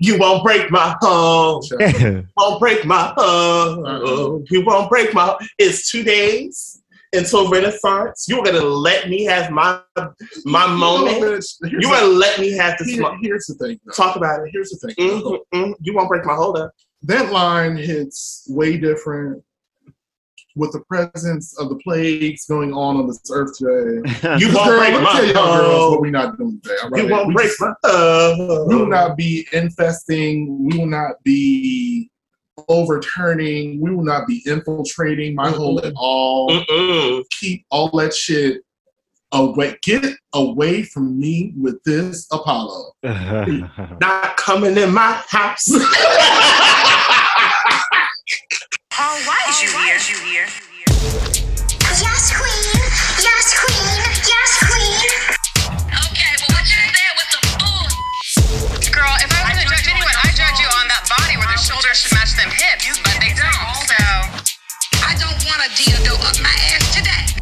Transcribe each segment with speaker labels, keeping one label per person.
Speaker 1: You won't break my heart. won't break my heart. You won't break my. It's two days until Renaissance. You're gonna let me have my my moment. You're gonna let me have this.
Speaker 2: Here, here's the thing. Though.
Speaker 1: Talk about it.
Speaker 2: Here's the thing.
Speaker 1: Mm-hmm, mm-hmm. You won't break my hold up.
Speaker 2: That line hits way different with the presence of the plagues going on on this earth today.
Speaker 1: You won't
Speaker 2: Girl,
Speaker 1: break
Speaker 2: let me
Speaker 1: my
Speaker 2: tell y'all girls what we're not doing today. all right?
Speaker 1: You won't
Speaker 2: We
Speaker 1: break my
Speaker 2: we will not be infesting. We will not be overturning. We will not be infiltrating my hole at all.
Speaker 1: Mm-mm.
Speaker 2: Keep all that shit away. Get away from me with this Apollo.
Speaker 1: Not coming in my house.
Speaker 3: Paul, why is you here? You here?
Speaker 4: Yes, queen. Yes, queen. Yes, queen.
Speaker 3: Okay, well, what you there with the bull? Girl, if I was gonna judge anyone, I judge you on that body where the shoulders should match them hips, but they don't. So I don't want a dildo up my ass today.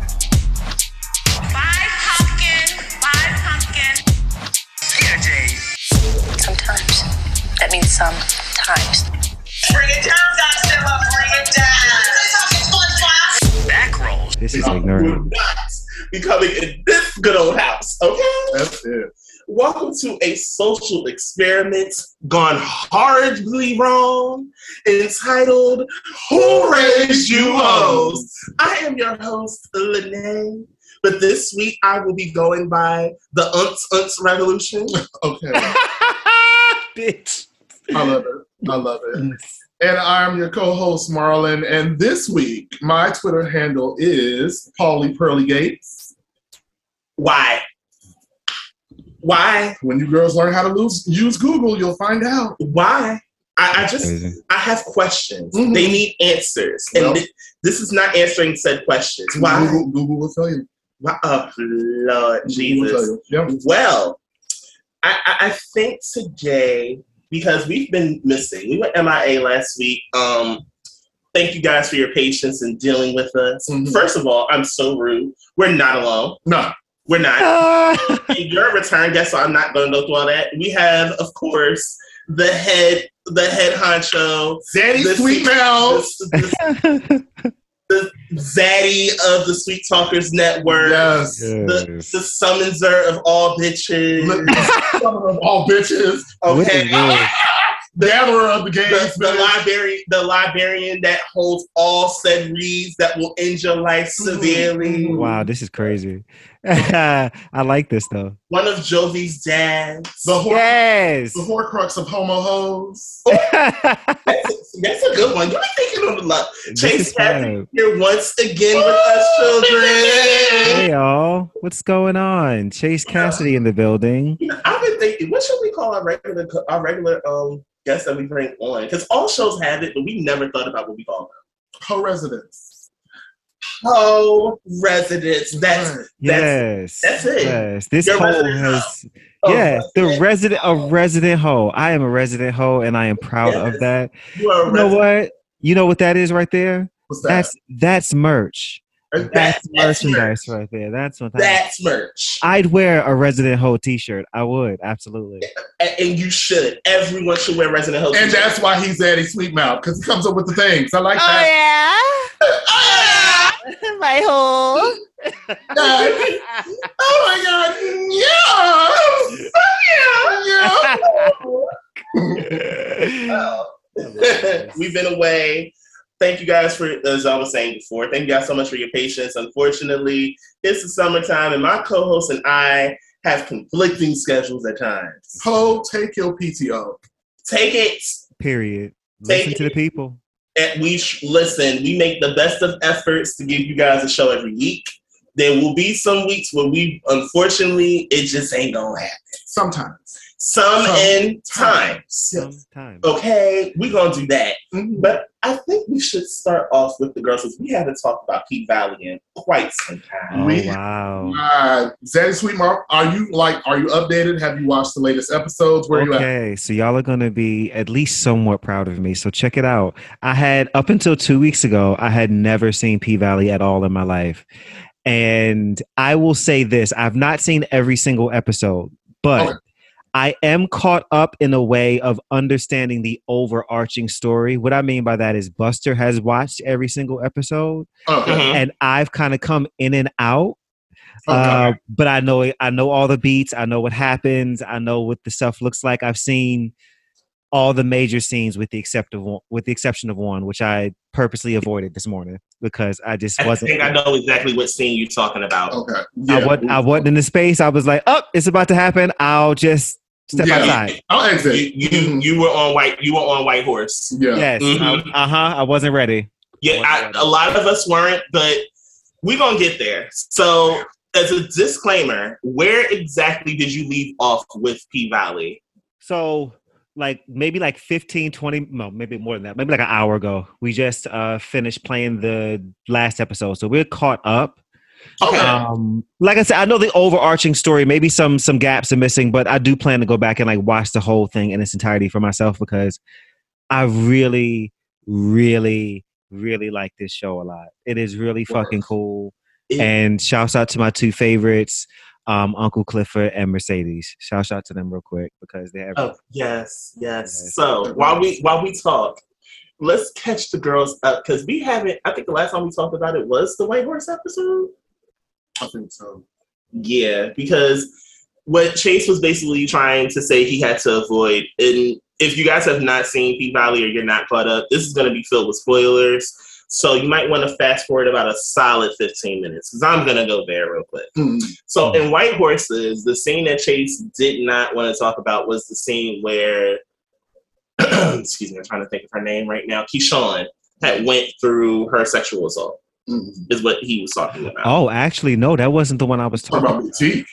Speaker 3: Five pumpkin, five pumpkin.
Speaker 5: Yeah, Jay.
Speaker 6: Sometimes. That means sometimes.
Speaker 5: Bring it down, Godzilla. Bring it down. Back rolls.
Speaker 7: this is
Speaker 1: We're
Speaker 7: ignorant.
Speaker 1: not becoming in this good old house, okay?
Speaker 2: That's it.
Speaker 1: Welcome to a social experiment gone horribly wrong, entitled Who Raised You Hoes? I am your host, Lene, but this week I will be going by the Unts Unts Revolution.
Speaker 2: Okay.
Speaker 7: Bitch.
Speaker 2: I love it. I love it. And I'm your co-host Marlon. And this week, my Twitter handle is Paulie Pearly Gates.
Speaker 1: Why? Why?
Speaker 2: When you girls learn how to lose, use Google, you'll find out.
Speaker 1: Why? I, I just
Speaker 7: Crazy.
Speaker 1: I have questions.
Speaker 2: Mhm.
Speaker 1: They need answers. And
Speaker 2: Well-
Speaker 1: thi- this is not answering said questions. Why?
Speaker 2: Google, Google will tell you.
Speaker 1: Why? Oh, Lord
Speaker 2: Google will
Speaker 1: Jesus.
Speaker 2: tell you. Yep.
Speaker 1: Well, I, I, I think today, because we've been missing, we went MIA last week. Um, thank you guys for your patience in dealing with us.
Speaker 2: Mhm.
Speaker 1: First of all, I'm so rude. We're not alone.
Speaker 2: No.
Speaker 1: We're not.
Speaker 7: Ah.
Speaker 1: In your return, guess so I'm not going to go through all that. We have, of course, the head, the head honcho, The
Speaker 2: Sweet Mouth.
Speaker 1: The, the, the zaddy of the Sweet Talkers Network,
Speaker 2: Yes.
Speaker 1: the,
Speaker 7: Yes.
Speaker 1: the summonser of all bitches.
Speaker 2: of All bitches.
Speaker 1: Okay,
Speaker 7: is this?
Speaker 2: Gatherer of the gays.
Speaker 1: the, the librarian, the librarian that holds all said reads that will end your life severely.
Speaker 2: Mhm.
Speaker 7: Wow, this is crazy. I like this though.
Speaker 1: One of Jovi's dads.
Speaker 2: The, hor-
Speaker 7: Yes.
Speaker 2: the Horcrux of homo hoes.
Speaker 1: That's, that's a good one. You be thinking on the lot. Chase
Speaker 7: is
Speaker 1: Cassidy here once again with us, children.
Speaker 7: Hey y'all, what's going on? Chase Cassidy in the building.
Speaker 1: You know, I've been thinking, what should we call our regular our regular um guests that we bring on? Because all shows have it, but we never thought about what we call them.
Speaker 2: Co residents.
Speaker 1: Co residents. That's
Speaker 2: Right.
Speaker 7: Yes.
Speaker 1: that's it.
Speaker 7: Yes. This
Speaker 1: Your
Speaker 7: hole has
Speaker 1: oh,
Speaker 7: yeah, the
Speaker 1: resident.
Speaker 7: resident a resident hoe. I am a resident hoe and I am proud
Speaker 1: Yes.
Speaker 7: of that.
Speaker 1: You
Speaker 7: You know what? You know what that is right there?
Speaker 2: What's that?
Speaker 7: That's that's merch.
Speaker 1: That's,
Speaker 7: That's
Speaker 1: that's
Speaker 7: merchandise
Speaker 1: merch.
Speaker 7: right there. That's what I,
Speaker 1: That's merch.
Speaker 7: I'd wear a resident hoe t-shirt. I would, absolutely.
Speaker 1: A- and you should. Everyone should wear Resident Hill.
Speaker 2: and that's why he's Daddy Sweet Mouth, because he comes up with the things. I like
Speaker 7: Oh,
Speaker 2: that.
Speaker 7: yeah. My hole.
Speaker 2: Oh my god. Yeah. Yeah.
Speaker 1: We've been away. Thank you guys for, as I was saying before, thank you guys so much for your patience. Unfortunately, it's the summertime, and my co host and I have conflicting schedules at times.
Speaker 2: Ho, take your PTO.
Speaker 1: Take it.
Speaker 7: Period.
Speaker 1: Take
Speaker 7: Listen to the people.
Speaker 1: And we sh- listen, we make the best of efforts to give you guys a show every week. There will be some weeks where we, unfortunately, it just ain't gonna happen.
Speaker 2: Sometimes.
Speaker 1: Some
Speaker 2: Some
Speaker 1: in times.
Speaker 7: Sometimes.
Speaker 1: Okay, we're gonna do that.
Speaker 2: Mhm.
Speaker 1: But I think we should start off with the girls because we haven't talked about P Valley in quite some time.
Speaker 7: Oh,
Speaker 2: We-
Speaker 7: wow.
Speaker 2: Uh, Zaddy Sweet Mouth, are you like, are you updated? Have you watched the latest episodes? Where you at?
Speaker 7: Okay, so y'all are gonna be at least somewhat proud of me. So check it out. I had up until two weeks ago, I had never seen P Valley at all in my life, and I will say this: I've not seen every single episode, but
Speaker 2: Okay.
Speaker 7: I am caught up in a way of understanding the overarching story. What I mean by that is Buster has watched every single episode,
Speaker 2: Okay.
Speaker 1: Mhm.
Speaker 7: and I've kind of come in and out.
Speaker 2: Okay.
Speaker 7: Uh, but I know I know all the beats. I know what happens. I know what the stuff looks like. I've seen all the major scenes with the except of one, with the exception of one, which I purposely avoided this morning because I just wasn't.
Speaker 1: think I know exactly what scene you're talking about.
Speaker 2: okay.
Speaker 7: I wasn't. I wasn't in the space. I was like, "Oh, it's about to happen. I'll just step
Speaker 2: Yeah.
Speaker 7: outside."
Speaker 2: I'll exit.
Speaker 1: You, you you were on white you were on white horse.
Speaker 2: yeah.
Speaker 7: Yes.
Speaker 1: Mhm.
Speaker 7: Uh huh. I wasn't ready.
Speaker 1: Yeah, I, a lot of us weren't, but we're gonna get there. So, as a disclaimer, where exactly did you leave off with P Valley?
Speaker 7: So, like maybe like 15, 20, no, maybe more than that. Maybe like an hour ago, we just uh finished playing the last episode, so we're caught up.
Speaker 1: Okay,
Speaker 7: Um, like I said, I know the overarching story. Maybe some some gaps are missing, but I do plan to go back and like watch the whole thing in its entirety for myself because I really, really, really like this show a lot. It is really fucking cool.
Speaker 1: It-
Speaker 7: And shouts out to my two favorites, um, Uncle Clifford and Mercedes. Shouts out to them real quick because they're
Speaker 1: Oh, yes, yes.
Speaker 7: Yes.
Speaker 1: So while we while we talk, let's catch the girls up because we haven't. I think the last time we talked about it was the White Horse episode.
Speaker 2: I think so.
Speaker 1: Yeah, because what Chase was basically trying to say he had to avoid, and if you guys have not seen P Valley or you're not caught up, this is going to be filled with spoilers. So you might want to fast forward about a solid 15 minutes because I'm going to go there real quick.
Speaker 2: Mm.
Speaker 1: So in White Horses, the scene that Chase did not want to talk about was the scene where, excuse me, I'm trying to think of her name right now. Keyshawn had went through her sexual assault.
Speaker 2: Mm.
Speaker 1: Is what he was talking about.
Speaker 7: Oh, actually, no, that wasn't the one I was
Speaker 2: Talk
Speaker 7: talking
Speaker 2: about
Speaker 7: about.
Speaker 2: boutique.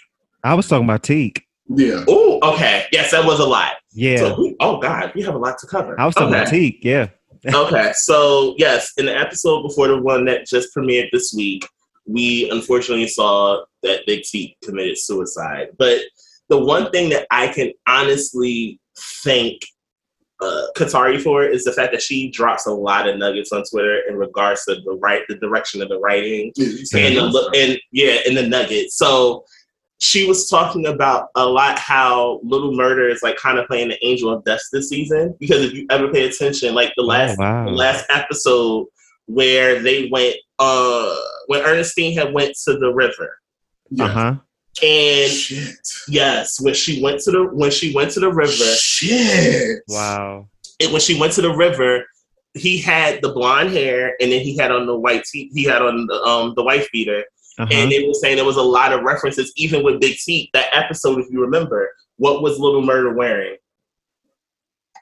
Speaker 7: I was talking about Teak.
Speaker 2: Yeah.
Speaker 1: Oh, okay. Yes, that was a lot.
Speaker 7: Yeah,
Speaker 1: So we, oh God, we have a lot to cover.
Speaker 7: I was talking about. Teak. Yeah.
Speaker 1: okay, so yes, in the episode before the one that just premiered this week, we unfortunately saw that Big T committed suicide. But the one thing that I can honestly thank uh, Katori for is the fact that she drops a lot of nuggets on Twitter in regards to the right, the direction of the writing and the look and yeah, and the nuggets. So she was talking about a lot how Little Murder is like kind of playing the angel of death this season because if you ever pay attention, like the last
Speaker 7: Oh, wow.
Speaker 1: the last episode where they went uh when Ernestine had went to the river
Speaker 7: Uh huh.
Speaker 1: And
Speaker 2: Shit.
Speaker 1: yes when she went to the when she went to the river
Speaker 2: Shit.
Speaker 7: Wow.
Speaker 1: and when she went to the river he had the blonde hair and then he had on the white t- he had on the um the wife beater
Speaker 7: Uh-huh.
Speaker 1: and they were saying there was a lot of references, even with Big T. That episode, if you remember, what was Little Murder wearing?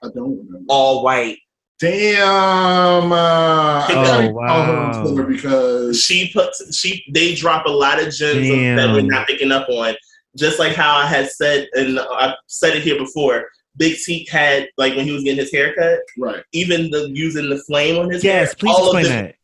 Speaker 2: I don't remember.
Speaker 1: All white.
Speaker 2: Damn. Uh,
Speaker 1: Oh,
Speaker 7: wow.
Speaker 2: follow her on Twitter because
Speaker 1: She puts she they drop a lot of gems of- that we're not picking up on. Just like how I had said, and I've said it here before. Big T had like when he was getting his haircut,
Speaker 2: right.
Speaker 1: even the using the flame on his
Speaker 7: yes,
Speaker 1: hair.
Speaker 7: please
Speaker 1: all of
Speaker 7: explain
Speaker 1: them-
Speaker 7: that.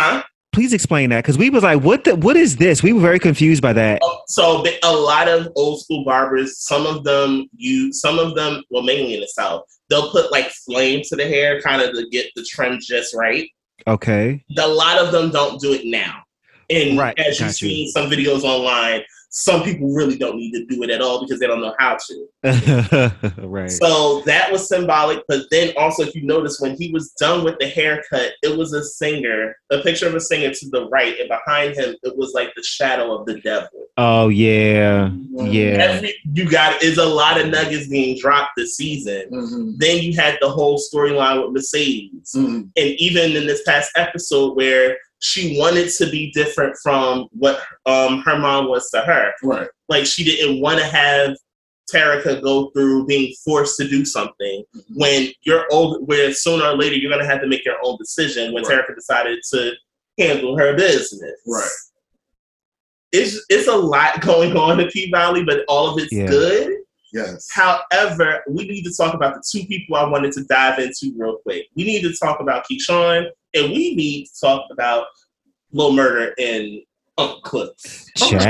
Speaker 1: Huh?
Speaker 7: Please explain that because we was like, what? The, what is this? We were very confused by that.
Speaker 1: Oh, So a lot of old school barbers, some of them you, some of them, well, mainly in the South, they'll put like flame to the hair, kind of to get the trim just right.
Speaker 7: Okay.
Speaker 1: a lot of them don't do it now. And
Speaker 7: Right,
Speaker 1: as you see some videos online, some people really don't need to do it at all because they don't know how to.
Speaker 7: right.
Speaker 1: So that was symbolic. But then also, if you notice, when he was done with the haircut, it was a singer, a picture of a singer to the right, and behind him, it was like the shadow of the devil.
Speaker 7: oh yeah, yeah.
Speaker 1: Every you got is a lot of nuggets being dropped this season.
Speaker 2: Mhm.
Speaker 1: Then you had the whole storyline with Mercedes.
Speaker 2: Mhm.
Speaker 1: and even in this past episode where she wanted to be different from what um, her mom was to her
Speaker 2: Right.
Speaker 1: like she didn't want to have Tarika go through being forced to do something when you're old where sooner or later you're going to have to make your own decision when
Speaker 2: Right.
Speaker 1: Tarika decided to handle her business
Speaker 2: Right.
Speaker 1: it's, it's a lot going on in P Valley, but all of it's
Speaker 7: Yeah.
Speaker 1: good.
Speaker 2: Yes.
Speaker 1: However, we need to talk about the two people I wanted to dive into real quick. We need to talk about Keyshawn, and we need to talk about Lil Murder and Uncle Cliff.
Speaker 7: Child.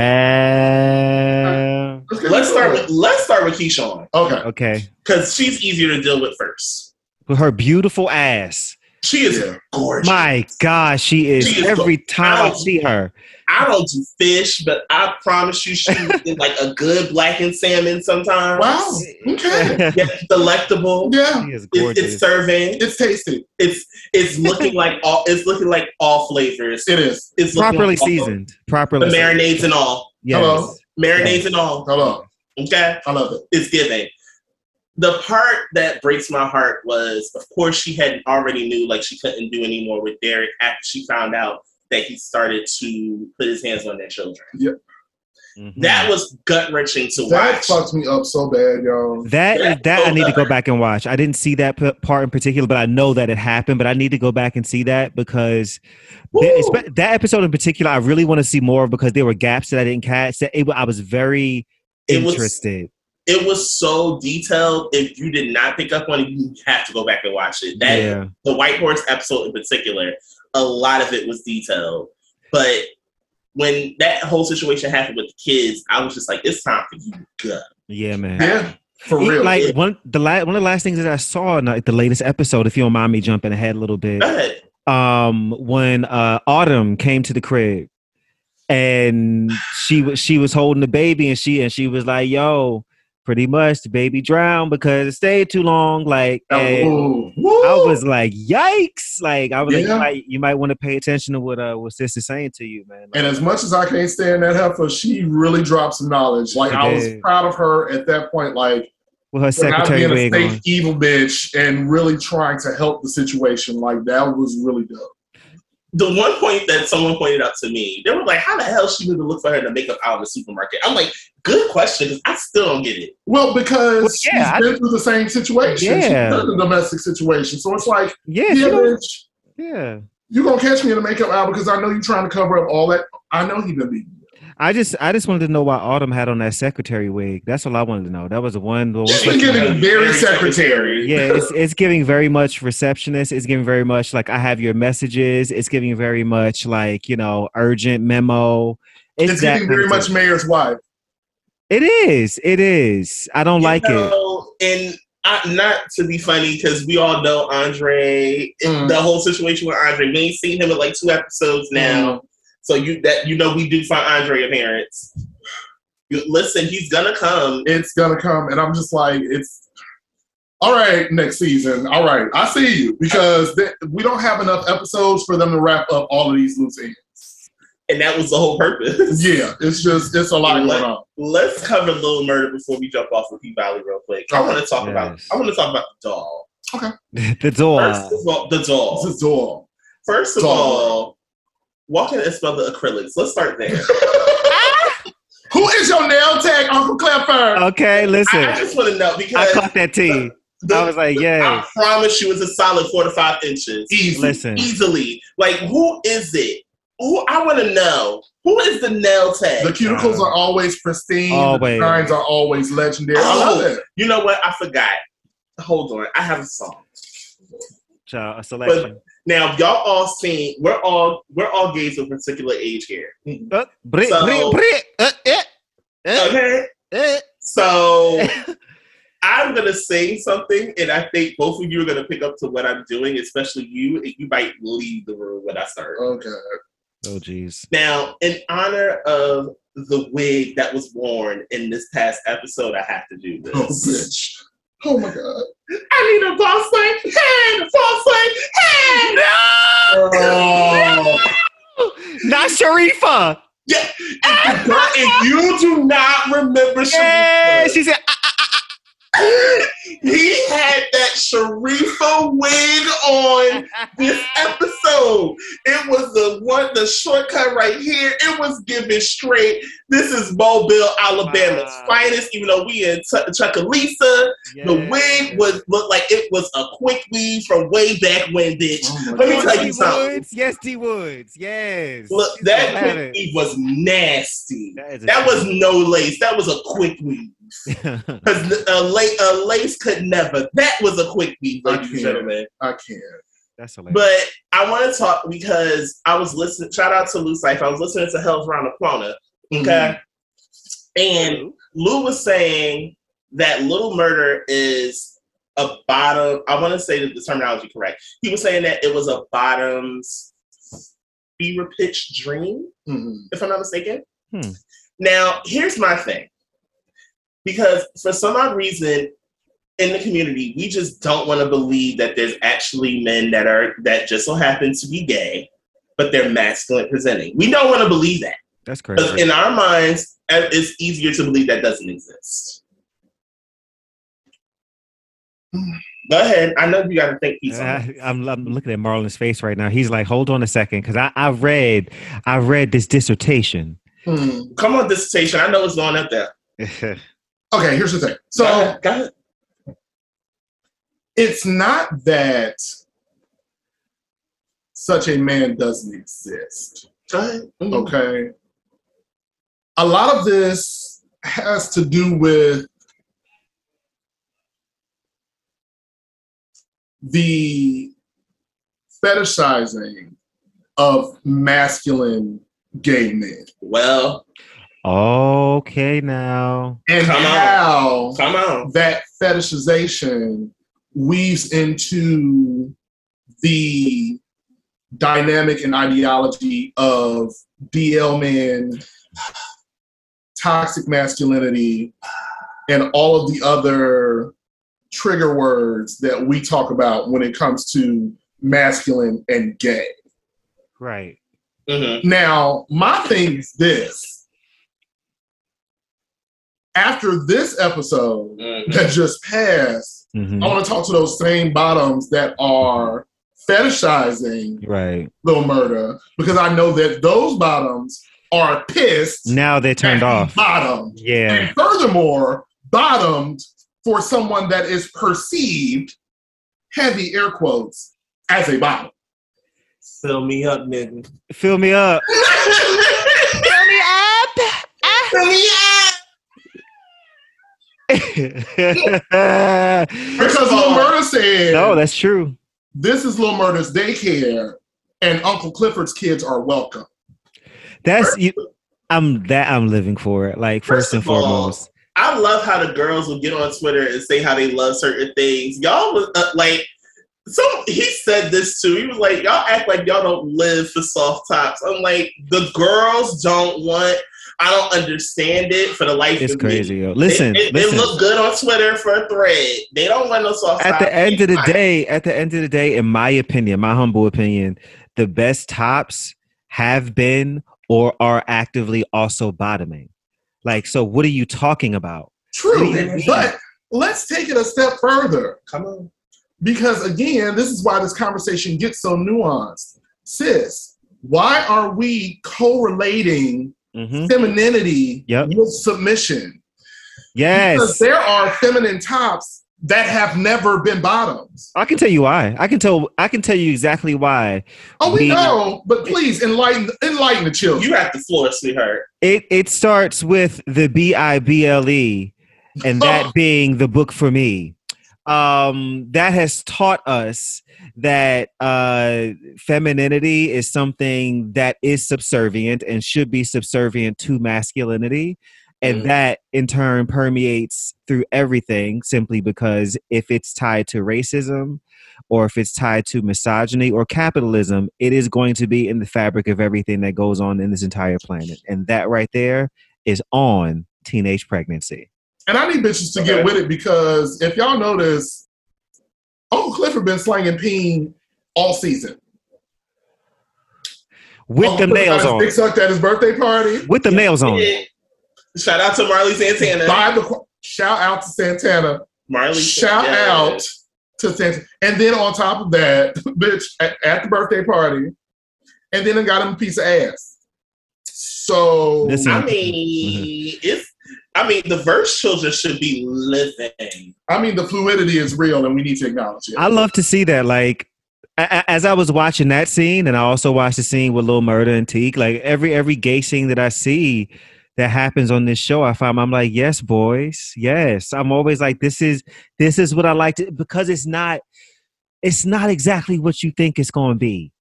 Speaker 1: Let's start with let's start with Keyshawn
Speaker 2: Okay.
Speaker 7: Okay.
Speaker 1: because she's easier to deal with first.
Speaker 7: With her beautiful ass.
Speaker 1: She is
Speaker 2: Yeah.
Speaker 1: gorgeous.
Speaker 7: My gosh, she is,
Speaker 1: She is
Speaker 7: every
Speaker 1: go-
Speaker 7: time I
Speaker 1: Ow.
Speaker 7: see her.
Speaker 1: I don't do fish, but I promise you, she is like a good blackened salmon sometimes.
Speaker 2: Wow. Okay.
Speaker 1: Yeah, delectable.
Speaker 2: Yeah.
Speaker 7: She is
Speaker 1: It, it's serving.
Speaker 2: It's tasty.
Speaker 1: It's it's looking like all. It's looking like all flavors.
Speaker 2: It is.
Speaker 1: It's
Speaker 7: Properly
Speaker 1: like all-
Speaker 7: seasoned.
Speaker 1: The
Speaker 7: Properly seasoned.
Speaker 1: marinades and all.
Speaker 7: Yes.
Speaker 2: Hello.
Speaker 1: Marinades and all.
Speaker 2: Hello.
Speaker 1: Okay.
Speaker 2: I love it. it.
Speaker 1: is giving. The part that breaks my heart was, of course, she had already knew like she couldn't do anymore with Derek after she found out that he started to put his hands on their children.
Speaker 7: Mhm.
Speaker 1: That was gut wrenching to
Speaker 2: That
Speaker 1: watch.
Speaker 2: That fucked me up so bad, y'all.
Speaker 7: That
Speaker 1: That's
Speaker 7: that
Speaker 1: so
Speaker 7: I need to go back and watch. I didn't see that p- part in particular, but I know that it happened. But I need to go back and see that because
Speaker 1: Woo!
Speaker 7: that, that episode in particular, I really want to see more of because there were gaps that I didn't catch. That it, I was very
Speaker 1: It was-
Speaker 7: interested.
Speaker 1: It was so detailed. If you did not pick up on it, you have to go back and watch it. That
Speaker 7: yeah,
Speaker 1: the White Horse episode in particular, a lot of it was detailed. But when that whole situation happened with the kids, I was just like, it's time for you to go.
Speaker 7: yeah, man.
Speaker 2: Yeah. For
Speaker 7: It-
Speaker 2: real.
Speaker 7: Like one the la- one of the last things that I saw in like, the latest episode, if you don't mind me jumping ahead a little bit,
Speaker 1: Go ahead.
Speaker 7: um, when uh, Autumn came to the crib and she was she was holding the baby and she and she was like, "Yo, pretty much the baby drowned because it stayed too long." Like,
Speaker 2: Ooh.
Speaker 7: I was like, "Yikes!" Like, I was like, you might you might want to pay attention to what uh what sister's saying to you, man.
Speaker 2: And as much as I can't stand that heifer, she really dropped some knowledge. Like I was proud of her at that point. Like
Speaker 7: with her secretary
Speaker 2: being a fake evil bitch and really trying to help the situation. Like that was really dope.
Speaker 1: The one point that someone pointed out to me, they were like, "How the hell she knew to look for her in the makeup aisle of the supermarket?" I'm like, "Good question, because I still don't get it."
Speaker 2: Well, because
Speaker 7: Well, yeah,
Speaker 2: she's been through the same situation.
Speaker 7: Yeah.
Speaker 2: She's been in a domestic situation. So it's like,
Speaker 7: Yeah,
Speaker 2: yeah,
Speaker 7: she
Speaker 2: bitch,
Speaker 7: yeah.
Speaker 2: you gonna catch me in the makeup aisle because I know you're trying to cover up all that. I know he been beating. You.
Speaker 7: I just I just wanted to know why Autumn had on that secretary wig. That's all I wanted to know. That was the one. the one
Speaker 2: She's
Speaker 7: question I
Speaker 2: getting very secretary.
Speaker 7: yeah, it's it's giving very much receptionist. It's giving very much like I have your messages. It's giving very much like you know urgent memo.
Speaker 2: It's
Speaker 7: that
Speaker 2: getting
Speaker 7: kind
Speaker 2: very much mayor's wife.
Speaker 7: It is. It is. I don't
Speaker 1: You
Speaker 7: like it.
Speaker 1: And I, not to be funny, because we all know Andre.
Speaker 2: Mm.
Speaker 1: The whole situation with Andre, we ain't seen him in like two episodes now. So you that you know we do find Andre appearance. You, listen, he's gonna come.
Speaker 2: It's gonna come, and I'm just like, it's all right. Next season, all right. I see you because th- we don't have enough episodes for them to wrap up all of these loose ends.
Speaker 1: And that was the whole purpose.
Speaker 2: Yeah, it's just it's a lot
Speaker 1: Yeah,
Speaker 2: going on.
Speaker 1: Let's cover Little Murder before we jump off with P Valley real quick. I want to talk about. I want to talk about the doll.
Speaker 7: Okay, the doll.
Speaker 1: First of all, the doll.
Speaker 2: This is all.
Speaker 1: First of
Speaker 2: Doll.
Speaker 1: all, walking and smell the acrylics. Let's start there.
Speaker 2: Who is your nail tag, Uncle Clifford?
Speaker 7: Okay, listen.
Speaker 1: I, I just want to know because I
Speaker 7: caught that tea.
Speaker 1: the-
Speaker 7: I was like, yeah.
Speaker 1: I promise you, it's a solid four to five inches.
Speaker 2: Easy.
Speaker 7: Listen.
Speaker 1: Easily. Like, who is it? Who I want to know. Who is the nail tag?
Speaker 2: The cuticles are always pristine.
Speaker 7: Always.
Speaker 2: The designs are always legendary. I
Speaker 1: Oh.
Speaker 2: love it.
Speaker 1: you know what? I forgot. Hold on. I have a song.
Speaker 7: Child, a selection.
Speaker 1: Now, y'all all seen. We're all we're all gays of a particular age here.
Speaker 7: Uh, brit,
Speaker 1: So-
Speaker 7: brit, brit, uh, eh, eh,
Speaker 1: Okay.
Speaker 7: eh.
Speaker 1: So I'm gonna sing something, and I think both of you are gonna pick up to what I'm doing, especially you, and you might leave the room when I start.
Speaker 2: Okay.
Speaker 7: Oh, jeez.
Speaker 1: Now, in honor of the wig that was worn in this past episode, I have to do this.
Speaker 2: Oh,
Speaker 1: this.
Speaker 2: bitch. Oh my god.
Speaker 1: I need a boss like hand, boss like hand. Oh.
Speaker 7: Not Sharifa.
Speaker 1: Yeah, girl, if you do not remember
Speaker 7: Yeah, she said, ah, ah, ah, ah
Speaker 1: he had that Sharifa wig on this episode. It was the one, the shortcut right here. It was given straight. This is Mobile, Alabama's
Speaker 7: Wow.
Speaker 1: finest. Even though we in Ch- Chucalissa, the wig was looked like it was a quick weave from way back when, bitch.
Speaker 2: Oh
Speaker 1: Let me tell
Speaker 7: D
Speaker 1: you something.
Speaker 7: Yes, D Woods. Yes.
Speaker 1: Look, that quick weave was nasty.
Speaker 7: That, is a
Speaker 1: That was no lace. That was a quick weave. Because a, la- a lace could never. That was a quick beat,
Speaker 2: I
Speaker 1: ladies and
Speaker 2: can't.
Speaker 1: gentlemen.
Speaker 2: I can't.
Speaker 7: That's hilarious.
Speaker 1: But I want to talk because I was listening. Shout out to Lou Life. I was listening to Hell's Round of Clona. Okay. And Lou was saying that Little Murder is a bottom. I want to say that the terminology correct. He was saying that it was a bottom's fever pitch dream,
Speaker 2: Mhm.
Speaker 1: if I'm not mistaken.
Speaker 7: Hmm.
Speaker 1: Now, here's my thing. Because for some odd reason in the community, we just don't want to believe that there's actually men that are that just so happen to be gay, but they're masculine presenting. We don't want to believe that.
Speaker 7: That's
Speaker 1: Because
Speaker 7: crazy.
Speaker 1: in our minds, uh, it's easier to believe that doesn't exist. Go ahead. I know you got to think piece on.
Speaker 7: I, I'm, I'm looking at Marlon's face right now. He's like, "Hold on a second, because I, I read, I read this dissertation."
Speaker 2: Hmm.
Speaker 1: Come on, dissertation. I know what's going up there.
Speaker 2: Okay, here's the thing. So
Speaker 1: Go ahead. Go ahead.
Speaker 2: it's not that such a man doesn't exist.
Speaker 1: Mhm.
Speaker 2: Okay. A lot of this has to do with the fetishizing of masculine gay men
Speaker 1: Well,
Speaker 7: okay, now.
Speaker 2: and
Speaker 1: Come on.
Speaker 2: how
Speaker 1: come on.
Speaker 2: that fetishization weaves into the dynamic and ideology of DL men, toxic masculinity, and all of the other trigger words that we talk about when it comes to masculine and gay.
Speaker 7: Right.
Speaker 1: Mhm.
Speaker 2: Now, my thing is this. After this episode
Speaker 1: Mhm.
Speaker 2: that just passed,
Speaker 7: Mhm.
Speaker 2: I want to talk to those same bottoms that are fetishizing
Speaker 7: Right.
Speaker 2: Lil Murder because I know that those bottoms are pissed
Speaker 7: Now they're turned off.
Speaker 2: bottom.
Speaker 7: Yeah.
Speaker 2: And furthermore, bottomed for someone that is perceived, heavy air quotes, as a bottom.
Speaker 1: Fill me up, nigga.
Speaker 7: Fill me up.
Speaker 1: Fill me up.
Speaker 2: Because
Speaker 1: of all-
Speaker 2: Lil Murder said,
Speaker 7: no, that's true.
Speaker 2: this is Lil Murder's daycare, and Uncle Clifford's kids are welcome.
Speaker 7: That's you. I'm that I'm living for it. Like first,
Speaker 1: First
Speaker 7: and
Speaker 1: of all,
Speaker 7: foremost.
Speaker 1: I love how the girls will get on Twitter and say how they love certain things. Y'all was uh, like, so he said this too. He was like, y'all act like y'all don't live for soft tops. I'm like, the girls don't want. I don't understand it for the life
Speaker 7: It's
Speaker 1: of me.
Speaker 7: crazy, yo. Listen,
Speaker 1: it, it,
Speaker 7: listen.
Speaker 1: look good on Twitter for a thread. They don't want no soft
Speaker 7: at the end of the day, at the end of the day, in my opinion, my humble opinion, the best tops have been or are actively also bottoming. Like, so what are you talking about?
Speaker 2: True,
Speaker 1: What do you mean?
Speaker 2: but let's take it a step further.
Speaker 1: come on.
Speaker 2: Because again, this is why this conversation gets so nuanced. Sis, why are we correlating
Speaker 7: hmm
Speaker 2: femininity
Speaker 7: Yep.
Speaker 2: with submission? Because
Speaker 7: Yes,
Speaker 2: there are feminine tops that have never been bottoms.
Speaker 7: I can tell you why. I can tell. I can tell you exactly why.
Speaker 2: Oh, we
Speaker 7: We-
Speaker 2: know, but please enlighten enlighten the children.
Speaker 1: You have the floor, sweetheart.
Speaker 7: It it starts with the B I B L E, and that being the book for me. Um, that has taught us that uh, femininity is something that is subservient and should be subservient to masculinity. And
Speaker 1: Mm.
Speaker 7: that in turn permeates through everything simply because if it's tied to racism or if it's tied to misogyny or capitalism, it is going to be in the fabric of everything that goes on in this entire planet. And that right there is on teenage pregnancy.
Speaker 2: And I need bitches to
Speaker 1: Okay.
Speaker 2: get with it because if y'all notice, Uncle Clifford been slanging peen all season.
Speaker 7: With
Speaker 2: Uncle
Speaker 7: the nails on.
Speaker 2: Dick sucked at his birthday party.
Speaker 7: With the nails on.
Speaker 1: Yeah. Shout out to Marley Santana.
Speaker 2: By the shout out to Santana.
Speaker 1: Marley.
Speaker 2: Shout
Speaker 1: yes.
Speaker 2: out to Santana. And then on top of that, bitch, at, at the birthday party, and then I got him a piece of ass. So
Speaker 7: Listen.
Speaker 1: I mean, mm-hmm. if I mean the verse children should be living.
Speaker 2: I mean the fluidity is real and we need to acknowledge it.
Speaker 7: I love to see that. Like, a- a- as I was watching that scene, and I also watched the scene with Lil Murder and Teak, like every every gay scene that I see that happens on this show, I find I'm like, yes, boys, yes. I'm always like, this is this is what I like to because it's not it's not exactly what you think it's going to be.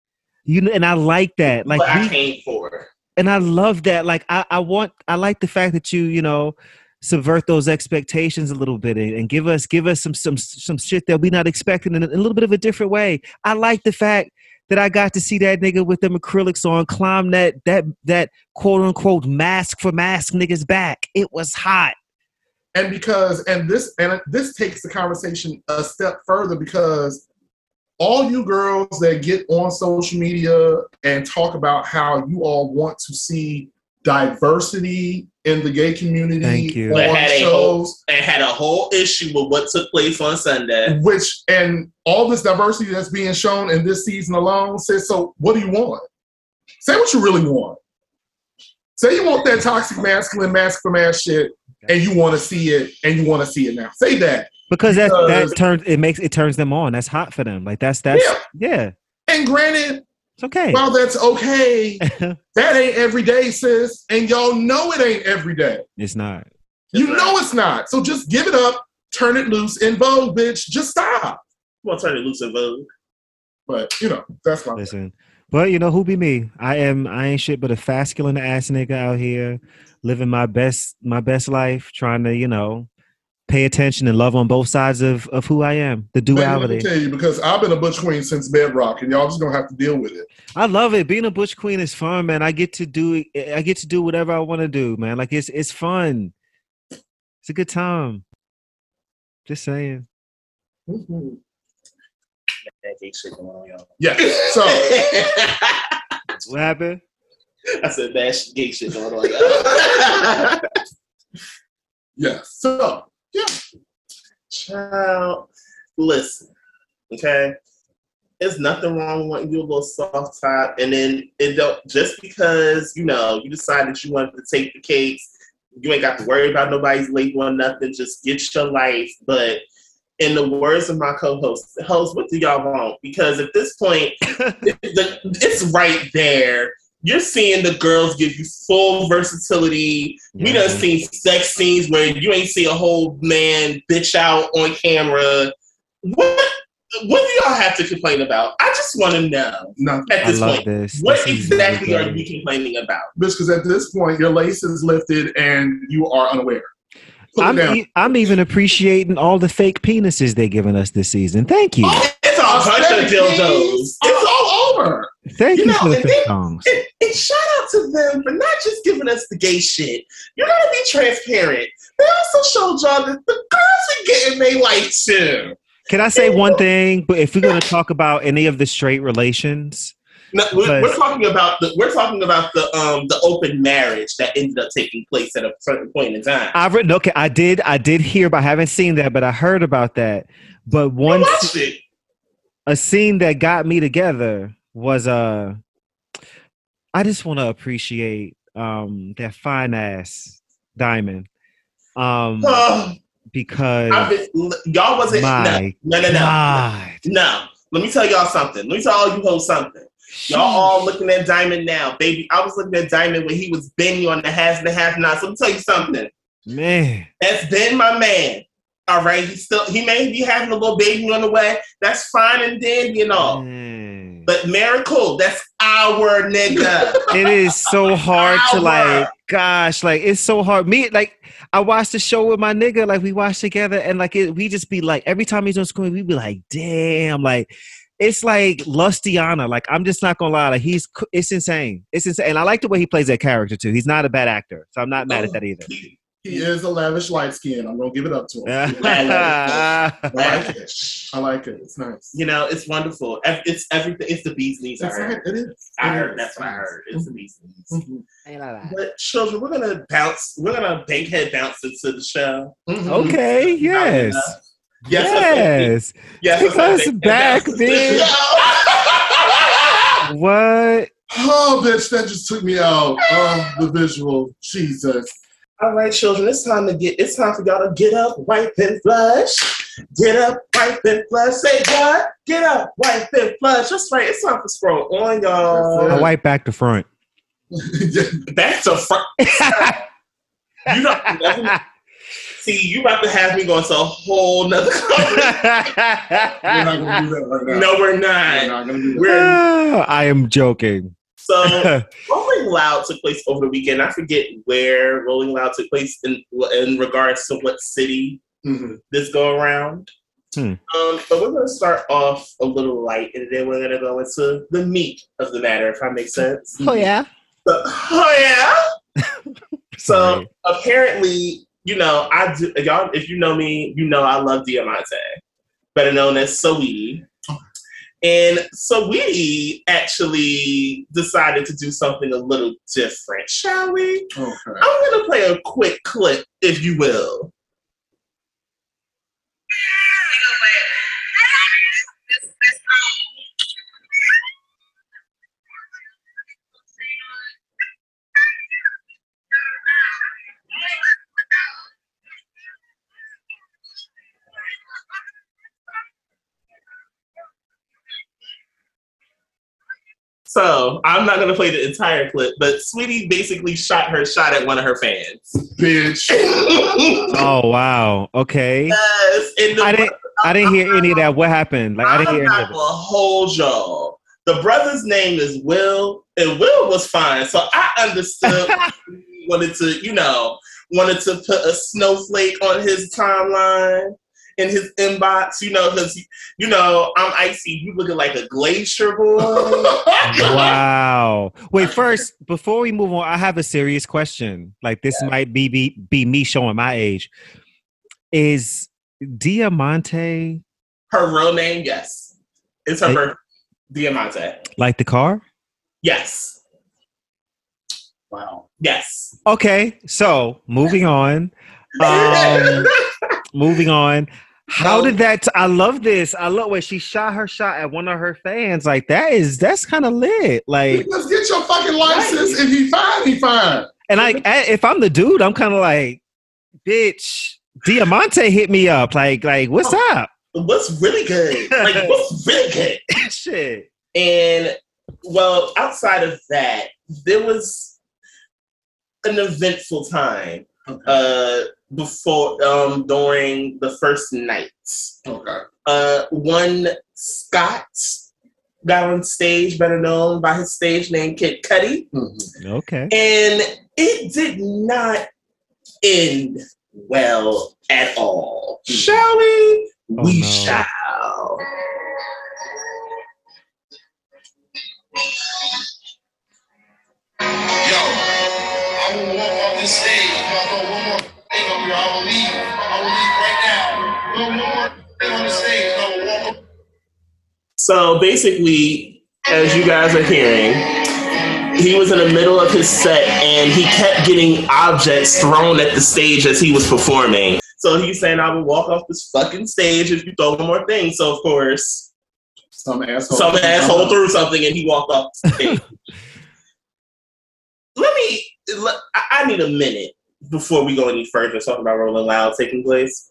Speaker 7: You know, and I like that. Like,
Speaker 1: what I
Speaker 7: we-
Speaker 1: came for.
Speaker 7: And I love that. Like I, I want I like the fact that you, you know, subvert those expectations a little bit and, give us give us some some some shit that we not expecting in a, in a little bit of a different way. I like the fact that I got to see that nigga with them acrylics on climb that that that quote unquote mask for mask niggas back. It was hot.
Speaker 2: and because and this and this takes the conversation a step further because all you girls that get on social media and talk about how you all want to see diversity in the gay community
Speaker 7: Thank you.
Speaker 1: But
Speaker 2: on
Speaker 1: had a whole,
Speaker 2: shows.
Speaker 1: and had a whole issue with what took place on Sunday.
Speaker 2: which and all this diversity that's being shown in this season alone says so what do you want? Say what you really want. Say you want that toxic masculine mask for mask shit and you want to see it and you want to see it now. Say that
Speaker 7: Because that
Speaker 2: Because-
Speaker 7: that turns it makes it turns them on. That's hot for them. Like that's that's
Speaker 2: Yeah.
Speaker 7: yeah.
Speaker 2: and granted
Speaker 7: It's okay.
Speaker 2: Well, that's okay. that ain't every day, sis. And y'all know it ain't every day.
Speaker 7: it's not.
Speaker 2: You know it's not. So just give it up, turn it loose in Vogue, bitch. Just stop.
Speaker 1: I'm gonna turn it loose and vogue.
Speaker 2: But you know, that's my
Speaker 7: Listen. But you know who be me? I am I ain't shit but a fasculin ass nigga out here living my best my best life, trying to, you know, pay attention and love on both sides of, of who I am. The
Speaker 2: Baby, let me
Speaker 7: duality.
Speaker 2: tell you, because I've been a butch queen since bedrock, and y'all just gonna have to deal with it.
Speaker 7: I love it. Being a butch queen is fun, man. I get to do I get to do whatever I want to do, man. Like it's it's fun. It's a good time. Just saying.
Speaker 1: That gay shit going on, y'all.
Speaker 2: Yeah. So
Speaker 7: What happened?
Speaker 1: I said that sh- gay shit going on, y'all.
Speaker 2: yeah. So yeah.
Speaker 1: Child, listen, okay. There's nothing wrong with wanting you a little soft top, and then it don't just because you know you decided you wanted to take the cakes, you ain't got to worry about nobody's label or nothing. Just get your life. But in the words of my co-host, host, what do y'all want? Because at this point, the, it's right there. You're seeing the girls give you full versatility. We done
Speaker 7: Yeah.
Speaker 1: seen sex scenes where you ain't see a whole man bitch out on camera. What what do y'all have to complain about? I just want to know
Speaker 2: Nothing.
Speaker 1: at
Speaker 7: I
Speaker 1: this
Speaker 7: love
Speaker 1: point.
Speaker 7: this.
Speaker 1: What
Speaker 7: This
Speaker 1: exactly are you complaining about?
Speaker 2: Bitch, because at this point your lace is lifted and you are unaware. Put
Speaker 7: I'm, e- I'm even appreciating all the fake penises they're giving us this season. Thank you.
Speaker 1: Oh, it's a bunch of dildos.
Speaker 2: It's all over.
Speaker 7: Thank
Speaker 1: You
Speaker 7: you,
Speaker 1: know,
Speaker 7: for the
Speaker 1: and
Speaker 7: songs.
Speaker 1: And, and shout out to them for not just giving us the gay shit. You gotta be transparent. They also showed y'all that the girls are getting their life too.
Speaker 7: Can I say one thing? But if we're going to talk about any of the straight relations,
Speaker 1: No, we're, we're talking about the we're talking about the um the open marriage that ended up taking place at a certain point in time.
Speaker 7: I've written. Okay, I did. I did hear, but I haven't seen that. But I heard about that. But
Speaker 1: I
Speaker 7: one a scene that got me together was uh I just want to appreciate um that fine ass diamond um
Speaker 1: Oh,
Speaker 7: because
Speaker 1: been, y'all wasn't no
Speaker 7: my
Speaker 1: no no no
Speaker 7: God.
Speaker 1: no. Let me tell y'all something. Let me tell all you hoes something. Y'all all looking at Diamond now, baby. I was looking at Diamond when he was bending on the Haves and the Have Nots. Let me tell you something.
Speaker 7: man
Speaker 1: That's been my man. All right, he still he may be having a little baby on the way. That's fine and dandy and all.
Speaker 7: man.
Speaker 1: But Miracle, that's our nigga.
Speaker 7: it is so hard to like gosh like it's so hard. Me like i watched the show with my nigga like we watched together and like it, we just be like every time he's on screen we be like damn like it's like lustiana like i'm just not gonna lie like he's it's insane. It's insane. And i like the way he plays that character too. He's not a bad actor so i'm not mad at oh, that either.
Speaker 1: He-
Speaker 2: He is a lavish light skin. I'm gonna give it up to him. I like it. I like it. I like it. It's nice.
Speaker 1: You know, it's wonderful. It's everything. It's the bee's knees. I
Speaker 2: That's
Speaker 1: heard.
Speaker 2: right. It is.
Speaker 1: I
Speaker 2: It
Speaker 1: heard.
Speaker 2: is.
Speaker 1: That's what I heard. It's the bee's knees.
Speaker 2: Mhm.
Speaker 1: But children, we're gonna bounce. We're gonna bankhead bounce into the show.
Speaker 2: Mhm.
Speaker 7: okay yes
Speaker 1: Yes. that's
Speaker 7: yes
Speaker 1: Yes.
Speaker 7: Take
Speaker 1: that's
Speaker 7: us back,
Speaker 1: bounce into the show.
Speaker 7: what
Speaker 2: Oh, bitch, that just took me out. Oh, the visual. Jesus.
Speaker 1: All right, children, it's time to get. It's time for y'all to get up, wipe and flush. Get up, wipe and flush. Say what? Get up, wipe and flush. That's right. It's time for scroll on, y'all.
Speaker 7: I wipe back to front
Speaker 1: Back to front. You don't. See, you about to have me going to a whole nother.
Speaker 2: We're not gonna do that right now.
Speaker 1: no, we're
Speaker 2: We're
Speaker 1: not.
Speaker 2: not gonna do that.
Speaker 1: We're
Speaker 7: I am joking.
Speaker 1: So Rolling Loud took place over the weekend. I forget where Rolling Loud took place in in regards to what city
Speaker 2: Mhm.
Speaker 1: this go around.
Speaker 7: Hmm.
Speaker 1: Um, but we're gonna start off a little light, and then we're gonna go into the meat of the matter, if that makes sense.
Speaker 7: oh yeah.
Speaker 1: So- oh yeah. so apparently, you know, I do, y'all. If you know me, you know I love Diamante, better known as Saweetie. And so we actually decided to do something a little different, shall we?
Speaker 2: Okay.
Speaker 1: I'm gonna play a quick clip, if you will. So I'm not gonna play the entire clip, but Saweetie basically shot her shot at one of her fans.
Speaker 2: Bitch.
Speaker 7: Oh wow. Okay.
Speaker 1: Yes, the
Speaker 7: I didn't. I didn't hear any of that. What happened? Like I didn't hear
Speaker 1: I'm
Speaker 7: any
Speaker 1: not
Speaker 7: of it.
Speaker 1: gonna hold y'all. The brother's name is Will, and Will was fine, so I understood wanted to, you know, wanted to put a snowflake on his timeline in his inbox, you know, because you know I'm icy. You looking like a glacier boy.
Speaker 7: Wow. Wait, first, before we move on, I have a serious question. Like this might be, be be me showing my age. Is Diamante
Speaker 1: her real name, yes, it's her
Speaker 7: Hey.
Speaker 1: birth, Diamante.
Speaker 7: like the car?
Speaker 1: Yes,
Speaker 2: wow.
Speaker 1: yes.
Speaker 7: Okay, so moving on. Um, moving on. How
Speaker 2: No.
Speaker 7: did that? I love this. I love where she shot her shot at one of her fans. Like that is that's kind of lit. Like,
Speaker 2: Let's get your fucking license. If he fine, he fine.
Speaker 7: and like I- if I'm the dude, I'm kind of like, bitch. Diamante hit me up. Like, like what's oh. up?
Speaker 1: What's really good? Like, what's really good?
Speaker 7: Shit.
Speaker 1: And well, outside of that, there was an eventful time uh, before um, during the first night.
Speaker 2: Okay.
Speaker 1: Uh, one Scott got on stage, better known by his stage name Kid Cudi,
Speaker 2: Mhm.
Speaker 7: Okay.
Speaker 1: and it did not end well at all. Shall we?
Speaker 7: Oh,
Speaker 1: we
Speaker 7: no.
Speaker 1: shall.
Speaker 8: I will walk off this stage. If I throw one more thing up here, I will leave. I will leave right now. No more thing on the stage. I will walk up.
Speaker 1: So basically, as you guys are hearing, he was in the middle of his set and he kept getting objects thrown at the stage as he was performing. So he's saying, I will walk off this fucking stage if you throw one more thing. So, of course,
Speaker 2: Some asshole.
Speaker 1: some asshole threw something and he walked off the stage. let me, let, I I need a minute before we go any further talking about Rolling Loud taking place.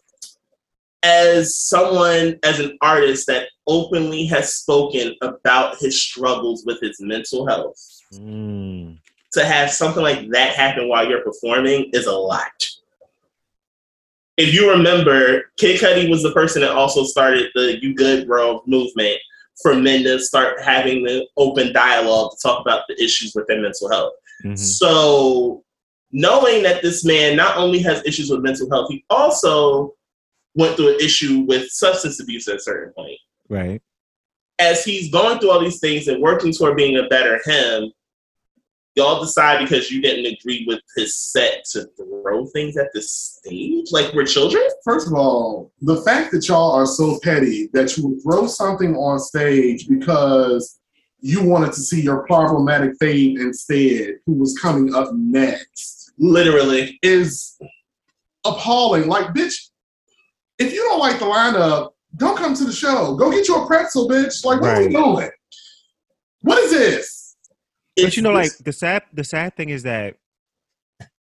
Speaker 1: As someone, as an artist that openly has spoken about his struggles with his mental health,
Speaker 7: Mm.
Speaker 1: to have something like that happen while you're performing is a lot. If you remember, Kid Cudi was the person that also started the "You Good Bro" movement for men to start having the open dialogue to talk about the issues with their mental health.
Speaker 7: Mhm.
Speaker 1: So, knowing that this man not only has issues with mental health, he also went through an issue with substance abuse at a certain point.
Speaker 7: Right.
Speaker 1: As he's going through all these things and working toward being a better him, y'all decide because you didn't agree with his set to throw things at the stage like we're children.
Speaker 2: First of all, the fact that y'all are so petty that you would throw something on stage because you wanted to see your problematic fave instead, who was coming up next,
Speaker 1: Literally,
Speaker 2: is appalling. Like, bitch, if you don't like the lineup, don't come to the show. Go get you a pretzel, bitch. Like, what are we doing? What is this?
Speaker 7: But you know, like the sad the sad thing is that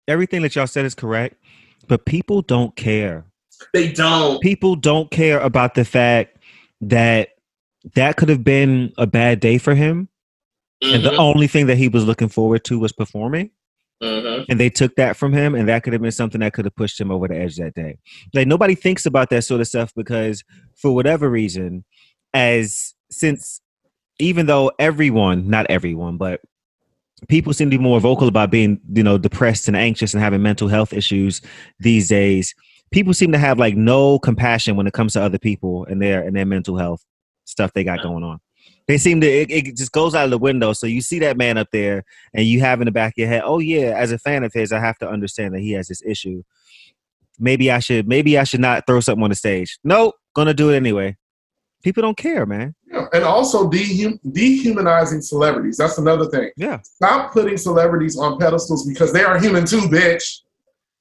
Speaker 7: everything that y'all said is correct, but people don't care.
Speaker 1: they don't.
Speaker 7: People don't care about the fact that that could have been a bad day for him, and the
Speaker 1: Mhm,
Speaker 7: only thing that he was looking forward to was performing.
Speaker 1: mhm.
Speaker 7: and they took that from him and that could have been something that could have pushed him over the edge that day like nobody thinks about that sort of stuff because for whatever reason as since even though everyone not everyone but people seem to be more vocal about being, you know, depressed and anxious and having mental health issues these days. People seem to have like no compassion when it comes to other people and their and their mental health stuff they got going on. They seem to it, it just goes out of the window. So you see that man up there, and you have in the back of your head, oh yeah, as a fan of his, I have to understand that he has this issue. Maybe I should maybe I should not throw something on the stage. Nope, gonna do it anyway. People don't care, man.
Speaker 2: Yeah, and also dehum- dehumanizing celebrities. That's another thing.
Speaker 7: Yeah.
Speaker 2: Stop putting celebrities on pedestals because they are human too, bitch.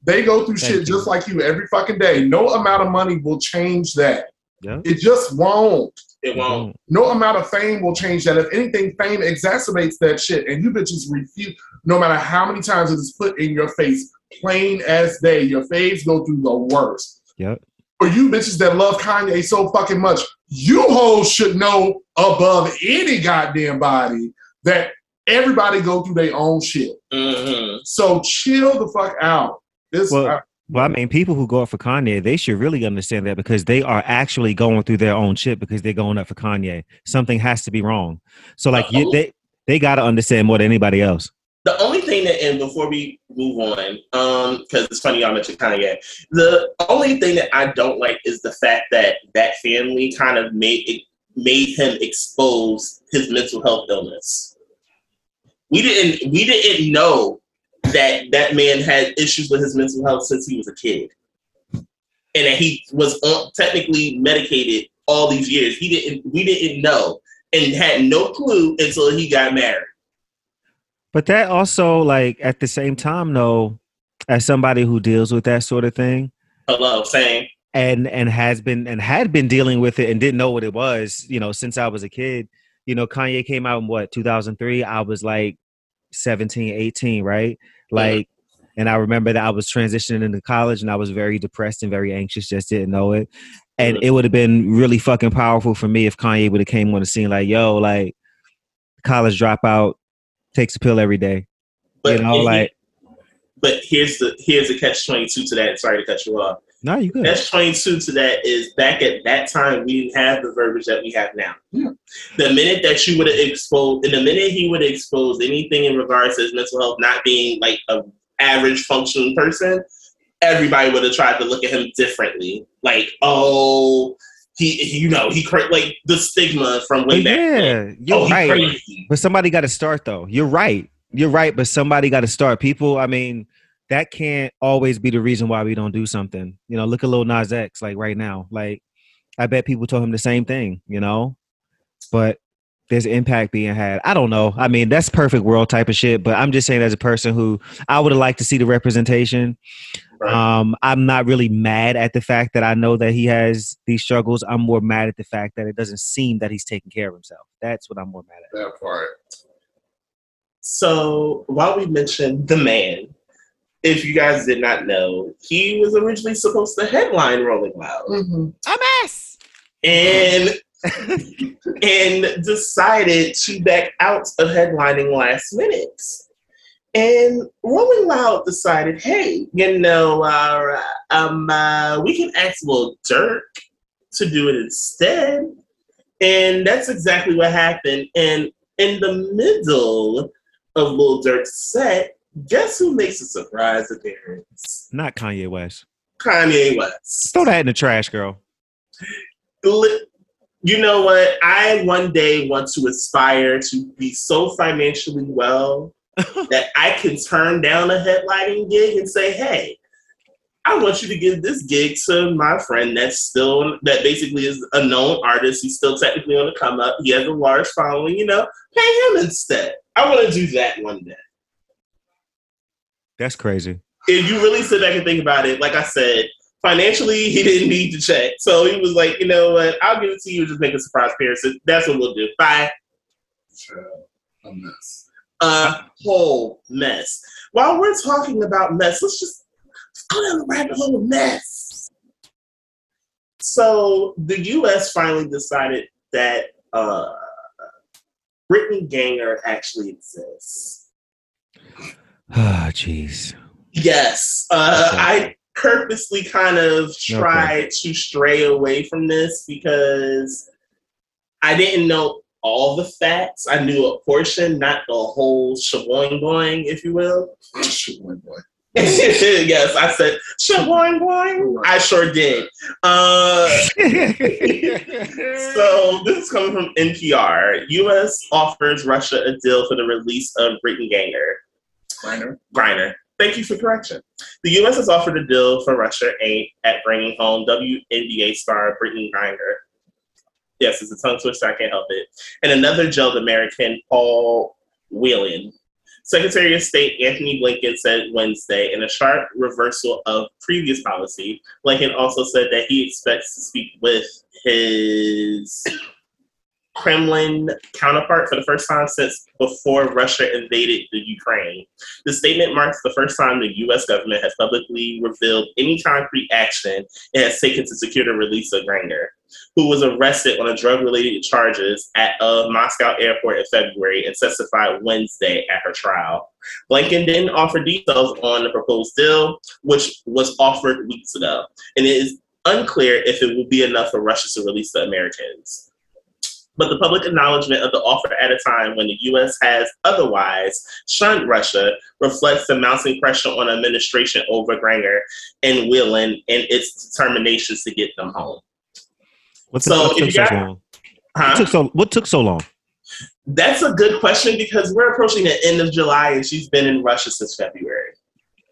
Speaker 2: They go through
Speaker 7: Thank
Speaker 2: shit
Speaker 7: you.
Speaker 2: just like you every fucking day. No amount of money will change that.
Speaker 7: Yeah.
Speaker 2: It just won't.
Speaker 1: It won't.
Speaker 2: No amount of fame will change that. If anything, fame exacerbates that shit. And you bitches refuse, no matter how many times it is put in your face, plain as day. Your faves go through the worst.
Speaker 7: Yep.
Speaker 2: For you bitches that love Kanye so fucking much, you hoes should know above any goddamn body that everybody go through their own shit.
Speaker 1: hmm
Speaker 2: So chill the fuck out. This
Speaker 7: Well,
Speaker 2: I-
Speaker 7: Well, I mean, people who go up for Kanye, they should really understand that because they are actually going through their own shit because they're going up for Kanye. Something has to be wrong. So, like, you, they they got to understand more than anybody else.
Speaker 1: The only thing that, and before we move on, um, because it's funny y'all mentioned Kanye, the only thing that I don't like is the fact that that family kind of made it made him expose his mental health illness. We didn't we didn't know that that man had issues with his mental health since he was a kid, and that he was on, technically medicated all these years. He didn't we didn't know and had no clue until he got married.
Speaker 7: But that also, like, at the same time, though, as somebody who deals with that sort of thing
Speaker 1: Hello, same.
Speaker 7: and and has been and had been dealing with it and didn't know what it was, you know, since I was a kid. You know, Kanye came out in what 2003. I was like 17, 18, right? Like, and I remember that I was transitioning into college and I was very depressed and very anxious, just didn't know it. And it would have been really fucking powerful for me if Kanye would have came on the scene like, yo, like college dropout takes a pill every day.
Speaker 1: But
Speaker 7: you know, like
Speaker 1: but here's the here's the catch twenty two to that. Sorry to cut you off.
Speaker 7: No, you good.
Speaker 1: Catch twenty two to that is back at that time we didn't have the verbiage that we have now.
Speaker 2: Yeah.
Speaker 1: The minute that you would have exposed, in the minute he would have exposed anything in regards to his mental health not being like a average functioning person, everybody would have tried to look at him differently. Like, oh, he, he- you know, he cra- like the stigma from way
Speaker 7: But
Speaker 1: back. then.
Speaker 7: yeah, you're
Speaker 1: oh,
Speaker 7: right.
Speaker 1: crazy.
Speaker 7: But somebody got to start though. You're right. You're right. But somebody got to start. People, I mean, that can't always be the reason why we don't do something. You know, look at Lil Nas X, like right now. Like, I bet people told him the same thing. You know, but there's impact being had. I don't know. I mean, that's perfect world type of shit. But I'm just saying, as a person who I would have liked to see the representation.
Speaker 1: Right.
Speaker 7: Um, I'm not really mad at the fact that I know that he has these struggles. I'm more mad at the fact that it doesn't seem that he's taking care of himself. That's what I'm more mad at.
Speaker 2: that part.
Speaker 1: So while we mentioned the man, if you guys did not know, he was originally supposed to headline Rolling Loud
Speaker 2: Mhm.
Speaker 7: A mess.
Speaker 1: and and decided to back out of headlining last minute. And Rolling Loud decided, hey, you know, uh, um, uh, we can ask Lil Durk to do it instead. And that's exactly what happened. And in the middle of Lil Durk's set, guess who makes a surprise appearance?
Speaker 7: Not Kanye West.
Speaker 1: Kanye West.
Speaker 7: Throw that in the trash, girl.
Speaker 1: You know what? I one day want to aspire to be so financially well that I can turn down a headlining gig and say, hey, I want you to give this gig to my friend that's still that basically is a known artist. He's still technically on the come up. He has a large following, you know, pay him instead. I want to do that one day.
Speaker 7: That's crazy.
Speaker 1: If you really sit back and think about it, like I said, financially he didn't need to check. So he was like, you know what, I'll give it to you, just make a surprise appearance. That's what we'll do. Bye.
Speaker 2: Child, A mess.
Speaker 1: a whole mess. While we're talking about mess, let's just let's go down the rabbit hole of mess. So the U.S. finally decided that uh, Brittany Ganger actually exists.
Speaker 7: Ah, jeez.
Speaker 1: Yes, uh,
Speaker 7: Okay.
Speaker 1: I purposely kind of tried to stray away from this because I didn't know all the facts. I knew a portion, not the whole shaboing boing, if you will.
Speaker 2: Shit, boy, boy.
Speaker 1: yes, I said shaboing boing. I sure did. Uh, so this is coming from NPR. U.S. offers Russia a deal for the release of Britton Ganger.
Speaker 2: Griner.
Speaker 1: Thank you for correction. The U.S. has offered a deal for Russia aimed at bringing home WNBA star Britton Griner. Yes, it's a tongue twister. I can't help it. And another jailed American, Paul Whelan. Secretary of State Antony Blinken said Wednesday, in a sharp reversal of previous policy, Blinken also said that he expects to speak with his Kremlin counterpart for the first time since before Russia invaded the Ukraine. The statement marks the first time the U.S. government has publicly revealed any concrete action it has taken to secure the release of Granger, who was arrested on a drug-related charges at a Moscow airport in February and testified Wednesday at her trial. Blinken didn't offer details on the proposed deal, which was offered weeks ago, and it is unclear if it will be enough for Russia to release the Americans but the public acknowledgement of the offer at a time when the U.S. has otherwise shunned Russia reflects the mounting pressure on administration over Granger and Whelan and its determinations to get them home.
Speaker 7: What
Speaker 1: So,
Speaker 7: took, what took so
Speaker 1: got-
Speaker 7: long? What
Speaker 1: Huh?
Speaker 7: took so what took so long?
Speaker 1: That's a good question because we're approaching the end of July and she's been in Russia since February.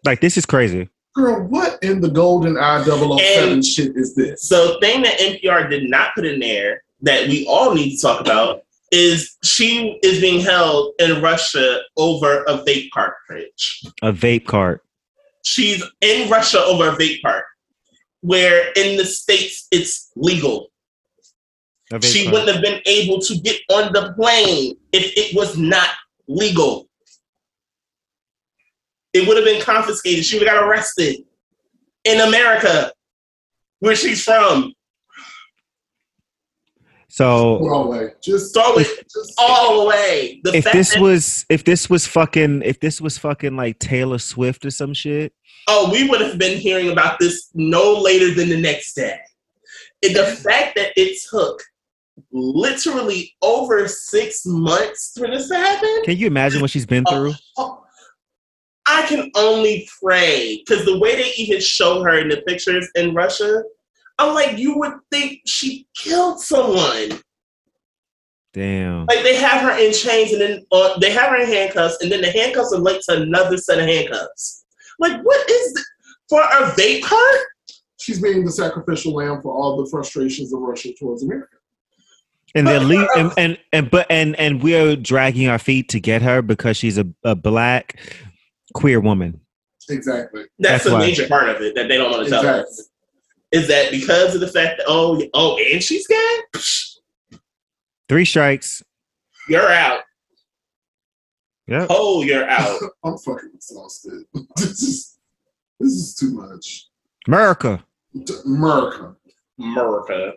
Speaker 7: Like this is crazy.
Speaker 2: Girl, what in the golden I 007
Speaker 1: And-
Speaker 2: shit is this?
Speaker 1: So, thing that NPR did not put in there that we all need to talk about is she is being held in Russia over a vape cartridge.
Speaker 7: A vape cart.
Speaker 1: she's in Russia over a vape cart, where in the states it's legal. She
Speaker 7: cart.
Speaker 1: wouldn't have been able to get on the plane if it was not legal. It would have been confiscated. She would have got arrested in America, where she's from.
Speaker 7: So
Speaker 2: Go. Just,
Speaker 1: So it's
Speaker 2: just
Speaker 1: all the way. The
Speaker 7: if this
Speaker 1: that-
Speaker 7: was if this was fucking if this was fucking like Taylor Swift or some shit,
Speaker 1: oh, we would have been hearing about this no later than the next day. And the fact that it took literally over six months for this to happen,
Speaker 7: can you imagine what she's been oh, through?
Speaker 1: oh, I can only pray because the way they even show her in the pictures in Russia, I'm like, you would think she killed someone.
Speaker 7: Damn.
Speaker 1: Like they have her in chains and then uh, they have her in handcuffs, and then the handcuffs are linked to another set of handcuffs. Like, what is this? for a vape cart?
Speaker 2: she's being the sacrificial lamb for all the frustrations of Russia towards America.
Speaker 7: And they're le- and, and and but and and we're dragging our feet to get her because she's a, a black queer woman.
Speaker 2: Exactly.
Speaker 1: That's,
Speaker 7: That's
Speaker 1: a
Speaker 7: why.
Speaker 1: major part of it that they don't want to tell us. Is that because of the fact that oh oh and she's gay? Psh,
Speaker 7: Three strikes.
Speaker 1: You're out.
Speaker 7: Yep.
Speaker 1: Oh, you're out.
Speaker 2: I'm fucking exhausted. this is this is too much.
Speaker 7: America.
Speaker 2: America.
Speaker 1: America.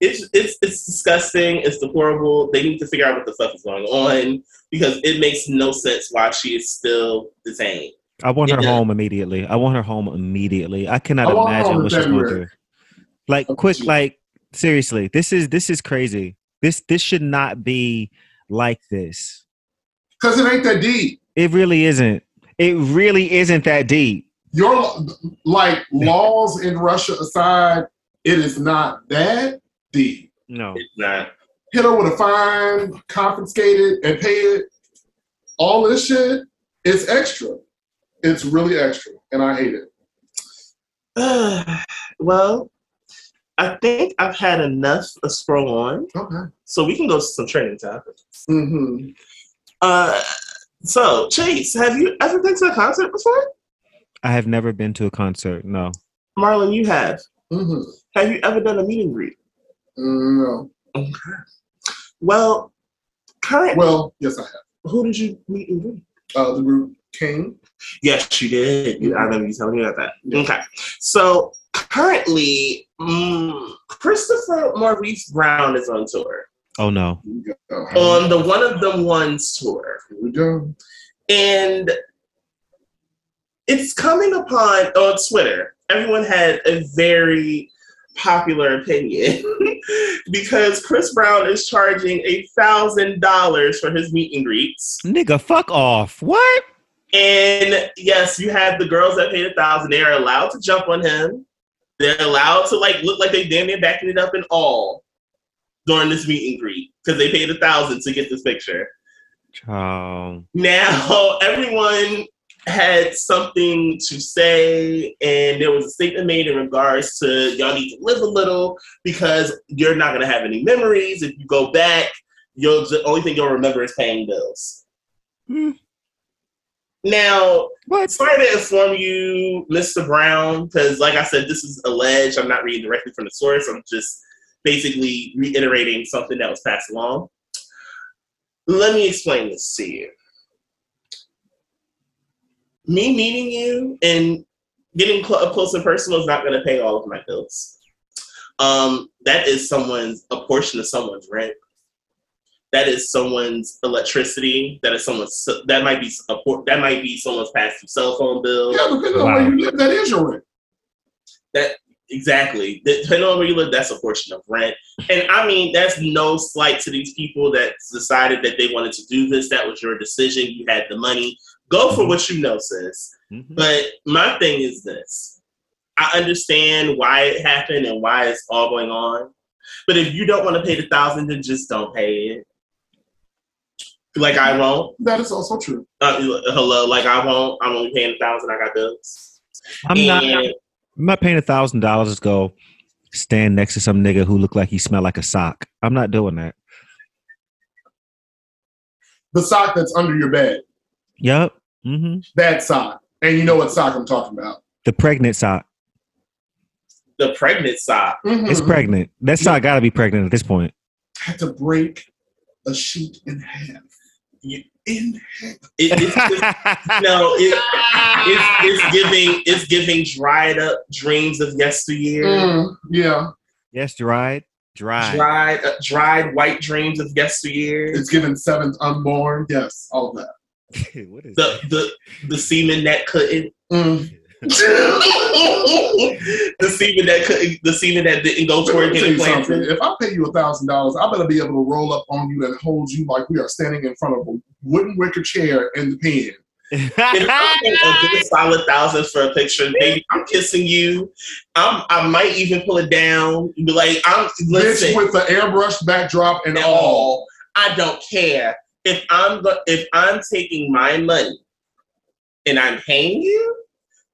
Speaker 1: It's it's it's disgusting. It's deplorable. They need to figure out what the fuck is going on because it makes no sense why she is still detained.
Speaker 7: I want her
Speaker 1: Yeah.
Speaker 7: home immediately. I want her home immediately. I cannot
Speaker 2: oh, I
Speaker 7: imagine what she's going through. Like
Speaker 2: Oh,
Speaker 7: quick, like seriously, this is this is crazy. This this should not be like this.
Speaker 2: Because it ain't that deep.
Speaker 7: It really isn't. It really isn't that deep.
Speaker 2: Your like laws in Russia aside, it is not that deep.
Speaker 7: No.
Speaker 1: It's not.
Speaker 2: Hit her with a fine, confiscated, and pay it. All this shit, it's extra. It's really extra, and I hate it.
Speaker 1: well, I think I've had enough of scroll on,
Speaker 2: Okay.
Speaker 1: so we can go to some training topics.
Speaker 2: Mm-hmm.
Speaker 1: Uh, so Chase, have you ever been to a concert before?
Speaker 7: I have never been to a concert. No.
Speaker 1: Marlon, you have.
Speaker 2: Mm-hmm.
Speaker 1: Have you ever done a meet and greet?
Speaker 2: No. Okay.
Speaker 1: Well, current.
Speaker 2: Well, yes, I have.
Speaker 1: who did you meet and greet?
Speaker 2: Uh, the group King.
Speaker 1: Yes, you did. You- I remember you telling me about that. Okay. So currently, mm, Christopher Maurice Brown is on tour.
Speaker 7: Oh no.
Speaker 2: Here we go.
Speaker 1: On the One of Them Ones tour.
Speaker 2: Here we go.
Speaker 1: And it's coming upon on Twitter. Everyone had a very popular opinion because Chris Brown is charging a thousand dollars for his meet and greets.
Speaker 7: Nigga, fuck off. What?
Speaker 1: And yes, you have the girls that paid a thousand. They are allowed to jump on him. They're allowed to like look like they damn near backing it up and all during this meet and greet because they paid a thousand to get this picture.
Speaker 7: Um,
Speaker 1: Now everyone had something to say, and there was a statement made in regards to y'all need to live a little because you're not gonna have any memories. If you go back, you'll the only thing you'll remember is paying bills.
Speaker 7: Hmm.
Speaker 1: Now,
Speaker 7: what?
Speaker 1: sorry to inform you, Mr. Brown, because like I said, this is alleged. I'm not reading directly from the source. I'm just basically reiterating something that was passed along. Let me explain this to you. Me meeting you and getting cl- up close and personal is not going to pay all of my bills. Um, that is someone's a portion of someone's rent. That is someone's electricity. That is someone's. That might be a that might be someone's past due cell phone bill.
Speaker 2: Yeah, depending on where you live, that is your rent.
Speaker 1: That exactly. Depending on where you live, that's a portion of rent. And I mean, that's no slight to these people that decided that they wanted to do this. That was your decision. You had the money. Go for what you know, sis.
Speaker 7: Mhm.
Speaker 1: But my thing is this: I understand why it happened and why it's all going on. But if you don't want to pay the thousand, then just don't pay it. Like I won't.
Speaker 2: That is also true.
Speaker 1: Uh, hello, like I won't. I'm only paying a thousand. I got bills.
Speaker 7: I'm not. I'm not paying a thousand dollars to go stand next to some nigga who look like he smell like a sock. I'm not doing that.
Speaker 2: The sock that's under your bed,
Speaker 7: Yup. hmm
Speaker 2: that sock. And you know what sock I'm talking about.
Speaker 7: The pregnant sock.
Speaker 1: the pregnant sock.
Speaker 7: It's
Speaker 2: Mhm.
Speaker 7: pregnant. That sock got to be pregnant at this point.
Speaker 2: Had to break a sheet in half.
Speaker 1: You-
Speaker 2: In.
Speaker 1: It, it's just, no, it, it's, it's giving it's giving dried up dreams of yesteryear,
Speaker 2: Mm, yeah,
Speaker 7: yes, dried. Dried.
Speaker 1: dried uh, dried white dreams of yesteryear.
Speaker 2: it's given seventh unborn. Yes, all that.
Speaker 7: what is
Speaker 1: The the the semen that couldn't.
Speaker 2: Mm.
Speaker 1: The semen that couldn't. The semen that didn't go
Speaker 2: Let
Speaker 1: toward getting
Speaker 2: you something.
Speaker 1: planted.
Speaker 2: If I pay you a thousand dollars, I better be able to roll up on you and hold you like we are standing in front of a wooden wicker chair in the pen.
Speaker 1: If I'm paying a good solid thousand for a picture, baby, I'm kissing you. I'm, I might even pull it down. Be like, I'm listen.
Speaker 2: Bitch with the airbrush backdrop and
Speaker 1: and
Speaker 2: all.
Speaker 1: all. I don't care if I'm go- if I'm taking my money and I'm paying you.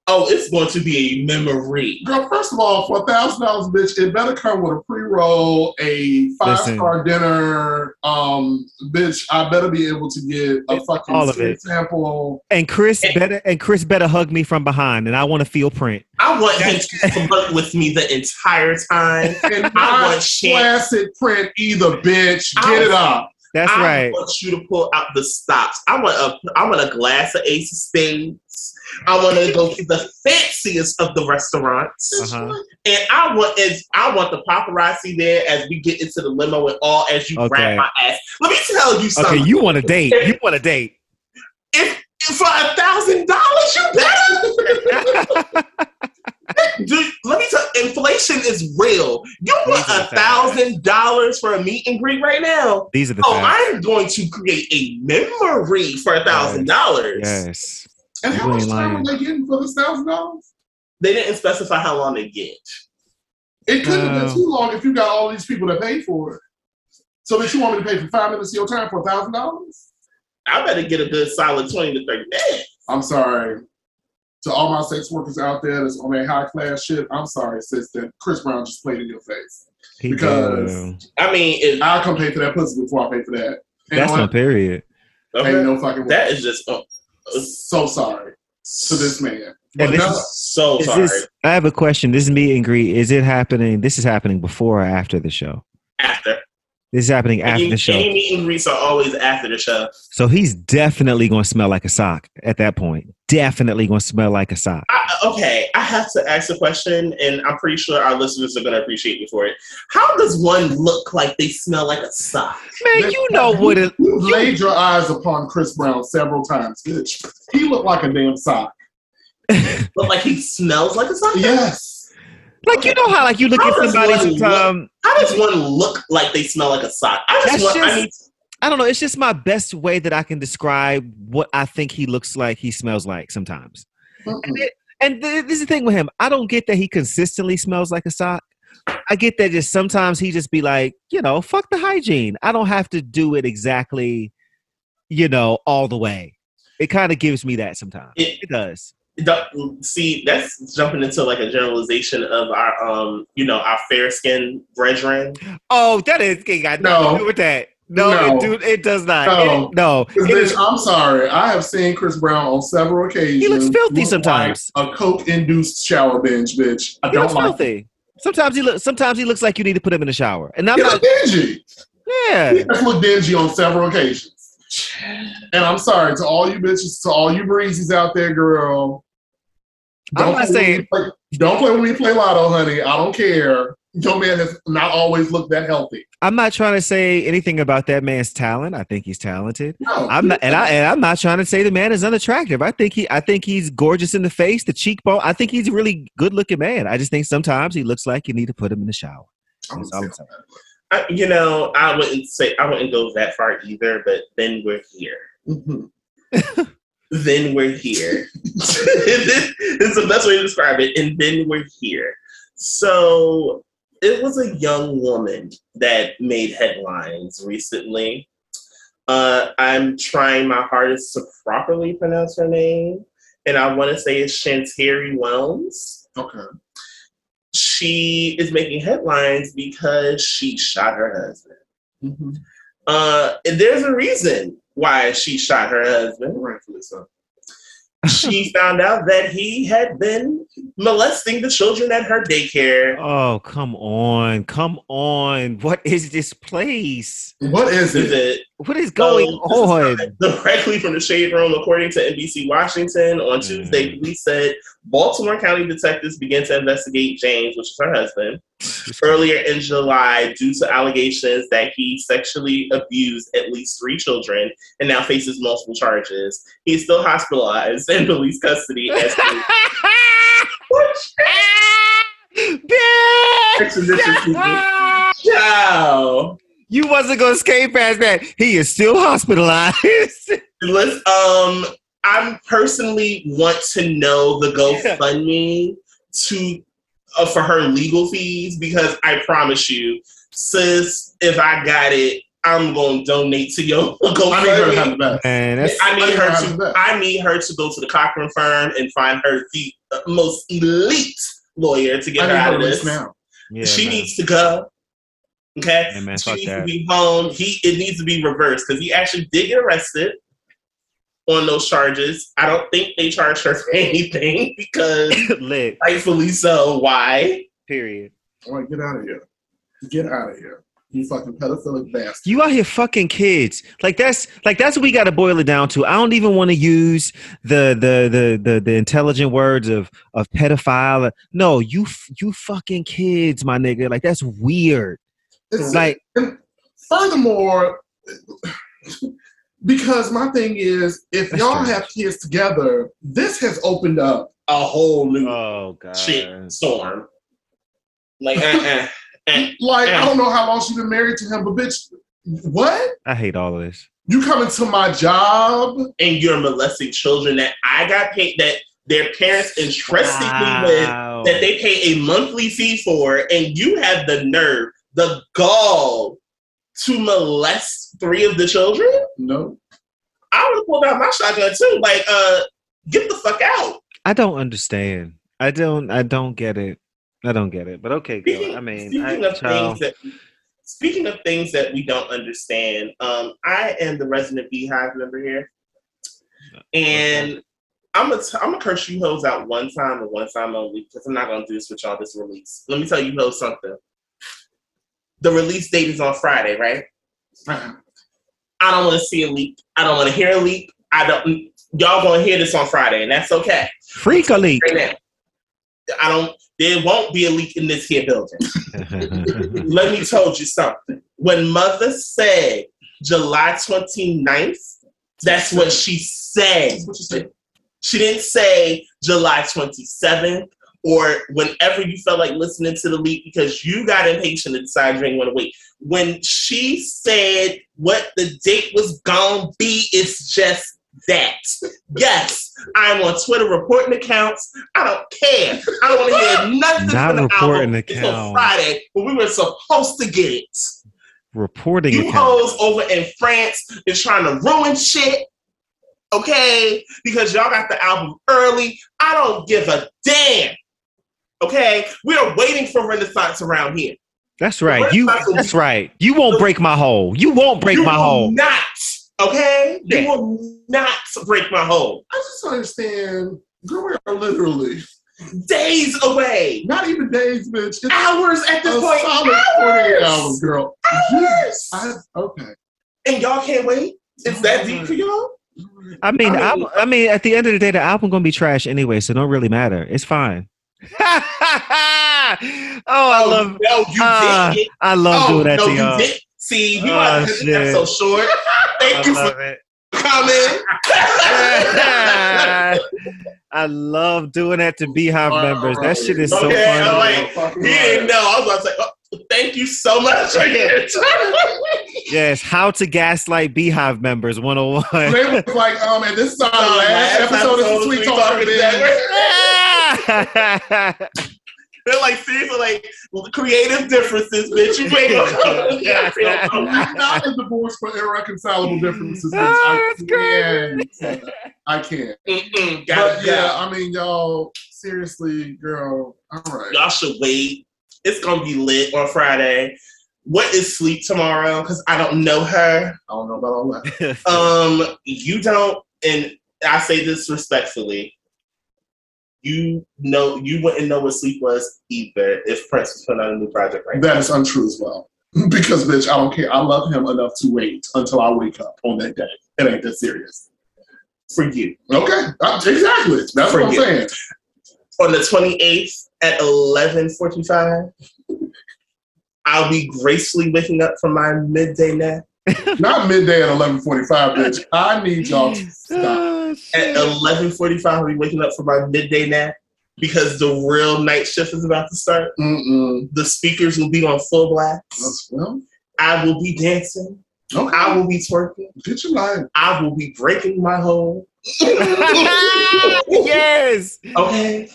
Speaker 1: Oh, it's going to be a memory.
Speaker 2: Girl, first of all, for a thousand dollars, bitch, it better come with a pre-roll, a five-star dinner. Um, bitch, I better be able to get a fucking
Speaker 7: All of it.
Speaker 2: sample.
Speaker 7: and Chris better and Chris better hug me from behind, and I want to feel print.
Speaker 1: I want him to work with me the entire time.
Speaker 2: And
Speaker 1: I want
Speaker 2: classic print either, bitch.
Speaker 1: I
Speaker 2: Get it up.
Speaker 7: That's
Speaker 1: I
Speaker 7: right.
Speaker 1: want you to pull out the stops. I want a I want a glass of Ace of Spades. I want to go to the fanciest of the restaurants.
Speaker 7: Uh-huh.
Speaker 1: And I want is I want the paparazzi there as we get into the limo and all as you
Speaker 7: Okay.
Speaker 1: grab my ass. Let me tell you something.
Speaker 7: Okay, you want a date? You want a date?
Speaker 1: if, if for a thousand dollars, you better. Dude, let me tell you, inflation is real. You want a thousand dollars for a meet and greet right now?
Speaker 7: These are the
Speaker 1: Oh,
Speaker 7: facts.
Speaker 1: I'm going to create a memory for a thousand dollars.
Speaker 7: Yes.
Speaker 2: And how much time
Speaker 7: lying.
Speaker 2: are they getting for this thousand dollars?
Speaker 1: They didn't specify how long they get.
Speaker 2: It couldn't have
Speaker 7: Uh,
Speaker 2: been too long if you got all these people that paid for it. So that you want me to pay for five minutes of your time for a thousand dollars?
Speaker 1: I better get a good solid twenty to thirty minutes.
Speaker 2: I'm sorry. To all my sex workers out there that's on that high class shit, I'm sorry, sis, that Chris Brown just played in your face.
Speaker 7: He
Speaker 2: Because-
Speaker 7: do.
Speaker 1: I mean, it,
Speaker 2: I'll come pay for that pussy before I pay for that. And
Speaker 7: that's
Speaker 2: on-
Speaker 7: no period.
Speaker 2: Ain't no fucking way.
Speaker 1: that is just uh,
Speaker 2: so sorry to this man. But
Speaker 7: And this
Speaker 2: no,
Speaker 7: is-
Speaker 1: so
Speaker 7: Is
Speaker 1: sorry.
Speaker 7: this, I have a question. This is meet and greet is it happening? This is happening before or after the show?
Speaker 1: after
Speaker 7: This is happening after
Speaker 1: any,
Speaker 7: the show.
Speaker 1: any meet and greets are always after the show.
Speaker 7: So he's definitely going to smell like a sock at that point. Definitely going to smell like a sock.
Speaker 1: I, okay, I have to ask a question, and I'm pretty sure our listeners are going to appreciate me for it. How does one look like they smell like a sock?
Speaker 7: Man, you know what it.
Speaker 2: you laid your eyes upon Chris Brown several times, bitch. He looked like a damn sock.
Speaker 1: Look like he smells like a sock?
Speaker 2: Yes.
Speaker 7: Like you know how like you look at somebody
Speaker 1: one look-
Speaker 7: sometime.
Speaker 1: How does one look like they smell like a sock? I just want. I
Speaker 7: just-
Speaker 1: need,
Speaker 7: I don't know. It's just my best way that I can describe what I think he looks like. He smells like sometimes. And,
Speaker 2: Mm-mm.
Speaker 7: it, and th- this is the thing with him. I don't get that he consistently smells like a sock. I get that just sometimes he just be like, you know, fuck the hygiene. I don't have to do it exactly, you know, all the way. It kind of gives me that sometimes.
Speaker 1: It-
Speaker 7: It does.
Speaker 1: See, that's jumping into like a generalization of our, um, you know, our fair skinned brethren.
Speaker 7: Oh, that is it got
Speaker 2: No.
Speaker 7: to do with that. No,
Speaker 2: No.
Speaker 7: It, do, it does not.
Speaker 2: No.
Speaker 7: It- no. It
Speaker 2: bitch,
Speaker 7: is-
Speaker 2: I'm sorry. I have seen Chris Brown on several occasions.
Speaker 7: He looks filthy
Speaker 2: look
Speaker 7: sometimes.
Speaker 2: Like a coke-induced shower binge, bitch. I
Speaker 7: he
Speaker 2: don't
Speaker 7: looks
Speaker 2: like.
Speaker 7: filthy. Sometimes he looks. Sometimes he looks like you need to put him in the shower. And I'm
Speaker 2: He
Speaker 7: not.
Speaker 2: dingy.
Speaker 7: Yeah.
Speaker 2: He has looked dingy on several occasions. And I'm sorry to all you bitches, to all you breezes out there, girl.
Speaker 7: I'm not saying-
Speaker 2: play, don't play with me, play lotto, honey. I don't care. Your man has not always looked that healthy.
Speaker 7: I'm not trying to say anything about that man's talent. I think he's talented.
Speaker 2: No,
Speaker 7: I'm not, and I and I'm not trying to say the man is unattractive. I think he, I think he's gorgeous in the face, the cheekbone. I think he's a really good looking man. I just think sometimes he looks like you need to put him in the shower.
Speaker 2: I'm
Speaker 7: all I'm
Speaker 2: saying.
Speaker 7: saying.
Speaker 1: I, you know, I wouldn't say I wouldn't go that far either, but then we're here.
Speaker 2: Mhm.
Speaker 1: Then we're here. it's the best way to describe it. And then we're here. So it was a young woman that made headlines recently. Uh, I'm trying my hardest to properly pronounce her name, and I want to say it's Shantari Wells.
Speaker 2: Okay.
Speaker 1: She is making headlines because she shot her husband.
Speaker 2: Mhm.
Speaker 1: Uh, and there's a reason why she shot her husband.
Speaker 2: Rightfully so.
Speaker 1: She found out that he had been molesting the children at her daycare.
Speaker 7: Oh come on, come on! What is this place?
Speaker 2: What is
Speaker 1: Is
Speaker 2: it?
Speaker 1: it
Speaker 7: What is going
Speaker 1: So,
Speaker 7: on?
Speaker 1: Directly from the shade room, according to NBC Washington, on
Speaker 7: Mm.
Speaker 1: Tuesday, police said Baltimore County detectives began to investigate James, which is her husband, earlier in July due to allegations that he sexually abused at least three children and now faces multiple charges. He's still hospitalized in police custody as! Ciao.
Speaker 7: You wasn't gonna skate past that. He is still hospitalized.
Speaker 1: Let's um I personally want to know the GoFundMe to uh, for her legal fees because I promise you, sis, if I got it, I'm gonna donate to your go
Speaker 2: I need her to have
Speaker 1: GoFundMe.
Speaker 2: the best.
Speaker 7: That's
Speaker 1: I need
Speaker 2: I her to
Speaker 1: her
Speaker 2: have the
Speaker 1: to.
Speaker 2: best.
Speaker 1: I need her to go to the Cochran firm and find her the uh, most elite lawyer to get
Speaker 2: I
Speaker 1: her out
Speaker 2: her
Speaker 1: of this.
Speaker 2: now.
Speaker 7: yeah,
Speaker 1: she
Speaker 7: man.
Speaker 1: needs to go. Okay,
Speaker 7: Yeah, man,
Speaker 1: she
Speaker 7: fuck
Speaker 1: needs to be home. He it needs to be reversed because he actually did get arrested on those charges. I don't think they charged her for anything because
Speaker 7: lit.
Speaker 1: rightfully so. Why?
Speaker 7: Period.
Speaker 2: All right, get out of here. Get out of here. You fucking pedophilic bastard.
Speaker 7: You out here fucking kids. Like that's like that's what we got to boil it down to. I don't even want to use the the the the the intelligent words of of pedophile. No, you you fucking kids, my nigga. Like that's weird.
Speaker 2: It's
Speaker 7: Like
Speaker 2: furthermore, because my thing is, if
Speaker 7: That's
Speaker 2: y'all
Speaker 7: strange.
Speaker 2: have kids together, this has opened up.
Speaker 1: A whole new
Speaker 7: oh god.
Speaker 1: shit storm. Like, uh, uh, uh.
Speaker 2: Like, I don't know how long she's been married to him, but bitch, what?
Speaker 7: I hate all of this.
Speaker 2: You coming to my job?
Speaker 1: and you're molesting children that I got paid that their parents entrusted me with that they pay a monthly fee for, and you have the nerve, the gall to molest three of the children?
Speaker 2: No.
Speaker 1: I would have pulled out my shotgun too. Like, uh, get the fuck out.
Speaker 7: I don't understand. I don't. I don't get it. I don't get it. But okay, girl.
Speaker 1: Speaking,
Speaker 7: I mean,
Speaker 1: speaking
Speaker 7: I,
Speaker 1: of
Speaker 7: child,
Speaker 1: things that speaking of things that we don't understand, um, I am the resident BeyHive member here. And I'm gonna t- I'm gonna curse you hoes out one time and one time only because I'm not gonna do this with y'all this release. Let me tell you hoes something. The release date is on Friday, right? I don't want to see a leak. I don't want to hear a leak. I don't. Y'all gonna hear this on Friday, and that's okay.
Speaker 7: freak a leak.
Speaker 1: Right now, I don't. There won't be a leak in this here building. Let me tell you something. When mother said July 29th, that's what she said.
Speaker 2: That's what you said.
Speaker 1: She didn't say July 27th or whenever you felt like listening to the leak because you got impatient and decided you didn't want to wait. When she said what the date was gonna be, it's just that. Yes, I'm on Twitter reporting accounts. I don't care. I don't want to hear nothing
Speaker 7: Not
Speaker 1: from the
Speaker 7: reporting
Speaker 1: album until. Friday, but we were supposed to get it.
Speaker 7: Reporting
Speaker 1: You hoes over in France is trying to ruin shit. Okay? Because y'all got the album early. I don't give a damn. Okay? We are waiting for Renaissance around here.
Speaker 7: That's right. You. That's right. You won't break my hole. You won't break
Speaker 1: you
Speaker 7: my
Speaker 1: will
Speaker 7: hole.
Speaker 1: not. Okay?
Speaker 7: Yeah.
Speaker 1: You will not break my hole.
Speaker 2: I just don't understand. Girl, we are literally
Speaker 1: Days away.
Speaker 2: not even days, bitch. It's
Speaker 1: Hours at
Speaker 2: a
Speaker 1: this point.
Speaker 2: solid 48
Speaker 1: Hours.
Speaker 2: hours, girl.
Speaker 1: Hours.
Speaker 2: I, okay.
Speaker 1: And y'all can't wait? Is that deep for y'all?
Speaker 7: I mean,
Speaker 1: I
Speaker 7: I
Speaker 1: mean-
Speaker 7: mean, I mean, at the end of the day, the album gonna be trash anyway, so it don't really matter. It's fine. oh, I love,
Speaker 1: no, you
Speaker 7: ah,
Speaker 1: did it.
Speaker 7: I love
Speaker 1: oh,
Speaker 7: doing that
Speaker 1: no,
Speaker 7: to
Speaker 1: you
Speaker 7: y'all.
Speaker 1: did. See, you
Speaker 7: Oh,
Speaker 1: are this
Speaker 7: shit.
Speaker 1: short. Thank
Speaker 7: I
Speaker 1: you for
Speaker 7: love it.
Speaker 1: coming.
Speaker 7: I love doing that to BeyHive
Speaker 2: All right,
Speaker 7: members. That shit is so
Speaker 1: Okay,
Speaker 7: funny.
Speaker 1: all right. he didn't know. I was about to say, oh, thank you so much.
Speaker 7: Yes, how to gaslight BeyHive members 101.
Speaker 2: They was like, um, and this is our
Speaker 1: Oh,
Speaker 2: last episode of Sweet
Speaker 1: Sweet
Speaker 2: Talk
Speaker 1: Talking
Speaker 2: Network.
Speaker 1: Network. They're like seriously like creative differences, bitch. You ain't gonna yeah,
Speaker 2: Not a divorce for irreconcilable differences. bitch.
Speaker 7: Oh,
Speaker 2: I can't. I can't.
Speaker 1: Mm-mm,
Speaker 2: But yeah,
Speaker 1: yeah.
Speaker 2: I mean, y'all, seriously, girl. All right.
Speaker 1: Y'all should wait. It's gonna be lit on Friday. What is sleep tomorrow? Because I don't know her.
Speaker 2: I don't know about all that.
Speaker 1: Um, you don't, and I say this respectfully. You know, you wouldn't know what sleep was either if Prince was putting out a new project right now.
Speaker 2: That is untrue as well. Because, bitch, I don't care. I love him enough to wait until I wake up on that day. It ain't that serious.
Speaker 1: For you,
Speaker 2: Okay, uh, exactly. That's what I'm
Speaker 1: Forget.
Speaker 2: saying.
Speaker 1: on the twenty eighth at eleven forty five, I'll be gracefully waking up from my midday nap.
Speaker 2: Not midday at 11:45, bitch. I need y'all to stop.
Speaker 7: Oh,
Speaker 1: At eleven forty five, I'll be waking up for my midday nap because the real night shift is about to start.
Speaker 2: Mm-mm.
Speaker 1: The speakers will be on full blast.
Speaker 2: Well,
Speaker 1: I will be dancing.
Speaker 2: okay.
Speaker 1: I will be twerking.
Speaker 2: Get your life.
Speaker 1: I will be breaking my hole.
Speaker 7: yes.
Speaker 1: Okay.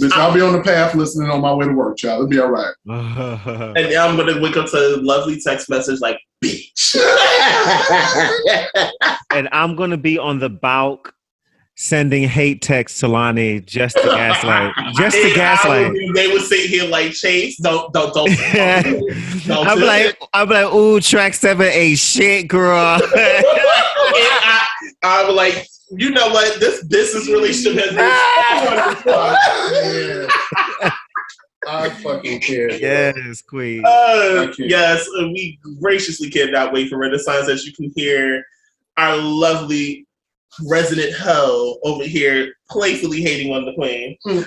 Speaker 2: Bitch, I'll be on the path listening on my way to work, child. It'll be all right.
Speaker 1: And then I'm gonna wake up to a lovely text message like beach.
Speaker 7: and I'm gonna be on the balk sending hate texts to Lonnie just to gaslight. Just to gaslight.
Speaker 1: would they would sit here like Chase, don't don't don't. don't
Speaker 7: I'm
Speaker 1: do
Speaker 7: like,
Speaker 1: it.
Speaker 7: I'm like, ooh, track seven ain't shit, girl.
Speaker 1: And I, I'm like, you know what? This business relationship has been.
Speaker 2: I fucking can't.
Speaker 7: yes, queen.
Speaker 1: Uh, yes, uh, we graciously cannot wait for Renaissance. As you can hear, our lovely resident hoe over here playfully hating on the queen.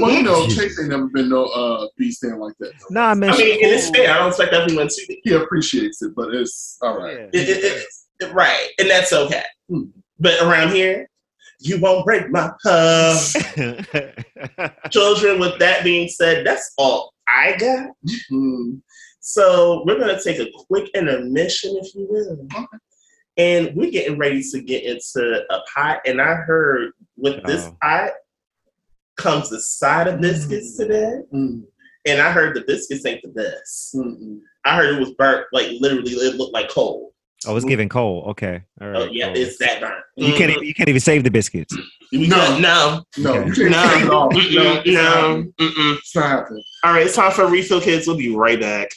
Speaker 2: Well, you know, Chase ain't never been no uh B stand like that. though.
Speaker 7: Nah, man.
Speaker 1: I
Speaker 7: she
Speaker 1: mean, it is
Speaker 7: cool.
Speaker 1: fair. I don't expect everyone to be.
Speaker 2: He appreciates it, but it's all right.
Speaker 7: Yeah.
Speaker 1: It, it, it- it- right, and that's okay.
Speaker 2: Hmm.
Speaker 1: But around here, you won't break my heart. Children, with that being said, that's all I got.
Speaker 2: Mm.
Speaker 1: So we're gonna take a quick intermission, if you will. And we're getting ready to get into a pot. And I heard with this
Speaker 7: Oh.
Speaker 1: pot comes a side of biscuits today.
Speaker 2: Mm.
Speaker 1: And I heard the biscuits ain't the best. I heard it was burnt, like literally, it looked like coal.
Speaker 7: Oh, it's giving coal. Okay. All right.
Speaker 1: Oh yeah,
Speaker 7: cool.
Speaker 1: it's that burnt.
Speaker 7: you can't even, you can't even save the biscuits.
Speaker 2: No.
Speaker 1: no,
Speaker 2: No,
Speaker 7: Okay.
Speaker 2: you
Speaker 1: no,
Speaker 2: No, it's not
Speaker 1: no.
Speaker 2: It's not happening.
Speaker 1: All right, it's time for refill, kids. We'll be right back.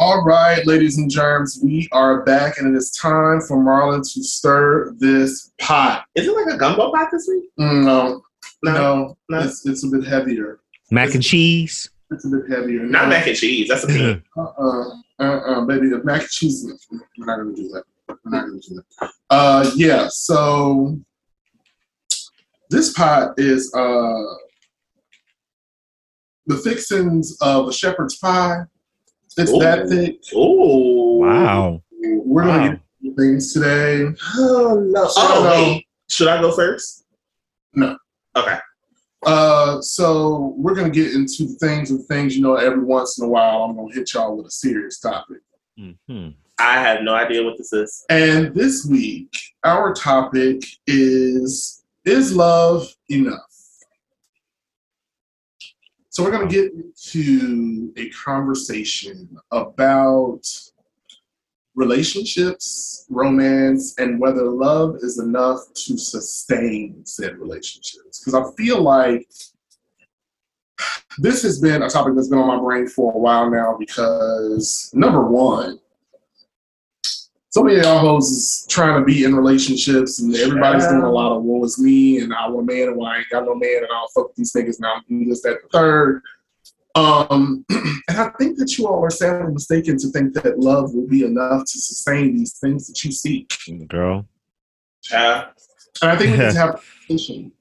Speaker 2: All right, ladies and germs, we are back, and it is time for Marlon to stir this pot.
Speaker 1: Is it like a gumbo pot this week?
Speaker 2: Mm, no,
Speaker 1: No,
Speaker 2: no,
Speaker 1: no.
Speaker 2: It's, it's a bit heavier.
Speaker 7: Mac and cheese.
Speaker 2: It's a bit heavier.
Speaker 1: not mac and cheese. That's a peanut.
Speaker 2: Uh-uh, uh-uh, baby, the mac and cheese. We're not gonna do that. We're not gonna do that. Uh, yeah. So this pot is uh the fixings of a shepherd's pie. It's that
Speaker 1: Ooh.
Speaker 2: thick.
Speaker 1: Oh
Speaker 7: Wow.
Speaker 2: We're gonna
Speaker 7: Wow.
Speaker 2: get into things today.
Speaker 1: Oh no!
Speaker 2: So,
Speaker 1: Oh
Speaker 2: no.
Speaker 1: wait, should I go first?
Speaker 2: No.
Speaker 1: Okay.
Speaker 2: Uh, so we're gonna get into things and things. You know, every once in a while, I'm gonna hit y'all with a serious topic.
Speaker 7: Mhm.
Speaker 1: I have no idea what this is.
Speaker 2: And this week, our topic is Is love enough? So, we're going to get into a conversation about relationships, romance, and whether love is enough to sustain said relationships. Because I feel like this has been a topic that's been on my brain for a while now because, number one, so many of y'all hoes is trying to be in relationships and everybody's doing a lot of woe is me and I want a man and well, I ain't got no man and I don't fuck these niggas now I'm this, that, the third. Um, and I think that you all are sadly mistaken to think that love will be enough to sustain these things that you seek.
Speaker 7: Girl.
Speaker 1: Child.
Speaker 2: And I think we need to have a conversation.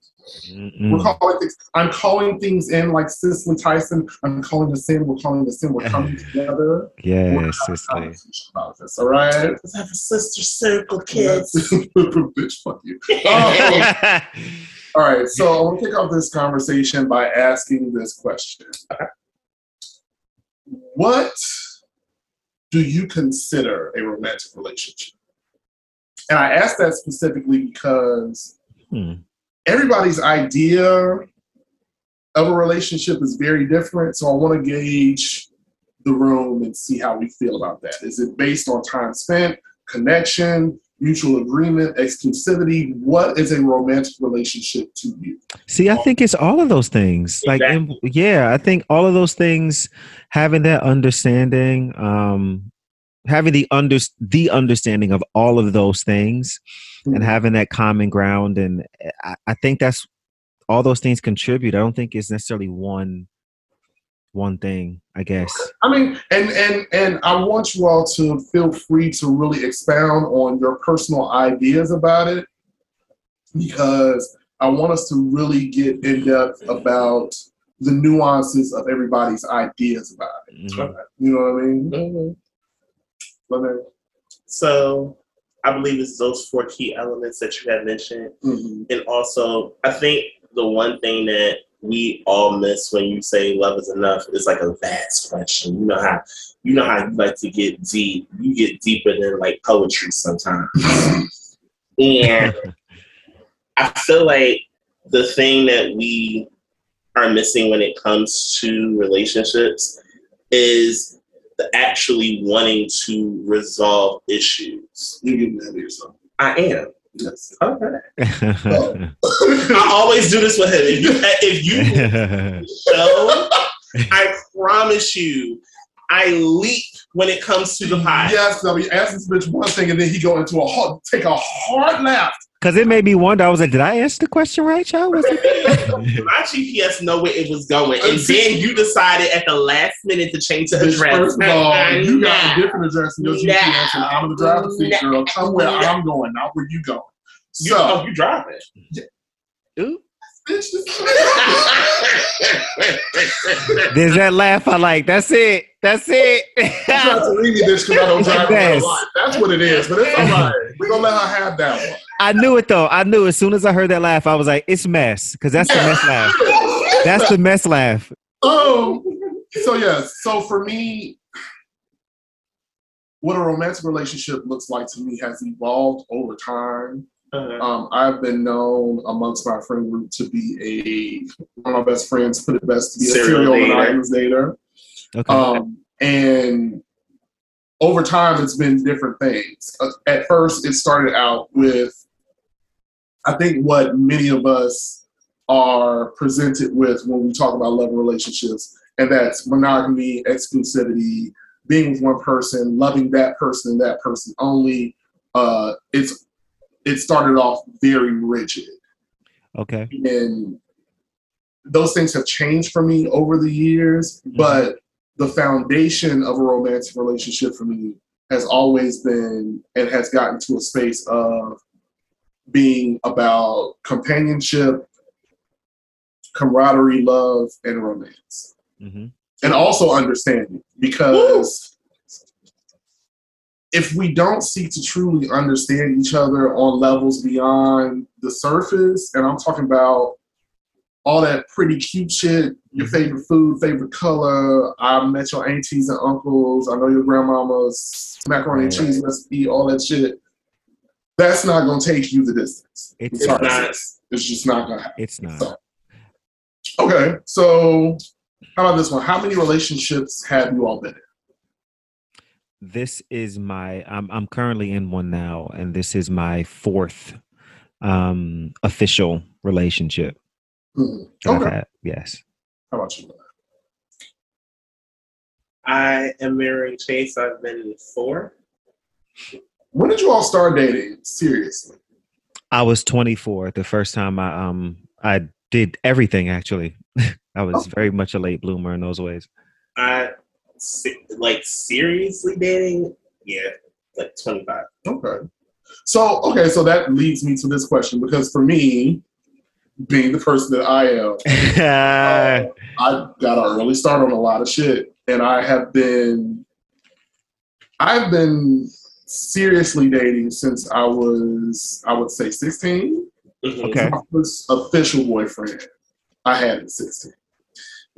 Speaker 7: Mm-mm.
Speaker 2: We're calling things, I'm calling things in like Cicely Tyson. I'm calling the sin. We're calling the sin. We're coming together. We're
Speaker 7: Yes,
Speaker 2: having a
Speaker 7: Cicely.
Speaker 2: about this. All right.
Speaker 1: Let's have a sister circle, kids.
Speaker 2: Bitch, fuck you. Oh. All right, so I want to kick off this conversation by asking this question. What do you consider a romantic relationship? And I ask that specifically because
Speaker 7: Hmm.
Speaker 2: everybody's idea of a relationship is very different. So I want to gauge the room and see how we feel about that. Is it based on time spent, connection, mutual agreement, exclusivity? What is a romantic relationship to you?
Speaker 7: See, I think it's all of those things. Like, in- yeah, I think all of those things, having that understanding, um, having the under the understanding of all of those things, and having that common ground, and I, I think that's all those things contribute. I don't think it's necessarily one one thing. I guess.
Speaker 2: I mean, and and and I want you all to feel free to really expound on your personal ideas about it because I want us to really get in depth about the nuances of everybody's ideas about it.
Speaker 7: Mhm.
Speaker 2: You know what I mean?
Speaker 1: Mhm.
Speaker 2: Let me-
Speaker 1: So I believe it's those four key elements that you had mentioned.
Speaker 2: mhm.
Speaker 1: And also, I think the one thing that we all miss when you say love is enough is like a vast question. You know how you know how you like to get deep. You get deeper than like poetry sometimes. and I feel like the thing that we are missing when it comes to relationships is the actually wanting to resolve issues.
Speaker 2: You get mad at yourself.
Speaker 1: I am.
Speaker 2: Yes.
Speaker 1: Okay. I always do this with him. If you, if you show, I promise you, I leap when it comes to the pie.
Speaker 2: Yes, I mean, ask this bitch one thing and then he go into a hard, take a hard laugh.
Speaker 7: Because it made me wonder. I was like, did I answer the question right, child? Was it-
Speaker 1: My GPS know where it was going, and then you decided at the last minute to change the
Speaker 2: Bitch,
Speaker 1: address.
Speaker 2: First of all, you got a different address in your
Speaker 1: Nah.
Speaker 2: GPS, and I'm in the driver's seat,
Speaker 1: Nah.
Speaker 2: girl. Come where
Speaker 1: Nah.
Speaker 2: I'm going, not where you going.
Speaker 1: You,
Speaker 2: So,
Speaker 1: oh, you driving?
Speaker 7: Ooh.
Speaker 2: Bitch,
Speaker 7: There's that laugh I like. That's it. That's it.
Speaker 2: trying to leave me bitch because I don't drive
Speaker 7: Yes.
Speaker 2: That's what it is, but it's all right. We're gonna let her have that one.
Speaker 7: I knew it though. I knew as soon as I heard that laugh, I was like, it's mess. Because that's the mess laugh. That's the mess laugh.
Speaker 2: Oh, so yes, so for me, what a romantic relationship looks like to me has evolved over time.
Speaker 1: Uh-huh.
Speaker 2: Um, I've been known amongst my friend group to be a one of my best friends put it best to be a
Speaker 1: Serial
Speaker 2: serial
Speaker 1: dater.
Speaker 2: monogamous dater.
Speaker 7: Okay.
Speaker 2: Um, and over time, it's been different things. Uh, At first, it started out with, I think, what many of us are presented with when we talk about love and relationships, and that's monogamy, exclusivity, being with one person, loving that person and that person only. Uh, it's it started off very rigid
Speaker 7: okay.
Speaker 2: and those things have changed for me over the years
Speaker 7: Mhm.
Speaker 2: but the foundation of a romantic relationship for me has always been and has gotten to a space of being about companionship camaraderie love and romance
Speaker 7: hmm
Speaker 2: and also understanding because if we don't seek to truly understand each other on levels beyond the surface and i'm talking about all that pretty cute shit, your mm-hmm. favorite food, favorite color. I met your aunties and uncles. I know your grandmama's macaroni and cheese recipe, all that shit. That's not gonna take you the distance.
Speaker 7: It's
Speaker 1: It's not.
Speaker 2: It's just not gonna happen.
Speaker 7: it's not.
Speaker 2: So, okay, so how about this one? How many relationships have you all been in?
Speaker 7: This is my I'm I'm currently in one now and this is my fourth um official relationship
Speaker 2: Mhm. Okay.
Speaker 7: Yes.
Speaker 2: How about you?
Speaker 1: I am marrying Chase. I've been in four.
Speaker 2: When did you all start dating? Seriously.
Speaker 7: I was 24 the first time I um I did everything actually. I was very much a late bloomer in those ways.
Speaker 1: I se- like seriously dating. Yeah, like twenty five.
Speaker 2: Okay. So okay, so that leads me to this question because for me, being the person that I am, uh, I got an early start on a lot of shit, and I have been, I've been seriously dating since I was, I would say, sixteen.
Speaker 7: okay.
Speaker 2: My first official boyfriend I had at sixteen.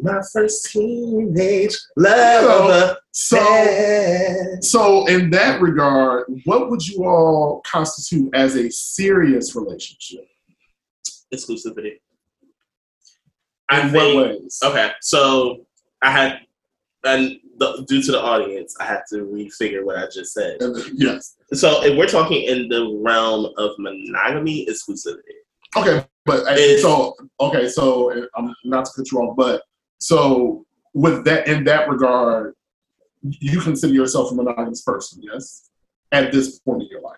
Speaker 1: My first teenage love.
Speaker 2: So,
Speaker 1: affair.
Speaker 2: so in that regard, what would you all constitute as a serious relationship?
Speaker 1: exclusivity.
Speaker 2: In
Speaker 1: I
Speaker 2: what
Speaker 1: think.
Speaker 2: ways?
Speaker 1: Okay, so I had, and the, due to the audience, I had to refigure what I just said.
Speaker 2: Yes.
Speaker 1: So if we're talking in the realm of monogamy, exclusivity.
Speaker 2: Okay, but
Speaker 1: It's-
Speaker 2: so okay, so I'm not to cut you off, but so with that in that regard, you consider yourself a monogamous person, yes? At this point in your life.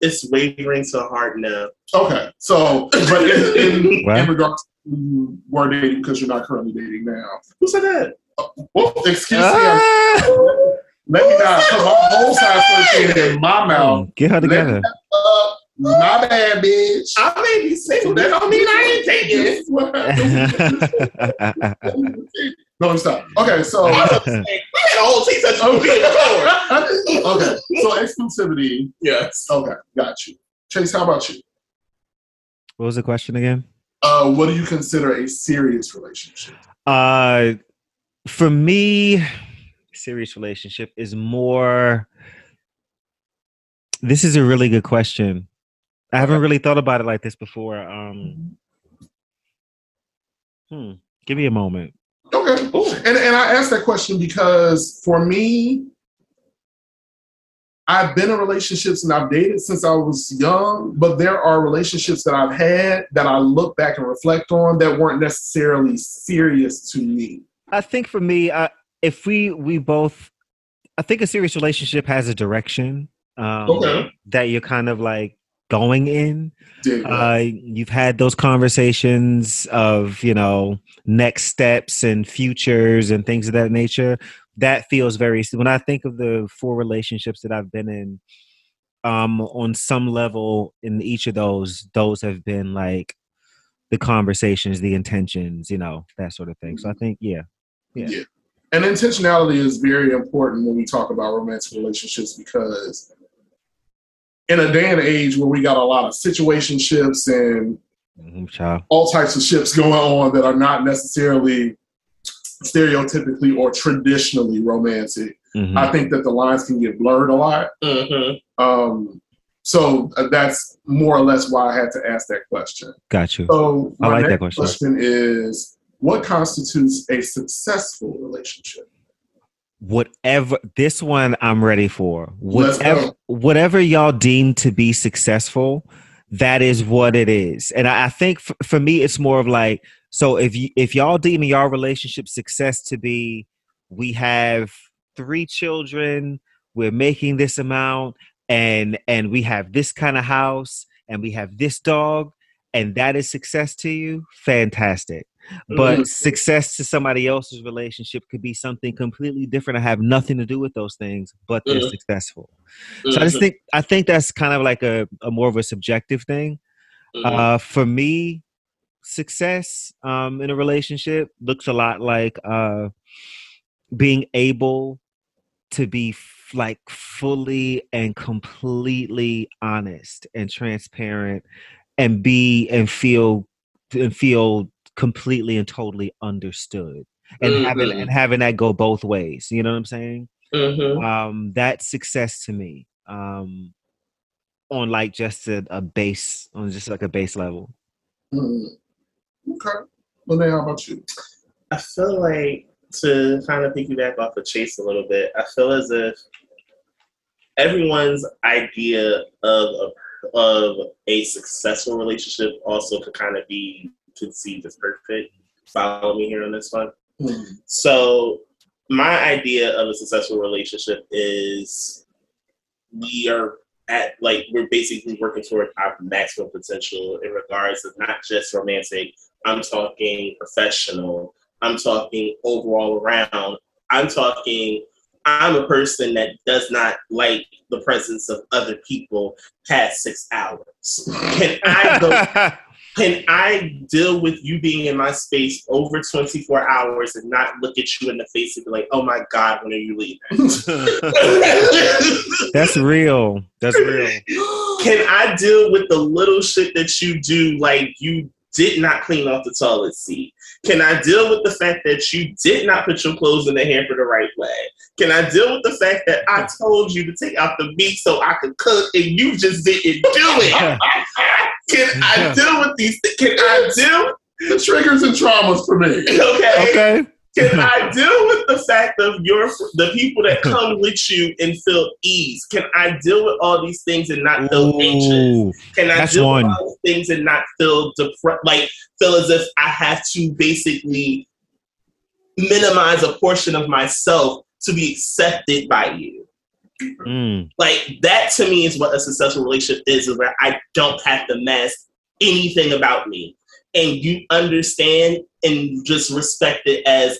Speaker 1: It's wavering so hard now.
Speaker 2: Okay, so but in, in,
Speaker 7: Well.
Speaker 2: in regards to we're dating because you're not currently dating now.
Speaker 1: Who said that?
Speaker 2: Well, excuse me, I'm-
Speaker 7: Ah!
Speaker 2: let me not put my whole side in my mouth.
Speaker 7: Get her together.
Speaker 2: Uh, my bad, bitch.
Speaker 1: I may be single. That don't mean I ain't taking
Speaker 2: This is what happened. no, stop. Okay, so
Speaker 1: we had a whole tea session movie before.
Speaker 2: okay, so exclusivity.
Speaker 1: Yes.
Speaker 2: Okay, got you. Chase, how about you?
Speaker 7: what was the question again?
Speaker 2: Uh, what do you consider a serious relationship?
Speaker 7: Uh, for me, serious relationship is more. This is a really good question. I haven't really thought about it like this before. Um, hmm. Give me a moment.
Speaker 2: Okay, and and I asked that question because for me, I've been in relationships and I've dated since I was young, but there are relationships that I've had that I look back and reflect on that weren't necessarily serious to me.
Speaker 7: I think for me, uh, if we we both, I think a serious relationship has a direction um,
Speaker 2: Okay.
Speaker 7: that you're kind of like going in. Uh, you've had those conversations of you know next steps and futures and things of that nature. That feels very. When I think of the four relationships that I've been in, um, on some level in each of those, those have been like the conversations, the intentions, you know, that sort of thing. So I think, yeah, yeah.
Speaker 2: Yeah. And intentionality is very important when we talk about romantic relationships because in a day and age where we got a lot of situation situationships and
Speaker 7: Mhm,
Speaker 2: all types of ships going on that are not necessarily stereotypically or traditionally romantic,
Speaker 7: Mhm.
Speaker 2: I think that the lines can get blurred a lot.
Speaker 1: Mm-hmm.
Speaker 2: Um, so uh, that's more or less why I had to ask that question.
Speaker 7: Got you.
Speaker 2: So
Speaker 7: I
Speaker 2: my
Speaker 7: like that
Speaker 2: next
Speaker 7: question.
Speaker 2: question is, what constitutes a successful relationship?
Speaker 7: Whatever this one I'm ready for. Whatever whatever y'all deem to be successful, that is what it is. And I, I think f- for me, it's more of like so if you if y'all deem y'all relationship success to be we have three children, we're making this amount, and and we have this kind of house, and we have this dog, and that is success to you, fantastic. But
Speaker 2: Mhm.
Speaker 7: success to somebody else's relationship could be something completely different I have nothing to do with those things, but they're
Speaker 1: Mhm.
Speaker 7: successful. So I just think I think that's kind of like a, a more of a subjective thing.
Speaker 1: Mhm.
Speaker 7: Uh, for me, success um, in a relationship looks a lot like uh, being able to be f- like fully and completely honest and transparent, and be and feel and feel completely and totally understood and having
Speaker 1: Mhm.
Speaker 7: and having that go both ways. You know what I'm saying?
Speaker 1: Mhm.
Speaker 7: Um, that's success to me. Um, on like just a, a base, on just like a base level.
Speaker 2: Mm. Okay. Lene, how about you?
Speaker 1: I feel like to kind of piggyback off of Chase a little bit, I feel as if everyone's idea of a, of a successful relationship also could kind of be conceived as perfect. Follow me here on this one.
Speaker 2: Mm.
Speaker 1: So, my idea of a successful relationship is we are at like we're basically working toward our maximum potential in regards of not just romantic. I'm talking professional. I'm talking overall around. I'm talking. I'm a person that does not like the presence of other people past six hours. Can I go can I deal with you being in my space over 24 hours and not look at you in the face and be like, oh my God, when are you leaving?
Speaker 7: That's real. That's real.
Speaker 1: Can I deal with the little shit that you do, like you did not clean off the toilet seat? Can I deal with the fact that you did not put your clothes in the hamper the right way? Can I deal with the fact that I told you to take out the meat so I could cook and you just didn't do it? Can I deal with these? Can I deal?
Speaker 2: The triggers and traumas for me.
Speaker 1: Okay.
Speaker 7: Okay.
Speaker 1: Can I deal with the fact of your the people that come with you and feel ease? Can I deal with all these things and not feel anxious? Can I deal
Speaker 7: one.
Speaker 1: with all these things and not feel depressed? Like feel as if I have to basically minimize a portion of myself to be accepted by you.
Speaker 7: mm,
Speaker 1: Like that to me is what a successful relationship is, is where I don't have to mask anything about me. And you understand and just respect it as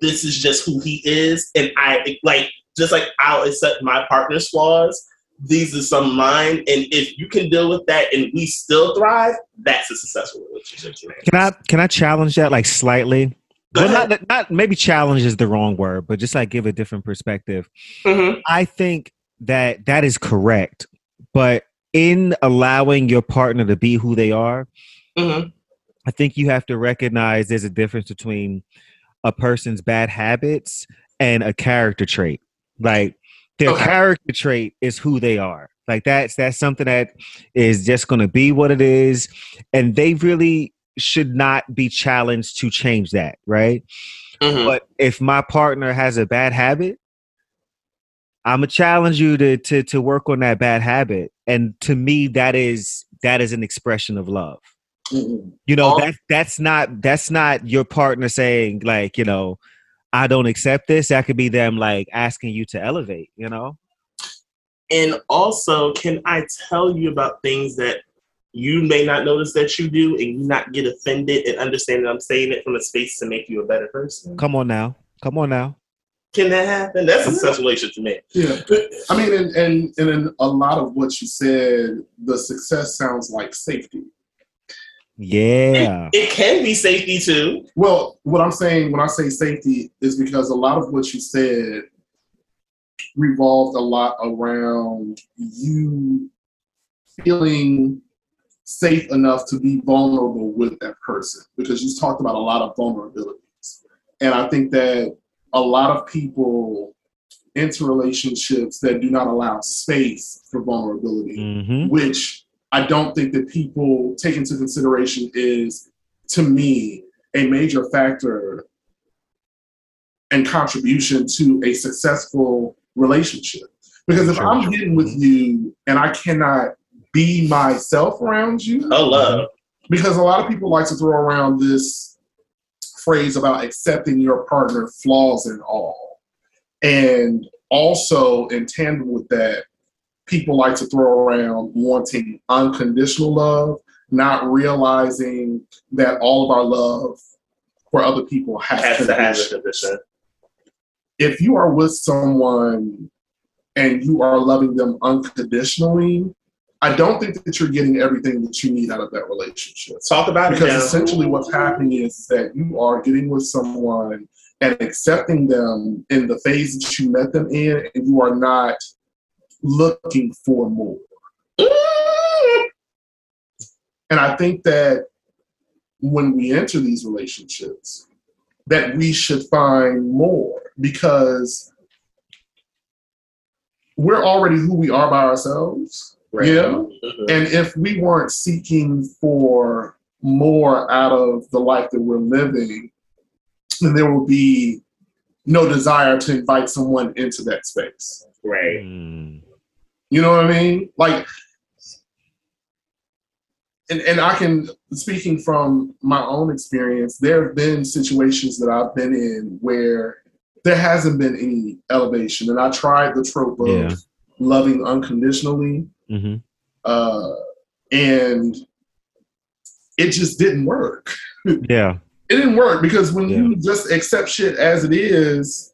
Speaker 1: this is just who he is. And I like just like I'll accept my partner's flaws. These are some of mine. And if you can deal with that and we still thrive, that's a successful relationship.
Speaker 7: Can I can I challenge that like slightly? Well, not not maybe challenge is the wrong word, but just like give a different perspective.
Speaker 1: Mhm.
Speaker 7: I think that that is correct, but in allowing your partner to be who they are,
Speaker 1: Mhm.
Speaker 7: I think you have to recognize there's a difference between a person's bad habits and a character trait. Like their
Speaker 1: Okay.
Speaker 7: character trait is who they are. Like that's that's something that is just going to be what it is, and they really should not be challenged to change that, right?
Speaker 1: Mhm.
Speaker 7: But if my partner has a bad habit, I'm gonna challenge you to to to work on that bad habit. And to me, that is that is an expression of love.
Speaker 2: Mm-mm.
Speaker 7: You know,
Speaker 1: All-
Speaker 7: that's that's not that's not your partner saying like, you know, I don't accept this. That could be them like asking you to elevate, you know?
Speaker 1: And also, can I tell you about things that you may not notice that you do and you not get offended and understand that I'm saying it from a space to make you a better person?
Speaker 7: Come on now. Come on now.
Speaker 1: Can that happen? That's a successful relationship to me.
Speaker 2: Yeah. I mean, and, and, and in a lot of what you said, the success sounds like safety.
Speaker 7: Yeah.
Speaker 1: It can be safety too.
Speaker 2: Well, what I'm saying when I say safety is because a lot of what you said revolved a lot around you feeling safe enough to be vulnerable with that person because you talked about a lot of vulnerabilities. And I think that a lot of people enter relationships that do not allow space for vulnerability
Speaker 7: hmm
Speaker 2: which I don't think that people take into consideration is, to me, a major factor and contribution to a successful relationship. Because if
Speaker 7: Sure,
Speaker 2: I'm
Speaker 7: sure.
Speaker 2: getting with you and I cannot be myself around you,
Speaker 1: Oh, love.
Speaker 2: because a lot of people like to throw around this phrase about accepting your partner flaws and all. And also, in tandem with that, people like to throw around wanting unconditional love, not realizing that all of our love for other people has,
Speaker 1: Has to have a condition.
Speaker 2: If you are with someone and you are loving them unconditionally, I don't think that you're getting everything that you need out of that relationship.
Speaker 1: Talk about it
Speaker 2: Because essentially what's happening is that you are getting with someone and accepting them in the phase that you met them in, and you are not looking for more. And I think that when we enter these relationships that we should find more because we're already who we are by ourselves. Yeah.
Speaker 1: Mhm.
Speaker 2: And if we weren't seeking for more out of the life that we're living, then there will be no desire to invite someone into that space.
Speaker 1: Right.
Speaker 7: Mm.
Speaker 2: You know what I mean? Like, and, and I can, speaking from my own experience, there have been situations that I've been in where there hasn't been any elevation. And I tried the trope of
Speaker 7: Yeah.
Speaker 2: loving unconditionally,
Speaker 7: hmm
Speaker 2: uh, and it just didn't work.
Speaker 7: Yeah.
Speaker 2: It didn't work because when
Speaker 7: Yeah.
Speaker 2: you just accept shit as it is,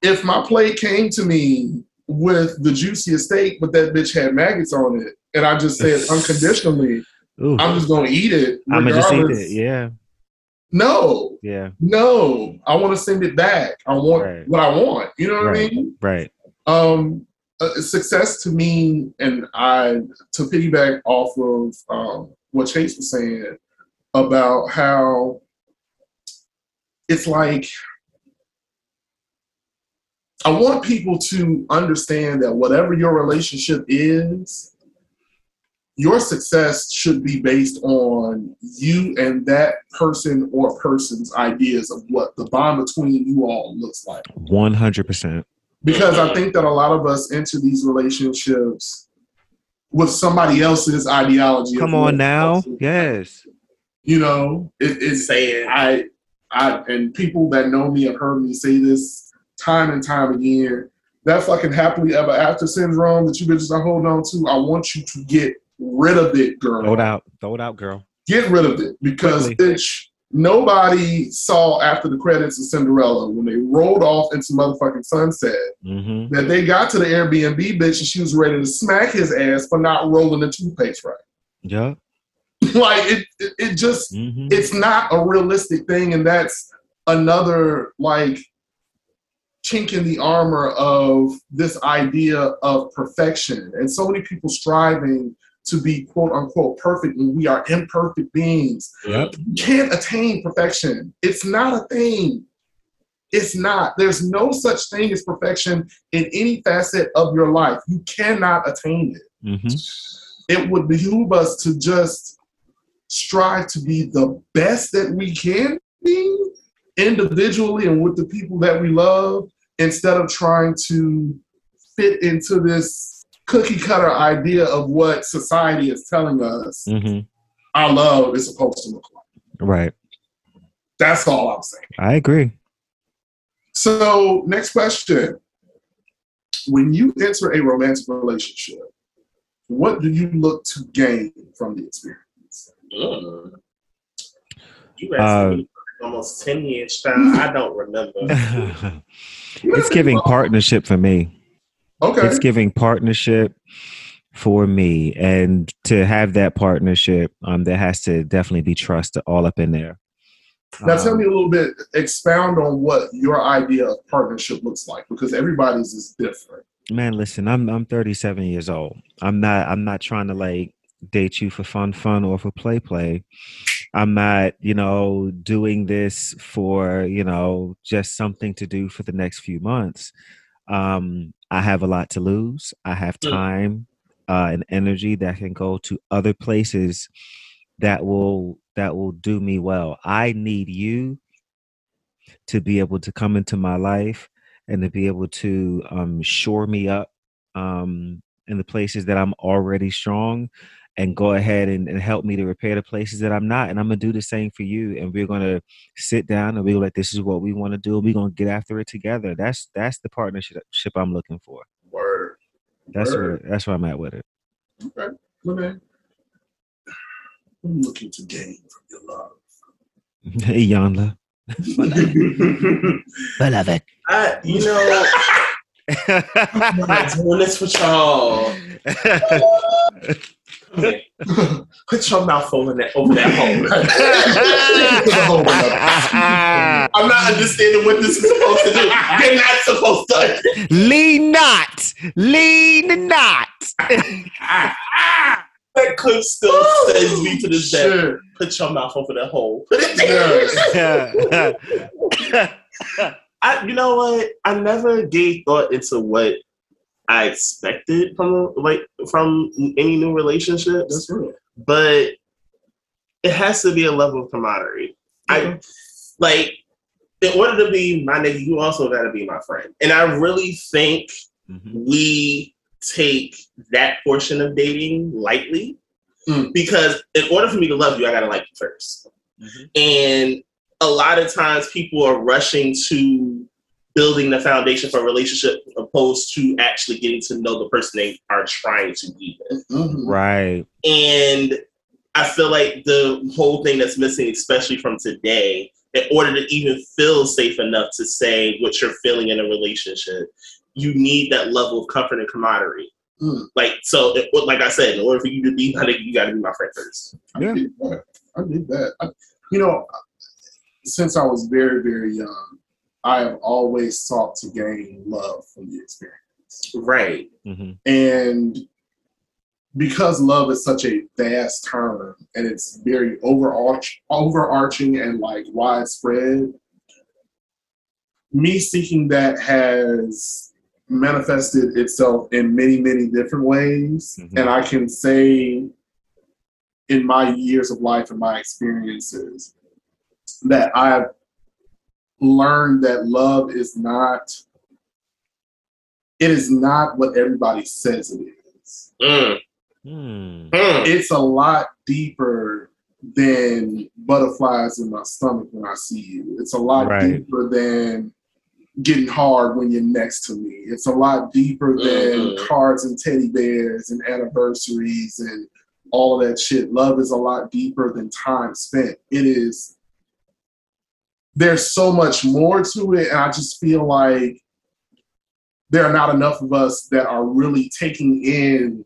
Speaker 2: if my plate came to me with the juiciest steak, but that bitch had maggots on it, and I just said unconditionally,
Speaker 7: Ooh.
Speaker 2: I'm just gonna eat it.
Speaker 7: I'm gonna just eat it. Yeah.
Speaker 2: No,
Speaker 7: Yeah.
Speaker 2: no, I want to send it back. I want
Speaker 7: Right.
Speaker 2: what I want. You know what
Speaker 7: Right.
Speaker 2: I mean?
Speaker 7: Right.
Speaker 2: Um, uh, success to me, and I to piggyback off of um, what Chase was saying about how it's like I want people to understand that whatever your relationship is, your success should be based on you and that person or person's ideas of what the bond between you all looks like
Speaker 7: One hundred percent.
Speaker 2: because I think that a lot of us enter these relationships with somebody else's ideology.
Speaker 7: Come on now. Yes.
Speaker 2: You know, it, it's
Speaker 1: Saying
Speaker 2: I, I, and people that know me have heard me say this time and time again. That fucking happily ever after syndrome that you bitches are holding on to, I want you to get rid of it, girl.
Speaker 7: Throw it out. Throw it out, girl.
Speaker 2: Get rid of it because
Speaker 7: Quickly.
Speaker 2: bitch, nobody saw after the credits of Cinderella when they rolled off into motherfucking sunset
Speaker 7: Mm-hmm.
Speaker 2: that they got to the Airbnb bitch and she was ready to smack his ass for not rolling the toothpaste right.
Speaker 7: Yeah.
Speaker 2: like it, it, it just
Speaker 7: Mm-hmm.
Speaker 2: it's not a realistic thing, and that's another like chink in the armor of this idea of perfection. And so many people striving to be quote unquote perfect when we are imperfect beings.
Speaker 7: Yep.
Speaker 2: You can't attain perfection. It's not a thing. It's not. There's no such thing as perfection in any facet of your life. You cannot attain it
Speaker 7: Mm-hmm.
Speaker 2: it would behoove us to just strive to be the best that we can individually and with the people that we love instead of trying to fit into this cookie cutter idea of what society is telling us
Speaker 7: Mm-hmm.
Speaker 2: our love is supposed to look like.
Speaker 7: Right.
Speaker 2: That's all I'm saying.
Speaker 7: I agree.
Speaker 2: So, next question. When you enter a romantic relationship, what do you look to gain from the experience?
Speaker 1: Mm. You
Speaker 7: Uh,
Speaker 1: me almost 10 years, child. I don't remember.
Speaker 7: it's giving partnership for me.
Speaker 2: Okay.
Speaker 7: It's giving partnership for me, and to have that partnership, um, there has to definitely be trust all up in there.
Speaker 2: Now, tell
Speaker 7: Um,
Speaker 2: me a little bit, expound on what your idea of partnership looks like because everybody's is different.
Speaker 7: man listen i'm i'm 37 years old i'm not i'm not trying to like date you for fun fun or for play play i'm not you know doing this for you know just something to do for the next few months. Um i have a lot to lose. I have
Speaker 1: Mm.
Speaker 7: time uh and energy that can go to other places that will that will do me well. I need you to be able to come into my life and to be able to um, shore me up um, in the places that I'm already strong and go ahead and, and help me to repair the places that I'm not. And I'm going to do the same for you. And we're going to sit down and we're like, this is what we want to do. We're going to get after it together. That's that's the partnership I'm looking for.
Speaker 2: Word.
Speaker 7: That's
Speaker 2: Word.
Speaker 7: where that's where I'm at with it.
Speaker 2: Okay. Okay. I'm looking to gain from your love.
Speaker 7: Iyanla. Beloved.
Speaker 1: I, you know, I'm not doing this with y'all. Come here. Put your mouth over that over that hole. I'm not understanding what this is supposed to do. You're not supposed to.
Speaker 7: Lean not. Lean not.
Speaker 1: that clip still sends me to this day.
Speaker 2: Shit.
Speaker 1: Put your mouth over that hole. Put it there. I, you know what? I never gave thought into what I expected from like from any new relationships,
Speaker 2: real.
Speaker 1: but it has to be a level of camaraderie. I like in order to be my nigga, you also got to be my friend, and I really think
Speaker 7: Mhm.
Speaker 1: we take that portion of dating lightly
Speaker 2: Mm.
Speaker 1: because in order for me to love you, I gotta like you 1st
Speaker 7: Mhm.
Speaker 1: And a lot of times people are rushing to building the foundation for a relationship opposed to actually getting to know the person they are trying to be with.
Speaker 2: Mhm.
Speaker 7: Right.
Speaker 1: And I feel like the whole thing that's missing, especially from today, in order to even feel safe enough to say what you're feeling in a relationship, you need that level of comfort and camaraderie.
Speaker 2: Mm.
Speaker 1: Like so, it, like I said, in order for you to be my nigga, you got to be my friend first.
Speaker 2: I did that. I did that. I, you know, since I was very, very young, I have always sought to gain love from the experience.
Speaker 1: Right.
Speaker 7: hmm
Speaker 2: And because love is such a vast term and it's very overarch, overarching and like widespread, me seeking that has manifested itself in many, many different ways.
Speaker 7: Mhm.
Speaker 2: And I can say in my years of life and my experiences that I've learned that love is not it is not what everybody says it is.
Speaker 1: Mm.
Speaker 7: Hmm.
Speaker 1: Mm.
Speaker 2: It's a lot deeper than butterflies in my stomach when I see you. It's a lot
Speaker 7: Right.
Speaker 2: deeper than getting hard when you're next to me. It's a lot deeper than
Speaker 1: Mhm.
Speaker 2: cards and teddy bears and anniversaries and all of that shit. Love is a lot deeper than time spent. It is there's so much more to it, and I just feel like there are not enough of us that are really taking in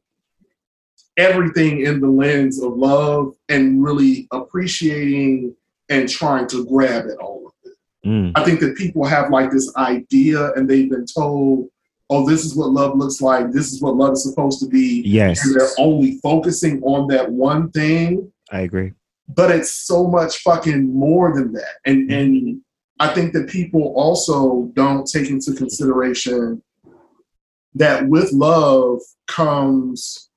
Speaker 2: everything in the lens of love and really appreciating and trying to grab at all of it.
Speaker 7: Mm.
Speaker 2: I think that people have like this idea and they've been told, oh, this is what love looks like, this is what love is supposed to be.
Speaker 7: Yes,
Speaker 2: And they're only focusing on that one thing
Speaker 7: I agree.
Speaker 2: But it's so much fucking more than that. And mm-hmm. and I think that people also don't take into consideration that with love comes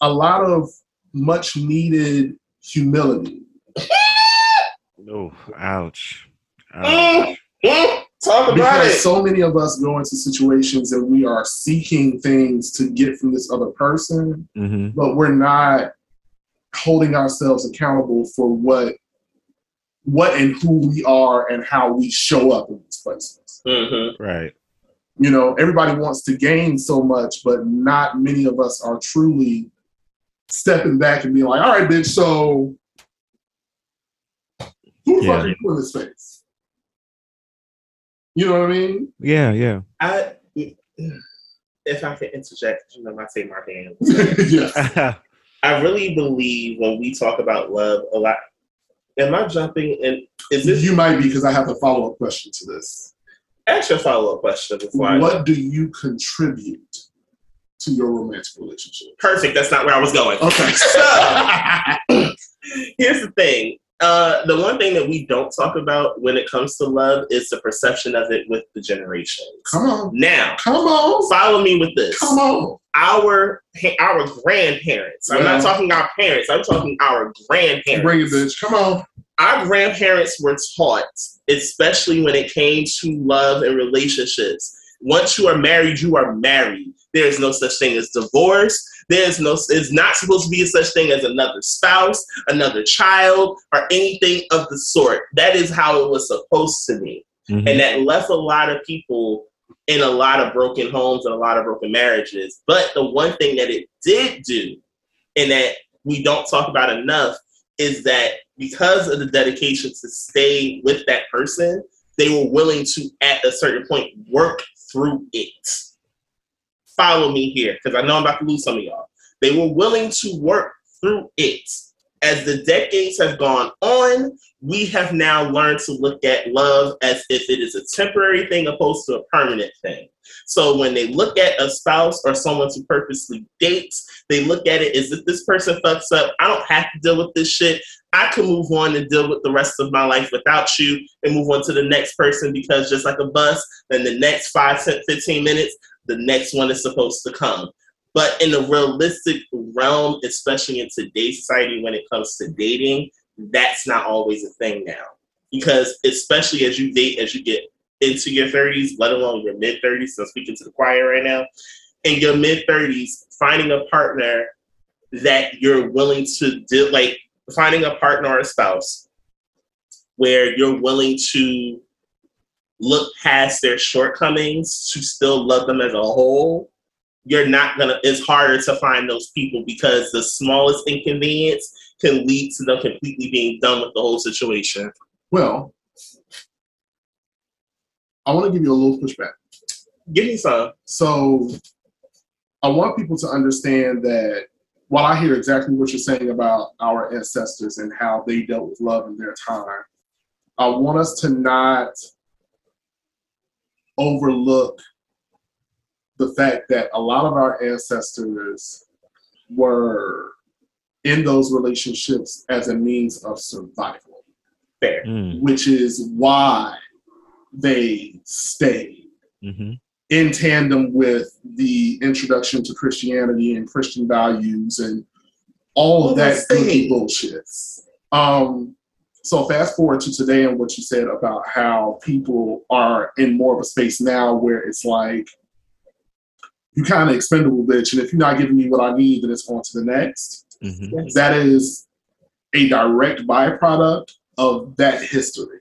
Speaker 2: a lot of much needed humility.
Speaker 7: Oh, ouch. Ouch.
Speaker 1: Talk about
Speaker 2: Because
Speaker 1: it.
Speaker 2: so many of us go into situations and we are seeking things to get from this other person,
Speaker 7: hmm
Speaker 2: but we're not holding ourselves accountable for what what and who we are and how we show up in these places.
Speaker 1: Mhm.
Speaker 7: Right.
Speaker 2: You know, everybody wants to gain so much, but not many of us are truly stepping back and being like, all right, bitch, so who the
Speaker 7: Yeah.
Speaker 2: fuck are you in this space? You know what I mean?
Speaker 7: Yeah, yeah.
Speaker 1: I, if I can interject, you know, I say my hand.
Speaker 2: yes.
Speaker 1: I really believe when we talk about love a lot. Am I jumping in? Is this
Speaker 2: You might be because I have a follow up question to this.
Speaker 1: ask your follow up question before I
Speaker 2: What do you contribute to your romantic relationship?
Speaker 1: Perfect. That's not where I was going.
Speaker 2: Okay.
Speaker 1: So, here's the thing. Uh, the one thing that we don't talk about when it comes to love is the perception of it with the generations.
Speaker 2: Come on.
Speaker 1: Now,
Speaker 2: Come on.
Speaker 1: follow me with this.
Speaker 2: Come on.
Speaker 1: Our our grandparents. I'm not talking our parents. I'm talking our grandparents.
Speaker 2: Bring it, bitch. Come on.
Speaker 1: our grandparents were taught, especially when it came to love and relationships. Once you are married, you are married. There is no such thing as divorce. There's no. It's not supposed to be such thing as another spouse, another child, or anything of the sort. That is how it was supposed to be,
Speaker 7: Mhm.
Speaker 1: and that left a lot of people in a lot of broken homes and a lot of broken marriages. But the one thing that it did do, and that we don't talk about enough, is that because of the dedication to stay with that person, they were willing to, at a certain point, work through it. Follow me here, because I know I'm about to lose some of y'all. They were willing to work through it as the decades have gone on, we have now learned to look at love as if it is a temporary thing opposed to a permanent thing. So when they look at a spouse or someone to purposely date, they look at it as if this person fucks up, I don't have to deal with this shit. I can move on and deal with the rest of my life without you and move on to the next person because just like a bus, then the next five, 10, 15 minutes, the next one is supposed to come. But in the realistic realm, especially in today's society when it comes to dating, that's not always a thing now. Because especially as you date, as you get into your 30s, let alone your mid 30s, so I'm speaking to the choir right now, in your mid 30s, finding a partner that you're willing to do, like finding a partner or a spouse where you're willing to look past their shortcomings to still love them as a whole you're not gonna it's harder to find those people because the smallest inconvenience can lead to them completely being done with the whole situation
Speaker 2: Well, I want to give you a little pushback.
Speaker 1: give me some
Speaker 2: So I want people to understand that while I hear exactly what you're saying about our ancestors and how they dealt with love in their time, I want us to not overlook the fact that a lot of our ancestors were in those relationships as a means of survival
Speaker 1: fair
Speaker 7: Mm,
Speaker 2: which is why they stayed
Speaker 7: mhm.
Speaker 2: in tandem with the introduction to Christianity and Christian values and all of
Speaker 1: Well,
Speaker 2: that
Speaker 1: let's see.
Speaker 2: goofy bullshit. Um, so fast forward to today and what you said about how people are in more of a space now where it's like you kind of expendable bitch, and if you're not giving me what I need, then it's on to the next.
Speaker 7: Mhm.
Speaker 2: that is a direct byproduct of that history.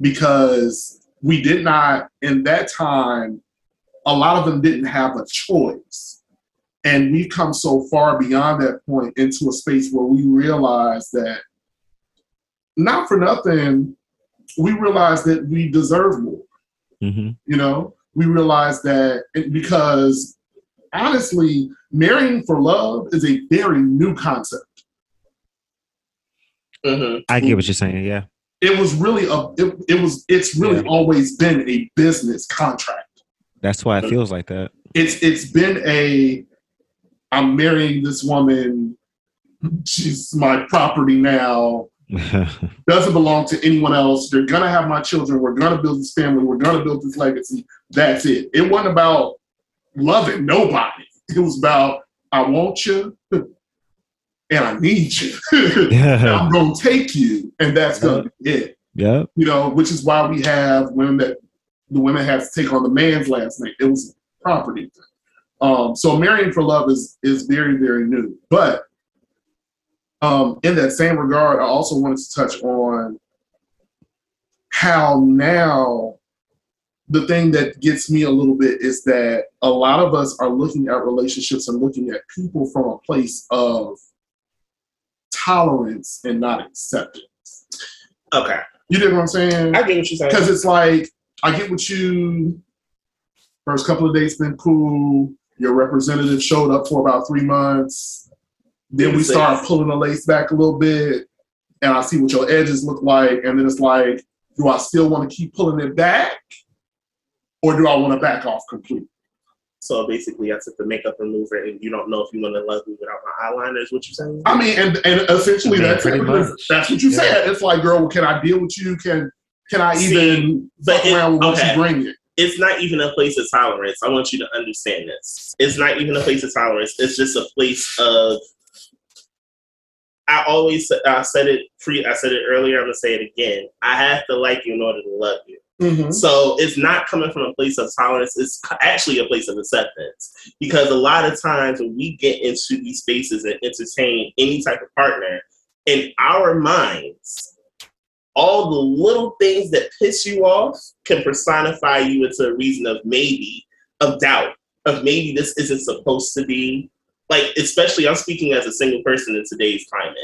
Speaker 2: Because we did not in that time a lot of them didn't have a choice. And we've come so far beyond that point into a space where we realize that not for nothing we realize that we deserve more
Speaker 7: Mhm.
Speaker 2: you know we realize that it, because honestly marrying for love is a very new concept
Speaker 1: hmm
Speaker 7: I get what you're saying. Yeah.
Speaker 2: it was really a it, it was it's really
Speaker 7: Yeah.
Speaker 2: always been a business contract
Speaker 7: That's why it feels like that.
Speaker 2: it's it's been a i'm marrying this woman she's my property now doesn't belong to anyone else they're gonna have my children we're gonna build this family we're gonna build this legacy that's it it wasn't about loving nobody it was about i want you and i need you
Speaker 7: yeah.
Speaker 2: i'm gonna take you and that's gonna be it
Speaker 7: Yep.
Speaker 2: you know, which is why we have women that the women had to take on the man's last name. It was property. Um, so marrying for love is is very very new. But um, in that same regard, I also wanted to touch on how now the thing that gets me a little bit is that a lot of us are looking at relationships and looking at people from a place of tolerance and not acceptance.
Speaker 1: okay
Speaker 2: You dig what I'm saying?
Speaker 1: i get what you're saying
Speaker 2: Because it's like I get with you. First couple of dates been cool. Your representative showed up for about three months. Then we start pulling the lace back a little bit, and I see what your edges look like, and then it's like, do I still want to keep pulling it back, or do I want to back off completely?
Speaker 1: so basically i took the makeup remover and you don't know if you want to love me without my eyeliner is what you're saying
Speaker 2: I mean, and and essentially
Speaker 7: I mean,
Speaker 2: that's
Speaker 7: pretty
Speaker 2: it.
Speaker 7: much.
Speaker 2: That's what you
Speaker 7: Yeah.
Speaker 2: said. It's like, girl, can I deal with you? Can can I
Speaker 1: See,
Speaker 2: even
Speaker 1: but
Speaker 2: fuck
Speaker 1: it-
Speaker 2: around with what you bring it?
Speaker 1: it's not even a place of tolerance. I want you to understand this. It's not even a place of tolerance. It's just a place of. I always I said it pre I said it earlier. I'm gonna say it again. I have to like you in order to love you.
Speaker 2: Mm-hmm.
Speaker 1: So it's not coming from a place of tolerance. It's actually a place of acceptance. Because a lot of times when we get into these spaces and entertain any type of partner, in our minds, all the little things that piss you off can personify you into a reason of maybe, of doubt, of maybe this isn't supposed to be. Like, especially, I'm speaking as a single person in today's climate.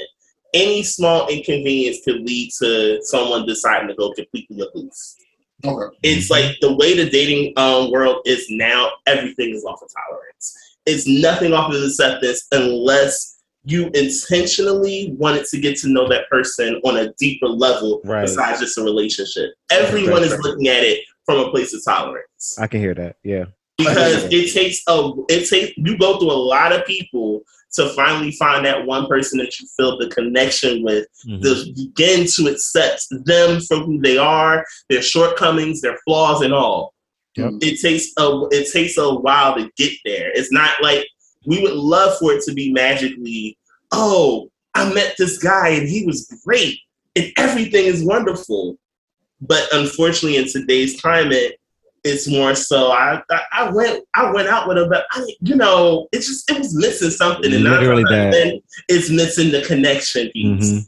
Speaker 1: Any small inconvenience could lead to someone deciding to go completely loose
Speaker 2: Okay.
Speaker 1: it's like the way the dating um, world is now everything is off of tolerance it's nothing off of acceptance unless you intentionally wanted to get to know that person on a deeper level
Speaker 7: Right.
Speaker 1: besides just a relationship. Everyone is
Speaker 7: Right.
Speaker 1: looking at it from a place of tolerance
Speaker 7: I can hear that. Yeah.
Speaker 1: Because it takes a it takes you go through a lot of people to finally find that one person that you feel the connection with
Speaker 7: Mhm.
Speaker 1: to begin to accept them for who they are, their shortcomings, their flaws, and all.
Speaker 7: Yep.
Speaker 1: It takes a it takes a while to get there. It's not like we would love for it to be magically. Oh, I met this guy and he was great and everything is wonderful. But unfortunately, in today's climate, it's more so. I I, I went I went out with him, but I you know it's just it was missing something, and nine
Speaker 7: Literally
Speaker 1: times
Speaker 7: that.
Speaker 1: ten, it's missing the connection piece
Speaker 7: Mhm.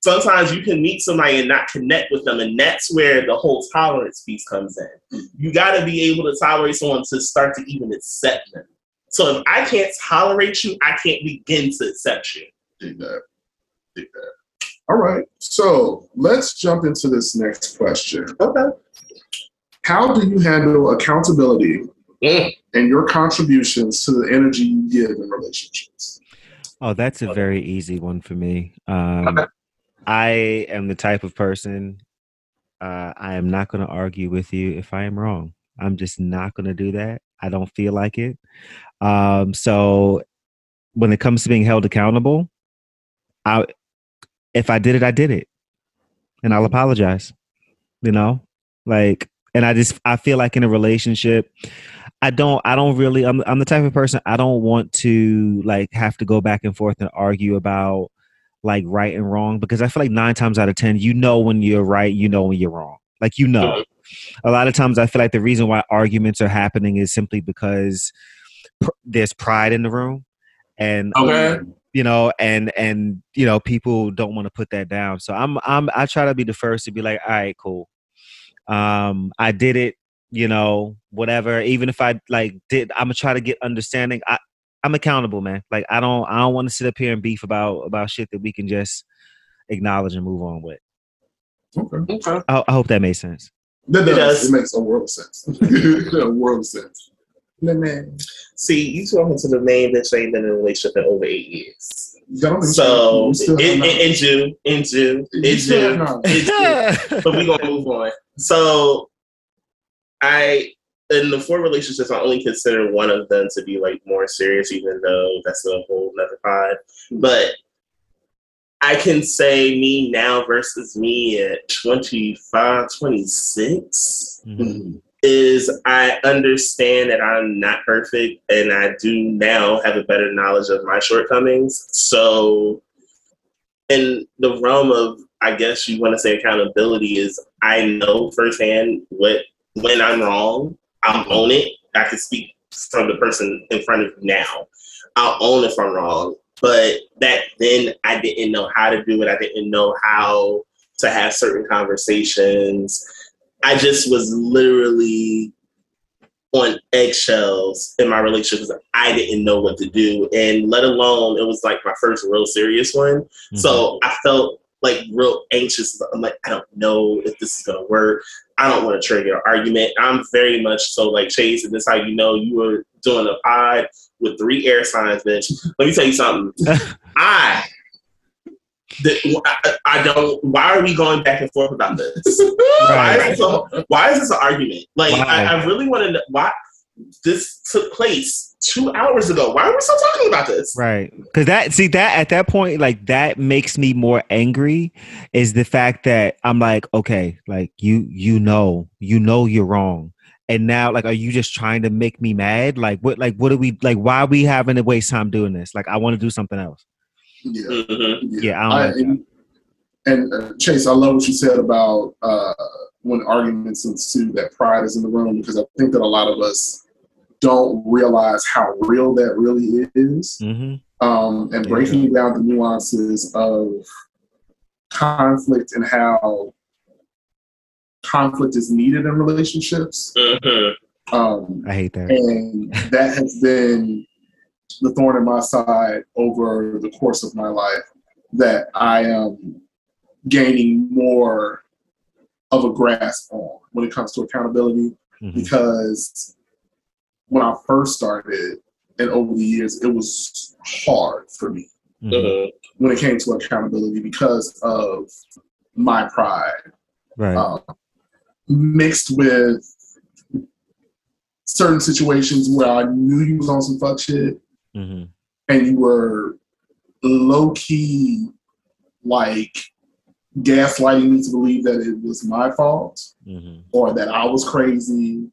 Speaker 1: sometimes you can meet somebody and not connect with them, and that's where the whole tolerance piece comes in. You got to be able to tolerate someone to start to even accept them. So if I can't tolerate you, I can't begin to accept you.
Speaker 2: Dig that. Dig that. All right. So let's jump into this next question.
Speaker 1: Okay.
Speaker 2: How do you handle accountability and your contributions to the energy you give in relationships?
Speaker 7: Oh, that's a very easy one for me. Um,
Speaker 1: Okay.
Speaker 7: I am the type of person. Uh, I am not going to argue with you if I am wrong. I'm just not going to do that. I don't feel like it. Um, so when it comes to being held accountable, I if I did it, I did it, and I'll apologize. You know, like, and I just I feel like in a relationship, I don't I don't really I'm I'm the type of person I don't want to like have to go back and forth and argue about like right and wrong because I feel like nine times out of ten you know when you're right, you know when you're wrong. Like you know. A lot of times I feel like the reason why arguments are happening is simply because pr- there's pride in the room and
Speaker 1: Okay.
Speaker 7: you know and and you know people don't want to put that down so i'm i'm i try to be the first to be like all right cool um i did it you know whatever even if i like did i'm gonna try to get understanding i i'm accountable man like i don't i don't want to sit up here and beef about about shit that we can just acknowledge and move on with
Speaker 2: Okay.
Speaker 1: Okay.
Speaker 7: i, I hope that made sense
Speaker 2: That
Speaker 1: It
Speaker 2: does.
Speaker 1: does.
Speaker 2: It makes a world of sense. a world of sense. Man,
Speaker 1: See, you talking to the main bitch that ain't been in a relationship in over eight years.
Speaker 2: don't
Speaker 1: So
Speaker 2: we still
Speaker 1: in,
Speaker 2: have
Speaker 1: in, in June, in June, in
Speaker 2: You
Speaker 1: June, in June. but we gonna move on. So I in the four relationships, I only consider one of them to be like more serious, even though that's a whole nother pod. But I can say me now versus me at 25, 26
Speaker 7: Mhm.
Speaker 1: is I understand that I'm not perfect and I do now have a better knowledge of my shortcomings. So in the realm of I guess you want to say accountability is I know firsthand what when I'm wrong, I'll own it. I can speak from the person in front of you now. I'll own if I'm wrong. But back then I didn't know how to do it. I didn't know how to have certain conversations. I just was literally on eggshells in my relationships. I didn't know what to do. And let alone it was like my first real serious one. So mm-hmm. I felt like real anxious. I'm like, I don't know if this is gonna work. I don't want to trigger an argument. I'm very much so like Chase, and this is how you know you were doing a pod with three air signs, bitch. Let me tell you something. I, the, I, I don't. Why are we going back and forth about this? Why is this a, why is this an argument? Like? I, I really want to know why this took place two hours ago. Why are we still talking about this?
Speaker 7: Right. Cause that see that at that point, like that makes me more angry is the fact that I'm like, okay, like you you know, you know you're wrong. And now like are you just trying to make me mad? Like what like what are we like why are we having to waste time doing this? Like I want to do something else.
Speaker 2: Yeah.
Speaker 1: Mhm.
Speaker 7: Yeah, I don't
Speaker 2: I,
Speaker 7: like
Speaker 2: and and uh, Chase, I love what you said about uh, when arguments ensue, that pride is in the room because I think that a lot of us don't realize how real that really is,
Speaker 7: Mm-hmm.
Speaker 2: um, and
Speaker 7: Yeah.
Speaker 2: breaking down the nuances of conflict and how conflict is needed in relationships.
Speaker 1: Mhm.
Speaker 2: Um,
Speaker 7: I hate that.
Speaker 2: and that has been the thorn in my side over the course of my life that I am gaining more of a grasp on when it comes to accountability
Speaker 7: Mhm.
Speaker 2: because when I first started and over the years it was hard for me
Speaker 7: Mhm.
Speaker 1: Mhm.
Speaker 2: when it came to accountability because of my pride,
Speaker 7: Right.
Speaker 2: uh, mixed with certain situations where I knew you was on some fuck shit
Speaker 7: hmm
Speaker 2: and you were low key like gaslighting me to believe that it was my fault
Speaker 7: hmm
Speaker 2: or that I was crazy.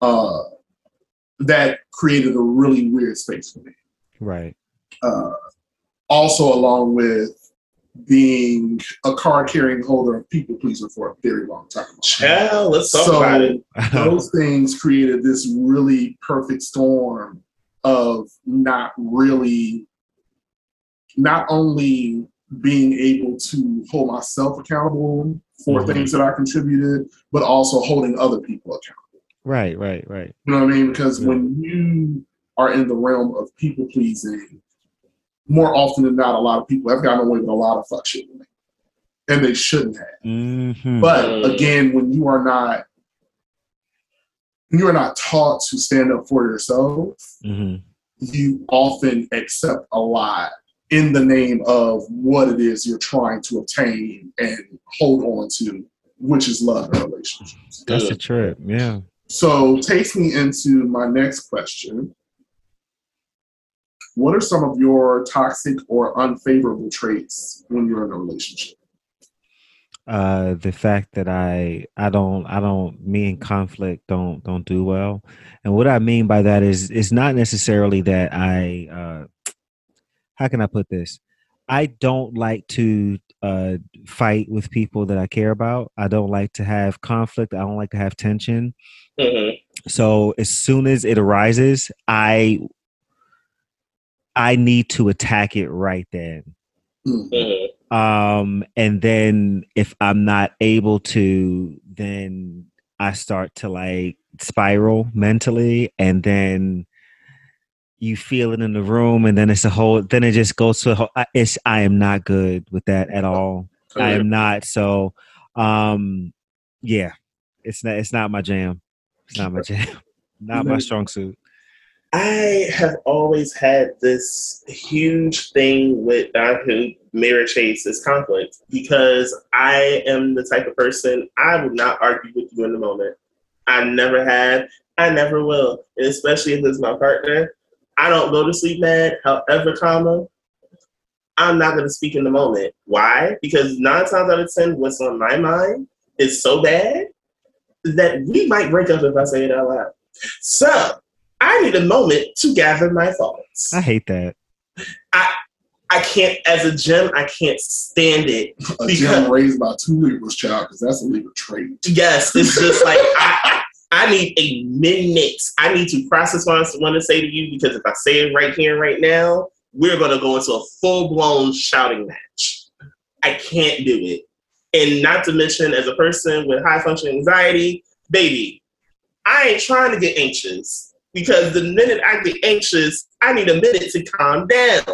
Speaker 2: Uh, that created a really weird space for me.
Speaker 7: Right.
Speaker 2: Uh, also, along with being a card carrying holder of people pleaser for a very long time.
Speaker 1: Child, let's talk
Speaker 2: So-
Speaker 1: about it.
Speaker 2: Those things created this really perfect storm of not really, not only being able to hold myself accountable for
Speaker 7: Mhm.
Speaker 2: things that I contributed, but also holding other people accountable.
Speaker 7: Right. Right. Right.
Speaker 2: You know what I mean? Because
Speaker 7: Yeah.
Speaker 2: when you are in the realm of people pleasing, more often than not, a lot of people have gotten away with a lot of fuck shit, with me. and they shouldn't have.
Speaker 7: hmm
Speaker 2: But again, when you are not, you are not taught to stand up for yourself,
Speaker 7: hmm
Speaker 2: you often accept a lot in the name of what it is you're trying to obtain and hold on to, which is love and relationships.
Speaker 7: That's the trip. Yeah.
Speaker 2: So takes me into my next question. What are some of your toxic or unfavorable traits when you're in a relationship?
Speaker 7: uh the fact that i i don't i don't me and conflict don't don't do well. And what i mean by that is it's not necessarily that i uh how can i put this? I don't like to uh fight with people that i care about. I don't like to have conflict. I don't like to have tension
Speaker 1: Mhm.
Speaker 7: so as soon as it arises i i need to attack it right then.
Speaker 1: Mhm.
Speaker 7: um and then if i'm not able to then i start to like spiral mentally and then you feel it in the room and then it's a whole then it just goes to a whole I- it's i am not good with that at all. I am not. So um yeah it's not it's not my jam not my jam not my strong suit
Speaker 1: I have always had this huge thing with Don who Mirror Chase is conflict because I am the type of person I would not argue with you in the moment. I never have. I never will. And especially if it's my partner. I don't go to sleep mad. However, comma, I'm not going to speak in the moment. Why? Because nine times out of ten, what's on my mind is so bad that we might break up if I say it out loud. So I need a moment to gather my thoughts.
Speaker 7: i hate that
Speaker 1: I I can't, as a gem, I can't stand it.
Speaker 2: A
Speaker 1: Because-
Speaker 2: gem raised by two Libras, child, because that's a Libra trait.
Speaker 1: Yes, it's just like I, I need a minute. I need to process what I want to say to you because if I say it right here, and right now, we're going to go into a full blown shouting match. I can't do it. And not to mention, as a person with high functioning anxiety, baby, I ain't trying to get anxious because the minute I get anxious, I need a minute to calm down.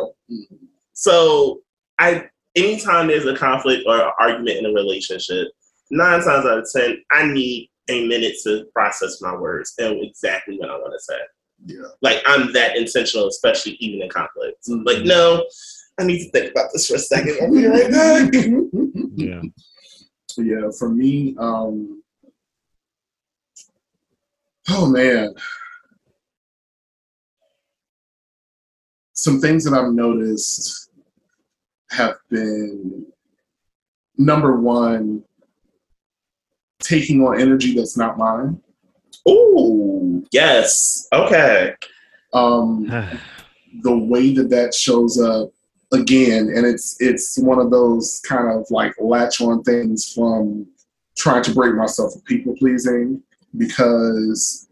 Speaker 1: So I anytime there's a conflict or an argument in a relationship, nine times out of ten, I need a minute to process my words and exactly what I want to say.
Speaker 2: Yeah.
Speaker 1: Like I'm that intentional, especially even in conflict.
Speaker 2: Mhm.
Speaker 1: Like, no, I need to think about this for a second. I'll be right back.
Speaker 7: yeah
Speaker 2: yeah, for me, um, oh man, some things that I've noticed have been number one, taking on energy that's not mine.
Speaker 1: Oh, yes. Okay.
Speaker 2: Um, the way that that shows up again and it's it's one of those kind of like latch on things from trying to break myself of people pleasing because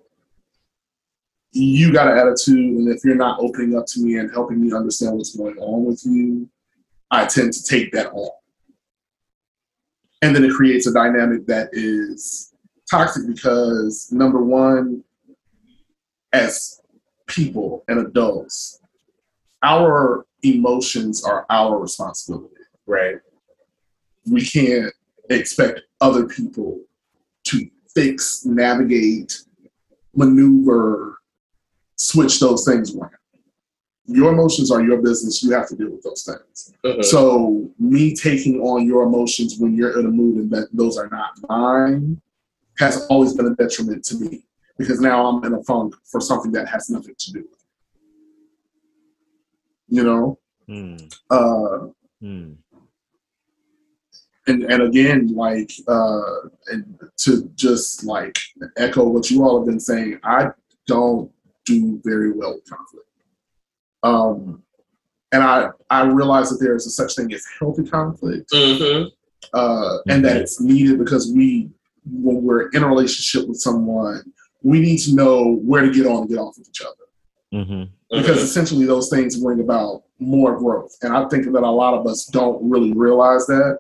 Speaker 2: you got an attitude and if you're not opening up to me and helping me understand what's going on with you i tend to take that on. And then it creates a dynamic that is toxic because number one as people and adults our emotions are our responsibility.
Speaker 1: Right.
Speaker 2: We can't expect other people to fix, navigate, maneuver, switch those things around. your emotions are your business. You have to deal with those things.
Speaker 1: Mhm.
Speaker 2: So me taking on your emotions when you're in a mood and that those are not mine has always been a detriment to me because now I'm in a funk for something that has nothing to do with it. You know,
Speaker 7: Mm,
Speaker 2: uh,
Speaker 7: mm,
Speaker 2: and and again, like uh, and to just like echo what you all have been saying, I don't do very well with conflict. Um, and I I realize that there is a such thing as healthy conflict,
Speaker 1: Mhm.
Speaker 2: uh, and that it's needed because we, when we're in a relationship with someone, we need to know where to get on and get off with each other
Speaker 7: mhm.
Speaker 2: because essentially those things bring about more growth. And I think that a lot of us don't really realize that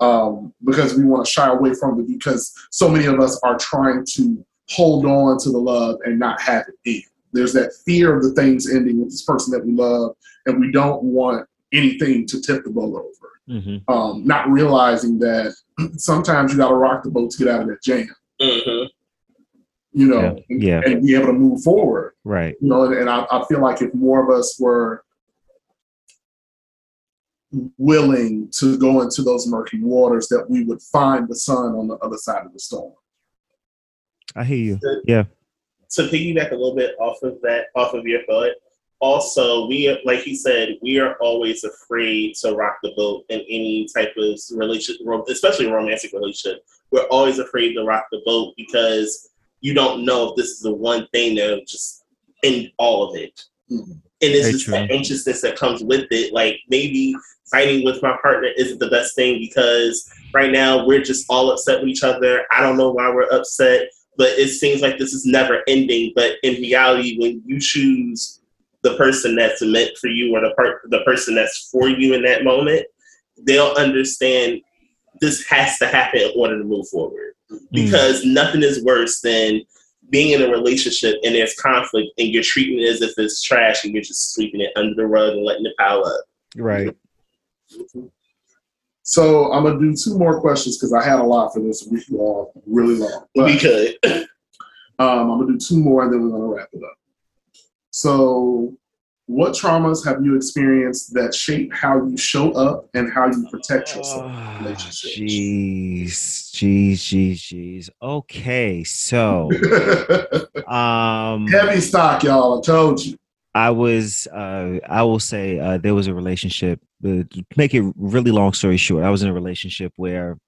Speaker 2: um, because we want to shy away from it because so many of us are trying to hold on to the love and not have it end. There's that fear of the things ending with this person that we love, and we don't want anything to tip the boat over.
Speaker 7: Mhm.
Speaker 2: Um, not realizing that sometimes you got to rock the boat to get out of that jam,
Speaker 1: Mhm.
Speaker 2: You know,
Speaker 7: Yeah.
Speaker 2: and, and be able to move forward
Speaker 7: Right.
Speaker 2: you know, and, and I, I feel like if more of us were willing to go into those murky waters, that we would find the sun on the other side of the storm.
Speaker 7: I hear you. Yeah.
Speaker 1: to piggyback a little bit off of that, off of your thought, also we, like he said, we are always afraid to rock the boat in any type of relationship, especially romantic relationship. We're always afraid to rock the boat because you don't know if this is the one thing that'll just end all of it.
Speaker 2: Mhm.
Speaker 1: And it's
Speaker 7: Very
Speaker 1: just that
Speaker 7: true.
Speaker 1: anxiousness that comes with it. Like maybe fighting with my partner isn't the best thing because right now we're just all upset with each other. I don't know why we're upset but it seems like this is never ending. But in reality, when you choose the person that's meant for you or the part the person that's for you in that moment, they'll understand this has to happen in order to move forward. Because nothing is worse than being in a relationship and there's conflict and you're treating it as if it's trash and you're just sweeping it under the rug and letting it pile up.
Speaker 7: Right.
Speaker 2: So I'm gonna do two more questions because I had a lot for this. week can go on really long. But,
Speaker 1: we could.
Speaker 2: Um, I'm gonna do two more and then we're gonna wrap it up. So, what traumas have you experienced that shape how you show up and how you protect yourself
Speaker 7: Ah,
Speaker 2: relationships?
Speaker 7: Jeez, jeez, jeez, jeez. Okay, so um,
Speaker 2: Heavy stock, y'all. I told you.
Speaker 7: I was, uh, I will say, uh, there was a relationship. Uh, to make it really long story short, I was in a relationship where,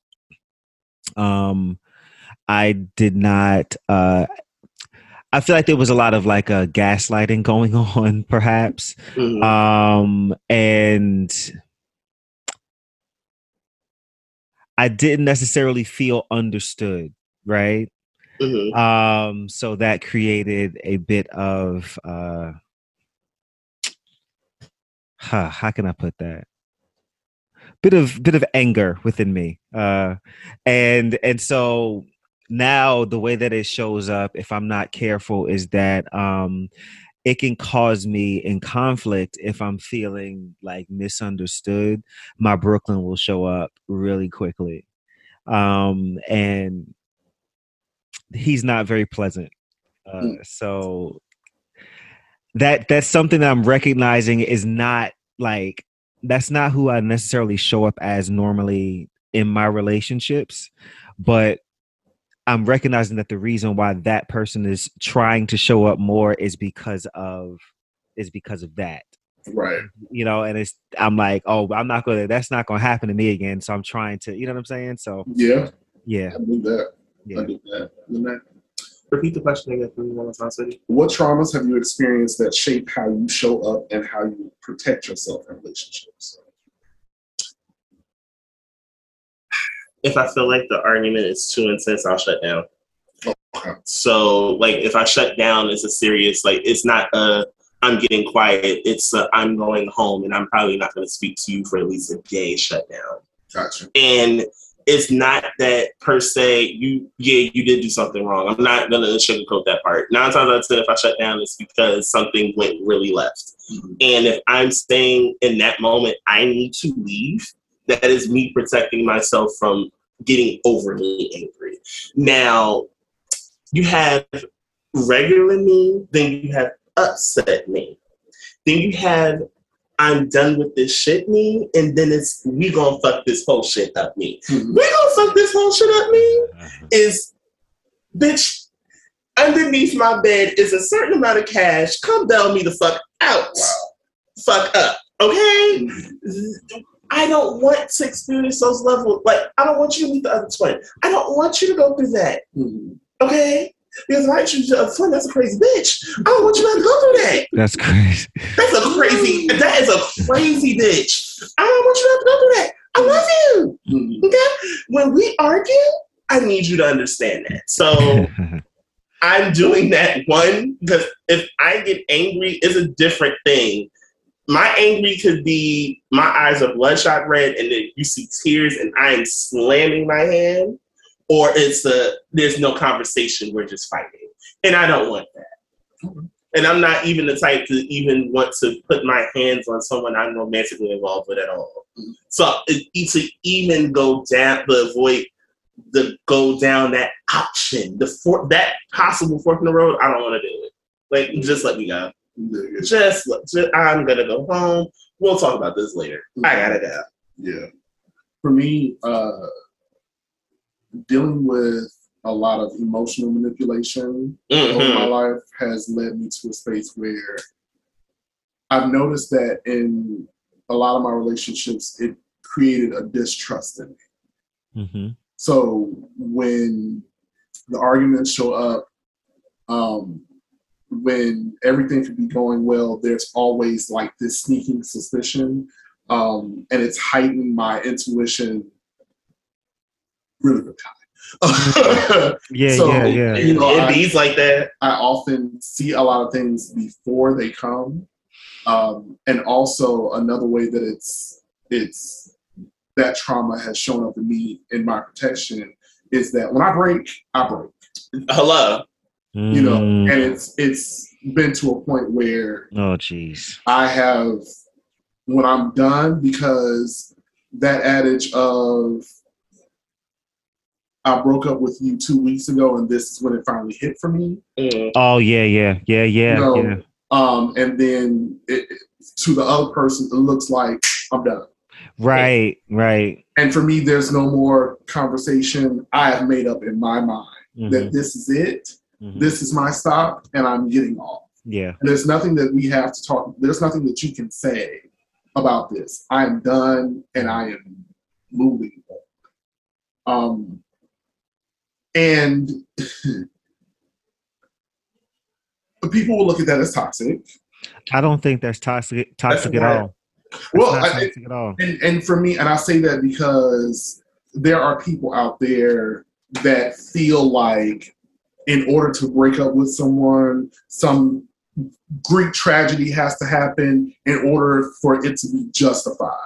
Speaker 7: um, I did not. Uh, I feel like there was a lot of like uh, gaslighting going on, perhaps,
Speaker 1: Mhm.
Speaker 7: um, and I didn't necessarily feel understood. Right.
Speaker 1: Mhm.
Speaker 7: Um, so that created a bit of uh huh, how can I put that? Bit of bit of anger within me. Uh and and so now the way that it shows up if I'm not careful is that um it can cause me in conflict if I'm feeling like misunderstood. My Brooklyn will show up really quickly. Um and he's not very pleasant. Uh,
Speaker 2: Mm.
Speaker 7: So that that's something that I'm recognizing is not like that's not who I necessarily show up as normally in my relationships, but I'm recognizing that the reason why that person is trying to show up more is because of is because of that
Speaker 2: Right.
Speaker 7: you know and it's i'm like oh i'm not gonna that's not gonna happen to me again so i'm trying to you know what i'm saying so
Speaker 2: Yeah.
Speaker 7: yeah
Speaker 2: I knew that.
Speaker 7: yeah
Speaker 2: I knew that. And that-
Speaker 1: Repeat the question again for me one more time, City.
Speaker 2: What traumas have you experienced that shape how you show up and how you protect yourself in relationships?
Speaker 1: If I feel like the argument is too intense, I'll shut down.
Speaker 2: Okay.
Speaker 1: So, like, if I shut down, it's a serious, like, it's not a, I'm getting quiet. It's a, I'm going home and I'm probably not going to speak to you for at least a day shut down.
Speaker 2: Gotcha.
Speaker 1: And it's not that per se, you, yeah, you did do something wrong. I'm not going to sugarcoat that part. Nine times out of 10, if I shut down, it's because something went really left.
Speaker 2: Mhm.
Speaker 1: And if I'm staying in that moment, I need to leave. That is me protecting myself from getting overly angry. Now, you have regular me, then you have upset me. Then you have I'm done with this shit me, and then it's we gonna fuck this whole shit up me.
Speaker 2: Mhm.
Speaker 1: We gonna fuck this whole shit up me is bitch. Underneath my bed is a certain amount of cash. Come bail me the fuck out. Fuck up. Okay? I don't want to experience those levels. Like, I don't want you to meet the other twin. I don't want you to go through that.
Speaker 2: Mhm.
Speaker 1: Okay? Because if I choose a twin, that's a crazy bitch. I don't want you to have to go through that.
Speaker 7: That's crazy.
Speaker 1: That's a crazy, that is a crazy bitch. I don't want you to have to go through that. I love you.
Speaker 2: Mhm.
Speaker 1: Okay? When we argue, I need you to understand that. So I'm doing that one because if I get angry, it's a different thing. My angry could be my eyes are bloodshot red, and then you see tears, and I am slamming my hand, or it's a there's no conversation, we're just fighting, and I don't want that. Mm-hmm. And I'm not even the type to even want to put my hands on someone I'm romantically involved with at all. Mm-hmm. So it, to even go down the avoid the go down that option, the for, that possible fork in the road, I don't want to do it. Like, just let me go.
Speaker 2: Yeah.
Speaker 1: Just, just I'm gonna go home. We'll talk about this later. I gotta go.
Speaker 2: Yeah. For me, uh, dealing with a lot of emotional manipulation over my life has led me to a space where I've noticed that in a lot of my relationships, it created a distrust in me.
Speaker 7: hmm
Speaker 2: So when the arguments show up, um, when everything could be going well, there's always like this sneaking suspicion, um, and it's heightened my intuition really, really high.
Speaker 7: Yeah,
Speaker 2: So,
Speaker 7: yeah, yeah.
Speaker 2: You know,
Speaker 1: it
Speaker 2: I-
Speaker 1: beats like that.
Speaker 2: I often see a lot of things before they come, um, and also another way that it's it's that trauma has shown up in me in my protection is that when I break, I break,
Speaker 1: Hello.
Speaker 2: You know,
Speaker 7: Mm.
Speaker 2: and it's it's been to a point where
Speaker 7: Oh, jeez.
Speaker 2: I have when I'm done because that adage of I broke up with you two weeks ago and this is when it finally hit for me.
Speaker 1: Mm.
Speaker 7: Oh, yeah, yeah, yeah, yeah,
Speaker 2: No.
Speaker 7: yeah.
Speaker 2: um, and then it, it- to the other person, it looks like I'm done.
Speaker 7: Right, right.
Speaker 2: And for me, there's no more conversation. I have made up in my mind
Speaker 7: Mhm,
Speaker 2: that this is it.
Speaker 7: Mhm.
Speaker 2: This is my stop, and I'm getting off.
Speaker 7: Yeah,
Speaker 2: And there's nothing that we have to talk. There's nothing that you can say about this. I am done, and I am moving. Um, and people will look at that as toxic.
Speaker 7: I don't think that's toxic. Toxic at all. That's
Speaker 2: Well,
Speaker 7: not
Speaker 2: I,
Speaker 7: toxic at all.
Speaker 2: and and for me, and I say that because there are people out there that feel like in order to break up with someone, some Greek tragedy has to happen in order for it to be justified.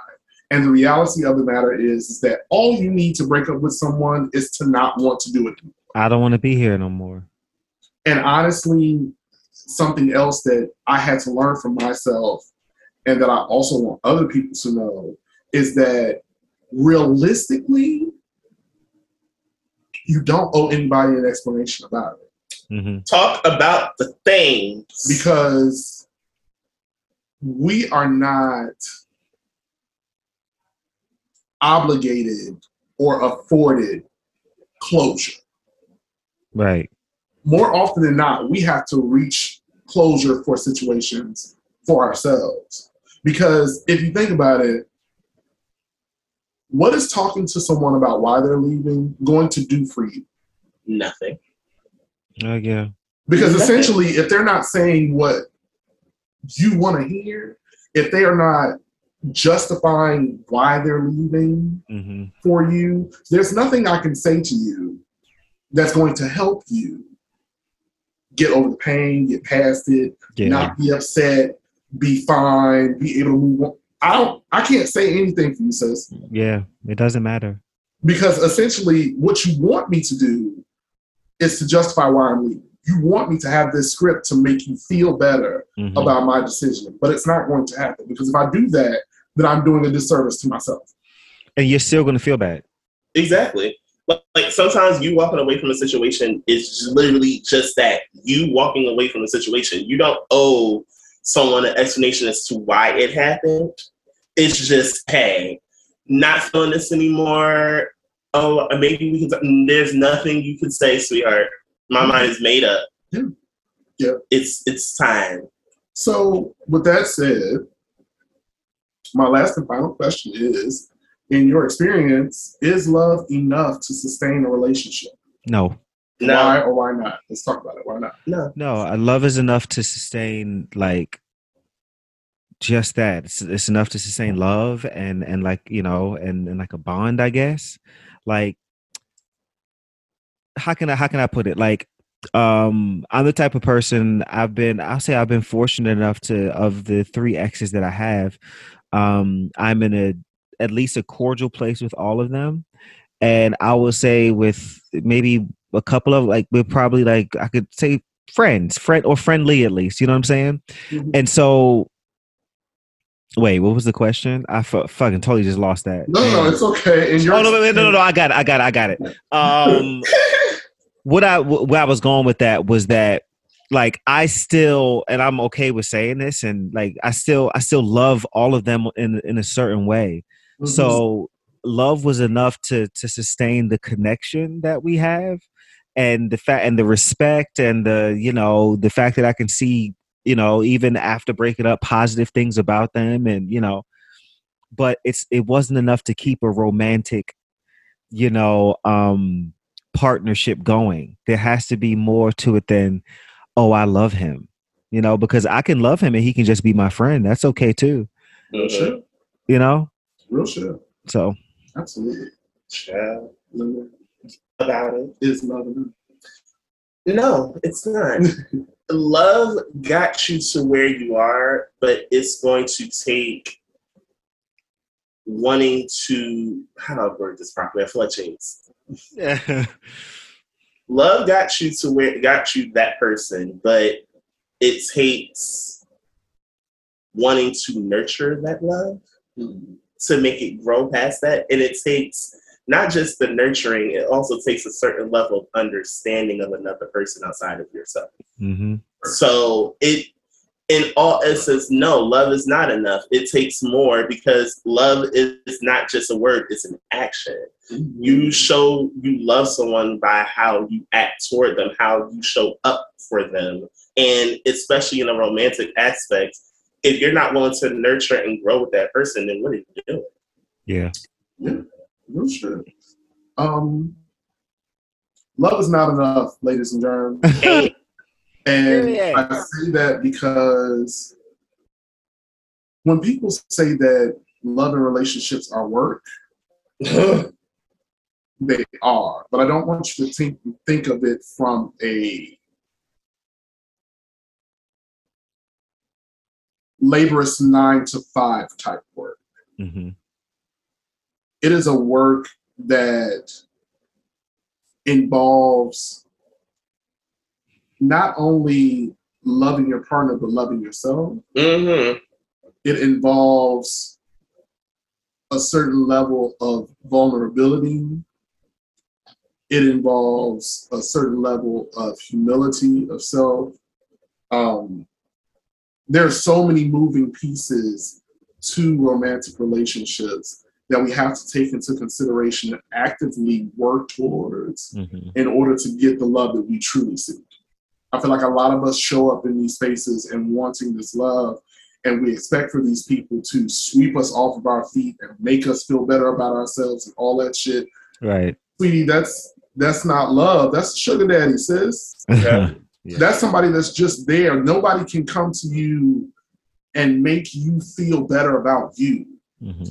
Speaker 2: And the reality of the matter is, is that all you need to break up with someone is to not want to do it. anymore.
Speaker 7: I don't want to be here no more.
Speaker 2: And honestly, something else that I had to learn from myself and that I also want other people to know is that realistically, you don't owe anybody an explanation about it
Speaker 7: hmm
Speaker 1: Talk about the things.
Speaker 2: because we are not obligated or afforded closure.
Speaker 7: Right.
Speaker 2: more often than not, we have to reach closure for situations for ourselves. Because if you think about it, what is talking to someone about why they're leaving going to do for you?
Speaker 1: Nothing.
Speaker 7: Oh, yeah.
Speaker 2: Because
Speaker 1: Nothing.
Speaker 2: essentially, if they're not saying what you want to hear, if they are not justifying why they're leaving
Speaker 7: hmm
Speaker 2: for you, there's nothing I can say to you that's going to help you get over the pain, get past it,
Speaker 7: Yeah.
Speaker 2: not be upset, be fine, be able to move on. I don't I can't say anything for you, sis.
Speaker 7: Yeah. It doesn't matter.
Speaker 2: Because essentially what you want me to do is to justify why I'm leaving. You want me to have this script to make you feel better
Speaker 7: Mhm.
Speaker 2: about my decision. But it's not going to happen. Because if I do that, then I'm doing a disservice to myself.
Speaker 7: And you're still going to feel bad.
Speaker 1: Exactly. Like, like sometimes you walking away from a situation is literally just that. You walking away from the situation. You don't owe someone an explanation as to why it happened. It's just, hey, not feeling this anymore. Oh, uh, maybe we can. There's nothing you can say, sweetheart. My mind is made up.
Speaker 2: Yeah. Yeah.
Speaker 1: It's it's time.
Speaker 2: So, with that said, my last and final question is: In your experience, is love enough to sustain a relationship?
Speaker 7: No,
Speaker 1: No,
Speaker 2: Why or why not? Let's talk about it. Why not?
Speaker 1: no.
Speaker 7: no. uh, Love is enough to sustain like just that. It's, it's enough to sustain love and and like you know and and like a bond, I guess. Like how can I how can I put it? Like um I'm the type of person I've been I'll say I've been fortunate enough to of the three exes that I have, um I'm in a at least a cordial place with all of them. And I will say with maybe a couple of like we're probably like I could say friends, friend or friendly at least, you know what I'm saying?
Speaker 2: Mhm.
Speaker 7: And so wait, what was the question? I fucking totally just lost that.
Speaker 2: No, no, it's okay. In your
Speaker 7: Oh no, no, no, no! I got it. I got it. I got it. Um, what I wh- where I was going with that was that like I still, and I'm okay with saying this, and like I still, I still love all of them in in a certain way.
Speaker 2: Mhm.
Speaker 7: So love was enough to to sustain the connection that we have, and the fact and the respect and the you know the fact that I can see you know even after breaking up positive things about them, and you know, but it's it wasn't enough to keep a romantic you know um partnership going there has to be more to it than oh i love him you know because i can love him and he can just be my friend that's okay too
Speaker 1: Mhm.
Speaker 2: Sure.
Speaker 7: you know
Speaker 2: Real shit.
Speaker 7: so
Speaker 2: Absolutely.
Speaker 1: Child
Speaker 2: Linda,
Speaker 1: About it.
Speaker 2: Is love enough?
Speaker 1: No, it's not. Love got you to where you are, but it's going to take wanting to how do I word this properly? I feel like James. Love got you to where got you that person, but it takes wanting to nurture that love hmm. To make it grow past that. And it takes not just the nurturing, it also takes a certain level of understanding of another person outside of yourself.
Speaker 7: hmm
Speaker 1: So it, in all essence, no, love is not enough. It takes more because love is not just a word; it's an action. You show you love someone by how you act toward them, how you show up for them, and especially in a romantic aspect. If you're not willing to nurture and grow with that person, then what are you doing?
Speaker 7: yeah
Speaker 2: Real shit. Um, love is not enough, ladies and gentlemen.
Speaker 1: And
Speaker 2: And I say that because when people say that love and relationships are work, they are. But I don't want you to think think of it from a laborious nine to five type work.
Speaker 7: hmm
Speaker 2: It is a work that involves not only loving your partner but loving yourself.
Speaker 1: hmm
Speaker 2: It involves a certain level of vulnerability. It involves a certain level of humility of self. Um, there are so many moving pieces to romantic relationships that we have to take into consideration and actively work towards
Speaker 7: hmm
Speaker 2: in order to get the love that we truly seek. I feel like a lot of us show up in these spaces and wanting this love, and we expect for these people to sweep us off of our feet and make us feel better about ourselves and all that shit.
Speaker 7: right
Speaker 2: Sweetie, that's that's not love. That's sugar daddy, sis.
Speaker 1: Yeah.
Speaker 7: Yeah.
Speaker 2: That's somebody that's just there. Nobody can come to you and make you feel better about you
Speaker 7: hmm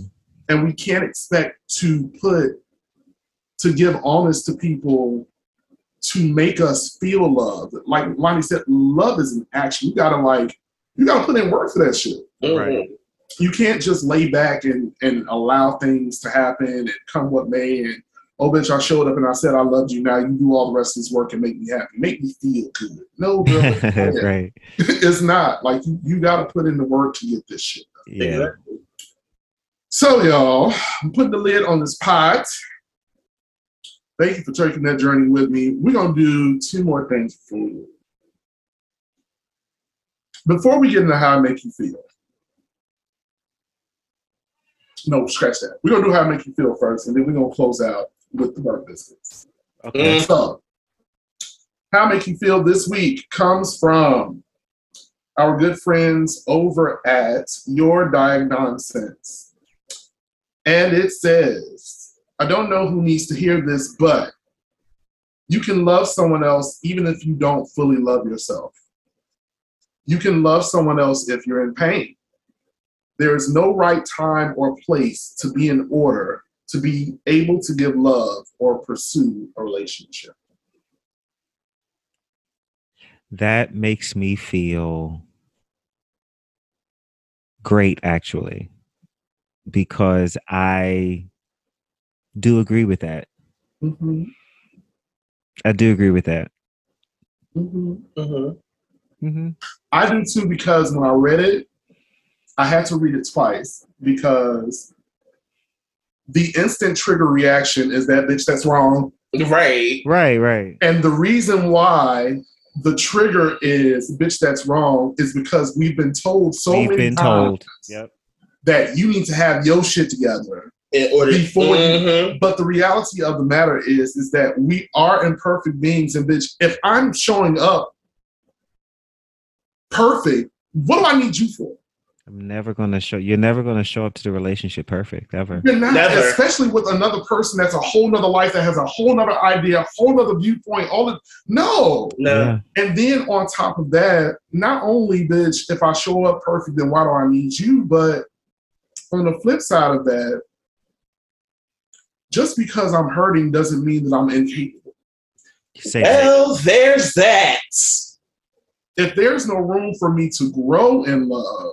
Speaker 2: and we can't expect to put to give honest to people to make us feel love. Like Lonnie said, love is an action. You gotta like, you gotta put in work for that shit.
Speaker 7: Right.
Speaker 2: You can't just lay back and and allow things to happen and come what may. And oh, bitch, I showed up and I said I loved you. Now you do all the rest of this work and make me happy, make me feel good. No, bro,
Speaker 7: right
Speaker 2: it's not. Like you, you gotta put in the work to get this shit.
Speaker 7: yeah
Speaker 2: So, y'all, I'm putting the lid on this pot. Thank you for taking that journey with me. We're going to do two more things for you. before we get into how I make you feel. No, scratch that. We're gonna do how I make you feel first, and then we're gonna close out with the burnt biscuits.
Speaker 7: Okay.
Speaker 2: So, how make you feel this week comes from our good friends over at Your Diagnonsense. And it says, I don't know who needs to hear this, but you can love someone else even if you don't fully love yourself. You can love someone else if you're in pain. There is no right time or place to be in order to be able to give love or pursue a relationship.
Speaker 7: That makes me feel great, actually, because I do agree with that.
Speaker 2: Mm-hmm.
Speaker 7: I do agree with that.
Speaker 2: Mm-hmm.
Speaker 1: Mm-hmm.
Speaker 7: hmm
Speaker 2: I do too because when I read it, I had to read it twice because the instant trigger reaction is that bitch that's wrong.
Speaker 1: Right.
Speaker 7: Right, right.
Speaker 2: And the reason why the trigger is bitch that's wrong is because we've been told so
Speaker 7: We've
Speaker 2: many
Speaker 7: been
Speaker 2: times
Speaker 7: told. Yep.
Speaker 2: that you need to have your shit together.
Speaker 1: In order
Speaker 2: Before you-
Speaker 1: Mhm.
Speaker 2: But the reality of the matter is, is that we are imperfect beings, and bitch, if I'm showing up perfect, what do I need you for?
Speaker 7: I'm never gonna show. You're never gonna show up to the relationship perfect ever.
Speaker 2: You're not,
Speaker 1: Never.
Speaker 2: especially with another person that's a whole nother life that has a whole nother idea, a whole nother viewpoint. All the no,
Speaker 1: No.
Speaker 7: Yeah.
Speaker 2: and then on top of that, not only bitch, if I show up perfect, then why do I need you? But on the flip side of that, just because I'm hurting doesn't mean that I'm incapable.
Speaker 7: Say that.
Speaker 1: Well, there's that.
Speaker 2: If there's no room for me to grow in love,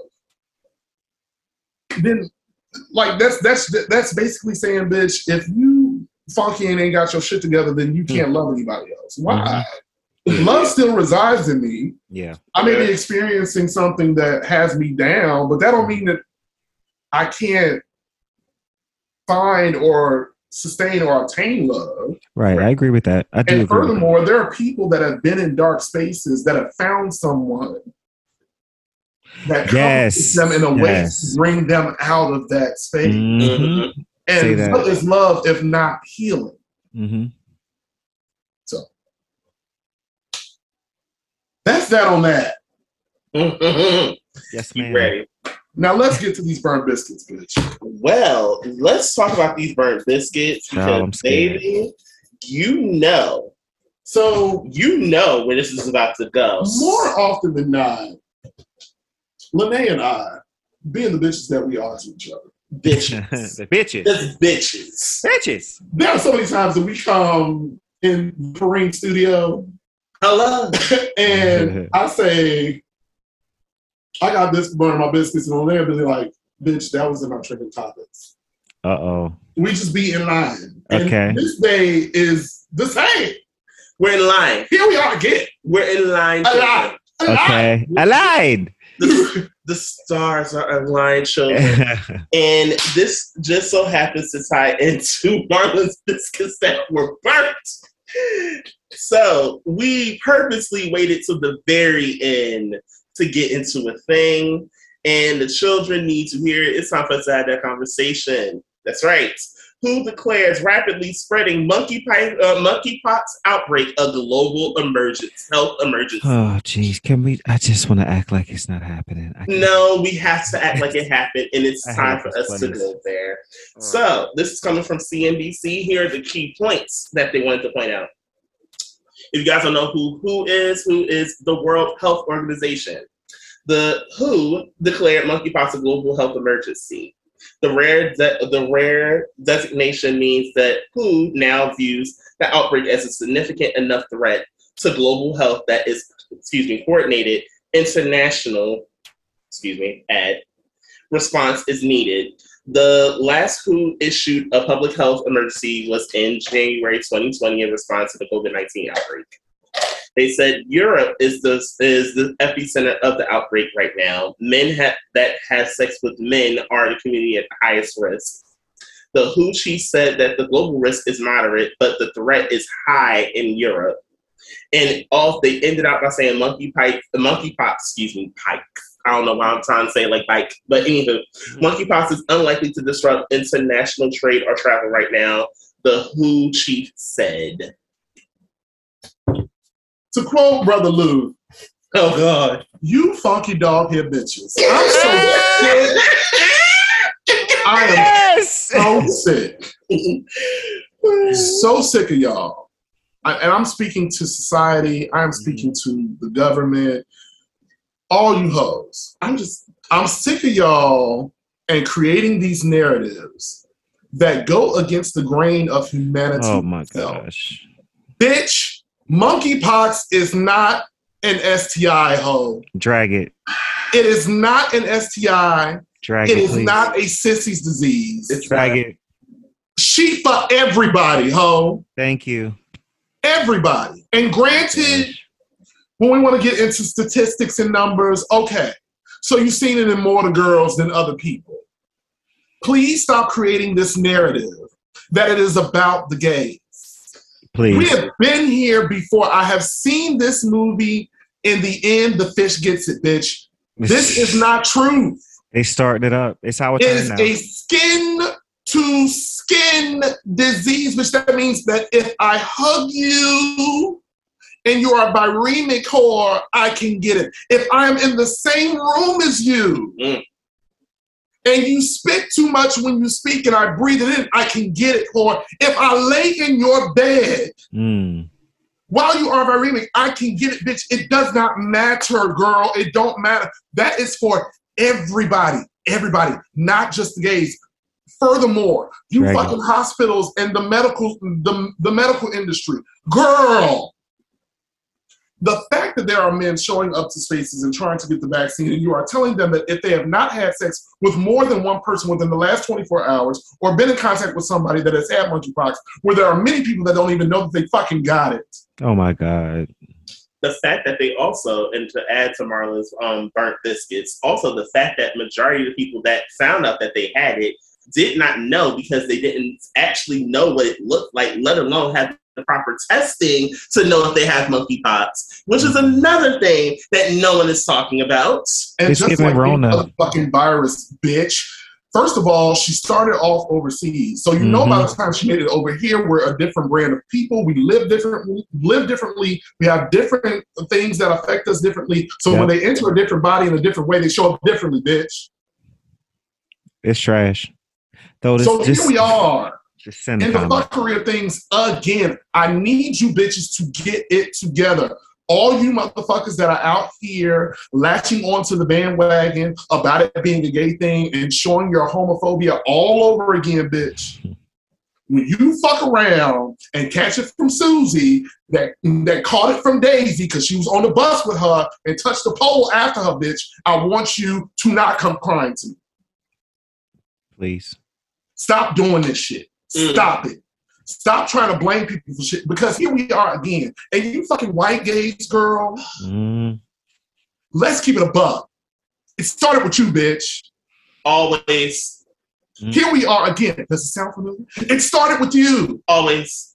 Speaker 2: then like that's that's that's basically saying, bitch, if you funky and ain't got your shit together, then you can't hmm. love anybody else. Why? Mm-hmm. Love still resides in me.
Speaker 7: Yeah.
Speaker 2: I may
Speaker 1: Yeah.
Speaker 2: be experiencing something that has me down, but that don't mean that I can't find or sustain or obtain love.
Speaker 7: Right. I agree with that. I do
Speaker 2: And
Speaker 7: agree. with that.
Speaker 2: furthermore, there are people that have been in dark spaces that have found someone that
Speaker 7: Yes.
Speaker 2: comforts them in a way
Speaker 7: Yes.
Speaker 2: to bring them out of that space.
Speaker 7: Mhm.
Speaker 2: And
Speaker 7: that.
Speaker 2: what is love if not healing?
Speaker 7: Mhm.
Speaker 2: So that's that on that.
Speaker 7: Yes,
Speaker 1: You ready?
Speaker 2: Now let's get to these burnt biscuits, bitch.
Speaker 1: Well, let's talk about these burnt biscuits because,
Speaker 7: scared.
Speaker 1: baby, you know,
Speaker 2: So
Speaker 1: you know where this is about to go.
Speaker 2: more often than not, Lene and I, being the bitches that we are to each other,
Speaker 1: bitches.
Speaker 7: the bitches.
Speaker 1: Just bitches.
Speaker 7: Bitches.
Speaker 2: there are so many times that we come in Kareem studio
Speaker 1: Hello.
Speaker 2: and I say, I got this for burning my biscuits, and on there, be like, bitch, that was in our trending topics.
Speaker 7: Uh oh.
Speaker 2: We just be in line. And
Speaker 7: Okay.
Speaker 2: this day is the same.
Speaker 1: We're in line.
Speaker 2: Here we are again.
Speaker 1: We're in line.
Speaker 2: A line. Line.
Speaker 7: Okay. Allied.
Speaker 1: The, the stars are aligned, children. And this just so happens to tie into Marlon's biscuits that were burnt. So we purposely waited to the very end to get into a thing, and the children need to hear it. It's time for us to have that conversation. That's right. Who declares rapidly spreading monkeypox, uh, monkeypox outbreak a global emergency, health emergency?
Speaker 7: oh, jeez. Can we? I just want to act like it's not happening.
Speaker 1: No, we have to act like it happened, and it's time for us to go there. So, this is coming from CNBC. Here are the key points that they wanted to point out. If you guys don't know who WHO is, WHO is the World Health Organization. The WHO declared monkeypox a global health emergency. The rare de- the rare designation means that WHO now views the outbreak as a significant enough threat to global health that is, excuse me, coordinated international, excuse me, ad response is needed. The last WHO issued a public health emergency was in January 2020 in response to the COVID 19 outbreak. They said Europe is the is the epicenter of the outbreak right now. Men ha- that have sex with men are the community at the highest risk. The WHO chief said that the global risk is moderate, but the threat is high in Europe. And all they ended out by saying monkey pipe, monkeypox, excuse me, pike. I don't know why I'm trying to say like bike, but anywho, mm-hmm. monkeypox is unlikely to disrupt international trade or travel right now. The WHO chief said.
Speaker 2: To quote Brother Lou,
Speaker 1: Oh God.
Speaker 2: you funky dog head bitches. I'm so sick. I am
Speaker 7: Yes.
Speaker 2: so sick. so sick of y'all. I, and I'm speaking to society. I'm speaking to the government. All you hoes.
Speaker 1: I'm just
Speaker 2: I'm sick of y'all and creating these narratives that go against the grain of humanity.
Speaker 7: Oh my
Speaker 2: itself.
Speaker 7: gosh.
Speaker 2: Bitch, monkeypox is not an STI, ho.
Speaker 7: Drag it.
Speaker 2: It is not an STI.
Speaker 7: Drag
Speaker 2: It
Speaker 7: it,
Speaker 2: is
Speaker 7: please.
Speaker 2: not a sissy's disease.
Speaker 1: It's
Speaker 7: Drag it.
Speaker 2: she for everybody, ho.
Speaker 7: Thank you.
Speaker 2: Everybody. And granted, when we want to get into statistics and numbers, okay. So you've seen it in more the girls than other people. Please stop creating this narrative that it is about the gays. We have been here before. I have seen this movie. In the end, the fish gets it, bitch. This is not truth.
Speaker 7: They starting it up. It's how it
Speaker 2: It is a skin to skin disease, which that means that if I hug you and you are viremic whore, I can get it. If I'm in the same room as you
Speaker 1: Mm.
Speaker 2: And you spit too much when you speak and I breathe it in, I can get it, Or If I lay in your bed
Speaker 7: Mm.
Speaker 2: while you are viremic, I can get it, bitch. It does not matter, girl. It don't matter. That is for everybody, everybody, not just the gays. Furthermore, you
Speaker 7: Drag it.
Speaker 2: fucking hospitals and the medical the, the medical industry, girl. The fact that there are men showing up to spaces and trying to get the vaccine, and you are telling them that if they have not had sex with more than one person within the last 24 hours, or been in contact with somebody that has had monkeypox, where there are many people that don't even know that they fucking got it.
Speaker 7: Oh my God.
Speaker 1: the fact that they also, and to add to Marla's um, burnt biscuits, also the fact that majority of the people that found out that they had it did not know because they didn't actually know what it looked like, let alone have the proper testing to know if they have monkeypox, which is another thing that no one is talking about.
Speaker 2: And
Speaker 7: It's
Speaker 2: just
Speaker 7: giving
Speaker 2: like
Speaker 7: Rona.
Speaker 2: any fucking virus, bitch. First of all, she started off overseas, so you know by the mm-hmm. time she made it over here, we're a different brand of people. We live differently. Live differently. We have different things that affect us differently. So when they enter a different body in a different way, they show up differently, bitch.
Speaker 7: It's trash. Though this
Speaker 2: so
Speaker 7: just,
Speaker 2: here we are
Speaker 7: just send
Speaker 2: in the fuckery of things again. I need you bitches to get it together. All you motherfuckers that are out here latching onto the bandwagon about it being a gay thing and showing your homophobia all over again, bitch. When you fuck around and catch it from Susie that that caught it from Daisy because she was on the bus with her and touched the pole after her, bitch, I want you to not come crying to me.
Speaker 7: Please.
Speaker 2: Stop doing this shit.
Speaker 1: Mm.
Speaker 2: Stop it. Stop trying to blame people for shit because here we are again. And you fucking white gays, girl,
Speaker 7: Mm.
Speaker 2: let's keep it a buck. It started with you, bitch.
Speaker 1: Always,
Speaker 2: Here we are again. Does it sound familiar? It started with you.
Speaker 1: always.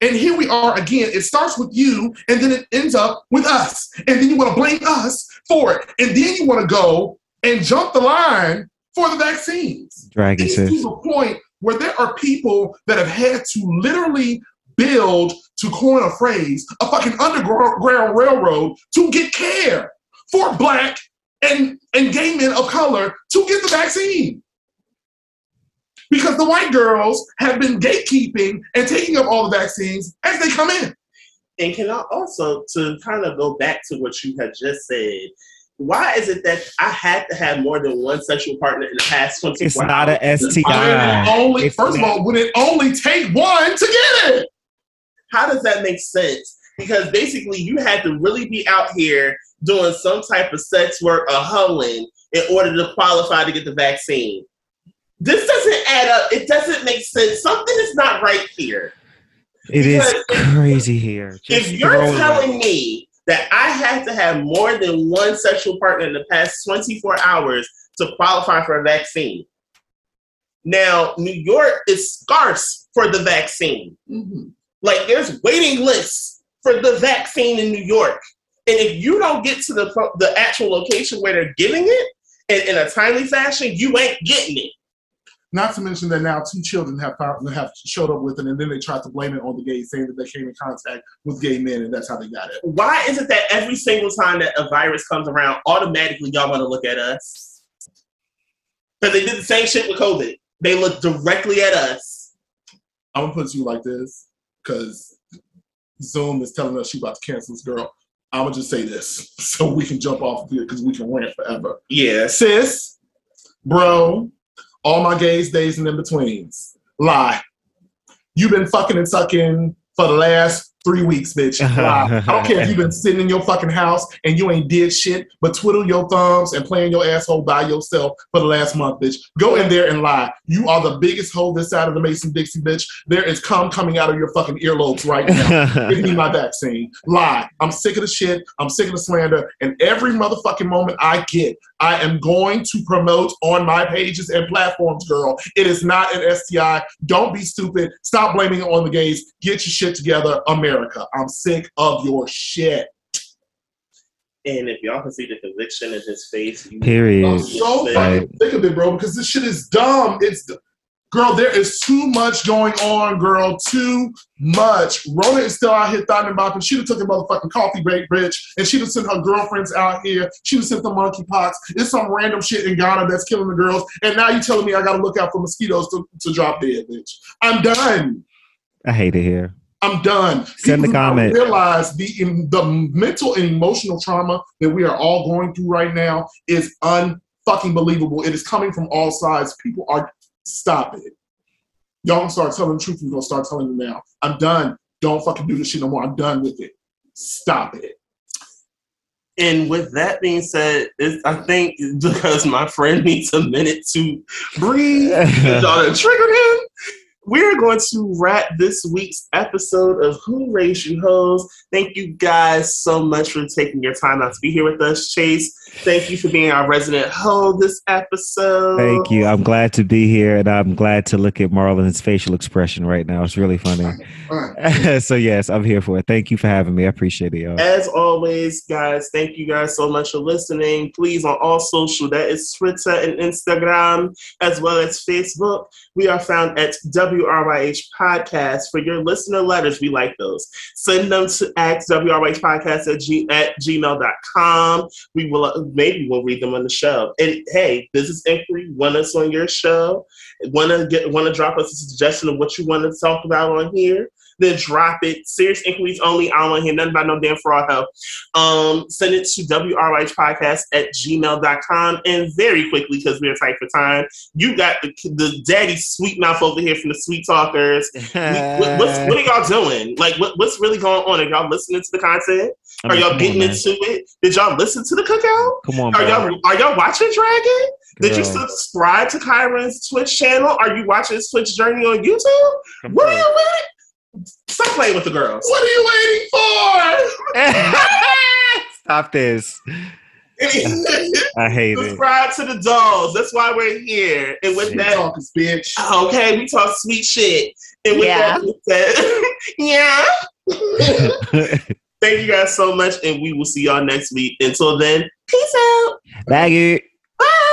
Speaker 2: And here we are again. It starts with you, and then it ends up with us. And then you want to blame us for it. And then you want to go and jump the line for the vaccines.
Speaker 7: Draggy
Speaker 2: It's
Speaker 7: sis.
Speaker 2: to the point where there are people that have had to literally build, to coin a phrase, a fucking underground railroad to get care for black and, and gay men of color to get the vaccine. Because the white girls have been gatekeeping and taking up all the vaccines as they come in.
Speaker 1: And can I also, to kind of go back to what you had just said, why is it that I had to have more than one sexual partner in the past 24
Speaker 7: It's not
Speaker 1: hours?
Speaker 7: a
Speaker 2: When
Speaker 7: STI.
Speaker 2: it only,
Speaker 7: It's
Speaker 2: first of all, would it only take one to get it?
Speaker 1: How does that make sense? Because basically, you had to really be out here doing some type of sex work or hoeing in order to qualify to get the vaccine. This doesn't add up. It doesn't make sense. Something is not right here.
Speaker 7: It is
Speaker 1: Because
Speaker 7: crazy here. Just
Speaker 1: if you're
Speaker 7: throw it
Speaker 1: telling me that I had to have more than one sexual partner in the past 24 hours to qualify for a vaccine, now New York is scarce for the vaccine.
Speaker 2: Mhm.
Speaker 1: Like there's waiting lists for the vaccine in New York. And if you don't get to the the actual location where they're giving it in, in a timely fashion, you ain't getting it.
Speaker 2: Not to mention that now two children have found, have showed up with it, and then they tried to blame it on the gays, saying that they came in contact with gay men, and that's how they got it.
Speaker 1: Why is it that every single time that a virus comes around, automatically y'all want to look at us? Because they did the same shit with COVID. They look directly at us.
Speaker 2: I'm gonna put it to you like this, because Zoom is telling us she about to cancel this girl. I'm gonna just say this so we can jump off of here because we can rant forever.
Speaker 1: Yeah.
Speaker 2: Sis, bro, all my gays, days, and in betweens. Lie. You've been fucking and sucking for the last three weeks, bitch. Lie. I don't care if you've been sitting in your fucking house and you ain't did shit but twiddle your thumbs and playing your asshole by yourself for the last month, bitch. Go in there and lie. You are the biggest hoe this side of the Mason Dixie, bitch. There is cum coming out of your fucking earlobes right now. Give me my vaccine. Lie. I'm sick of the shit. I'm sick of the slander. And every motherfucking moment I get, I am going to promote on my pages and platforms, girl. It is not an STI. Don't be stupid. Stop blaming it on the gays. Get your shit together, America. I'm sick of your shit.
Speaker 1: And if y'all can see the conviction in his face, you
Speaker 7: Period.
Speaker 2: I'm so
Speaker 1: Right.
Speaker 2: fucking sick of it, bro, because this shit is dumb. It's girl, there is too much going on, girl. Too much. Rona is still out here thotting about She done took a motherfucking coffee break, bitch, and she done sent her girlfriends out here. She done sent the monkeypox. It's some random shit in Ghana that's killing the girls. And now you telling me I gotta look out for mosquitoes to, to drop dead, bitch. I'm done.
Speaker 7: I hate it here.
Speaker 2: I'm done.
Speaker 7: Send the
Speaker 2: People do not
Speaker 7: comment.
Speaker 2: Realize the the mental and emotional trauma that we are all going through right now is unfucking believable. It is coming from all sides. People are stop it. Y'all gonna start telling the truth. We're gonna start telling you now. I'm done. Don't fucking do this shit no more. I'm done with it. Stop it.
Speaker 1: And with that being said, it's, I think because my friend needs a minute to breathe, y'all triggered him. We're going to wrap this week's episode of Who Raised You Hoes. Thank you guys so much for taking your time out to be here with us. Chase, thank you for being our resident hoe this episode.
Speaker 7: Thank you. I'm glad to be here, and I'm glad to look at Marlon's facial expression right now. It's really funny.
Speaker 2: Right.
Speaker 7: so yes, I'm here for it. Thank you for having me. I appreciate it, y'all.
Speaker 1: As always, guys, thank you guys so much for listening. Please, on all social, that is Twitter and Instagram, as well as Facebook, we are found at WRYH Podcast. For your listener letters, we like those. Send them to at WRYH Podcast at, g- at gmail.com. We will, maybe we'll read them on the show. And hey, this is inquiry. Want us on your show? Want to get, want to drop us a suggestion of what you want to talk about on here? Then drop it. Serious inquiries only. I don't want to hear nothing about no damn fraud help. Um, send it to WRYHpodcast at gmail.com. And very quickly, because we're tight for time, you got the, the daddy sweet mouth over here from the Sweet Talkers. We- what, what's, what are y'all doing? Like, what, what's really going on? Are y'all listening to the content?
Speaker 7: I
Speaker 1: Are y'all getting
Speaker 7: on,
Speaker 1: into it? Did y'all listen to the cookout?
Speaker 7: Come on,
Speaker 1: Are y'all are y'all watching Dragon? Did you subscribe to Kyron's Twitch channel? Are you watching his Twitch journey on YouTube?
Speaker 7: Come
Speaker 1: What are you waiting? Stop playing with the girls.
Speaker 2: What are you waiting for?
Speaker 7: Stop this. I hate it.
Speaker 1: Subscribe to the dolls. That's why we're here. And with
Speaker 2: Shit
Speaker 1: that,
Speaker 2: talkers, bitch.
Speaker 1: okay, we talk sweet shit. And with
Speaker 7: Yeah.
Speaker 1: that, yeah. Thank you guys so much, and we will see y'all next week. Until then, peace out.
Speaker 7: Bag it.
Speaker 1: Bye.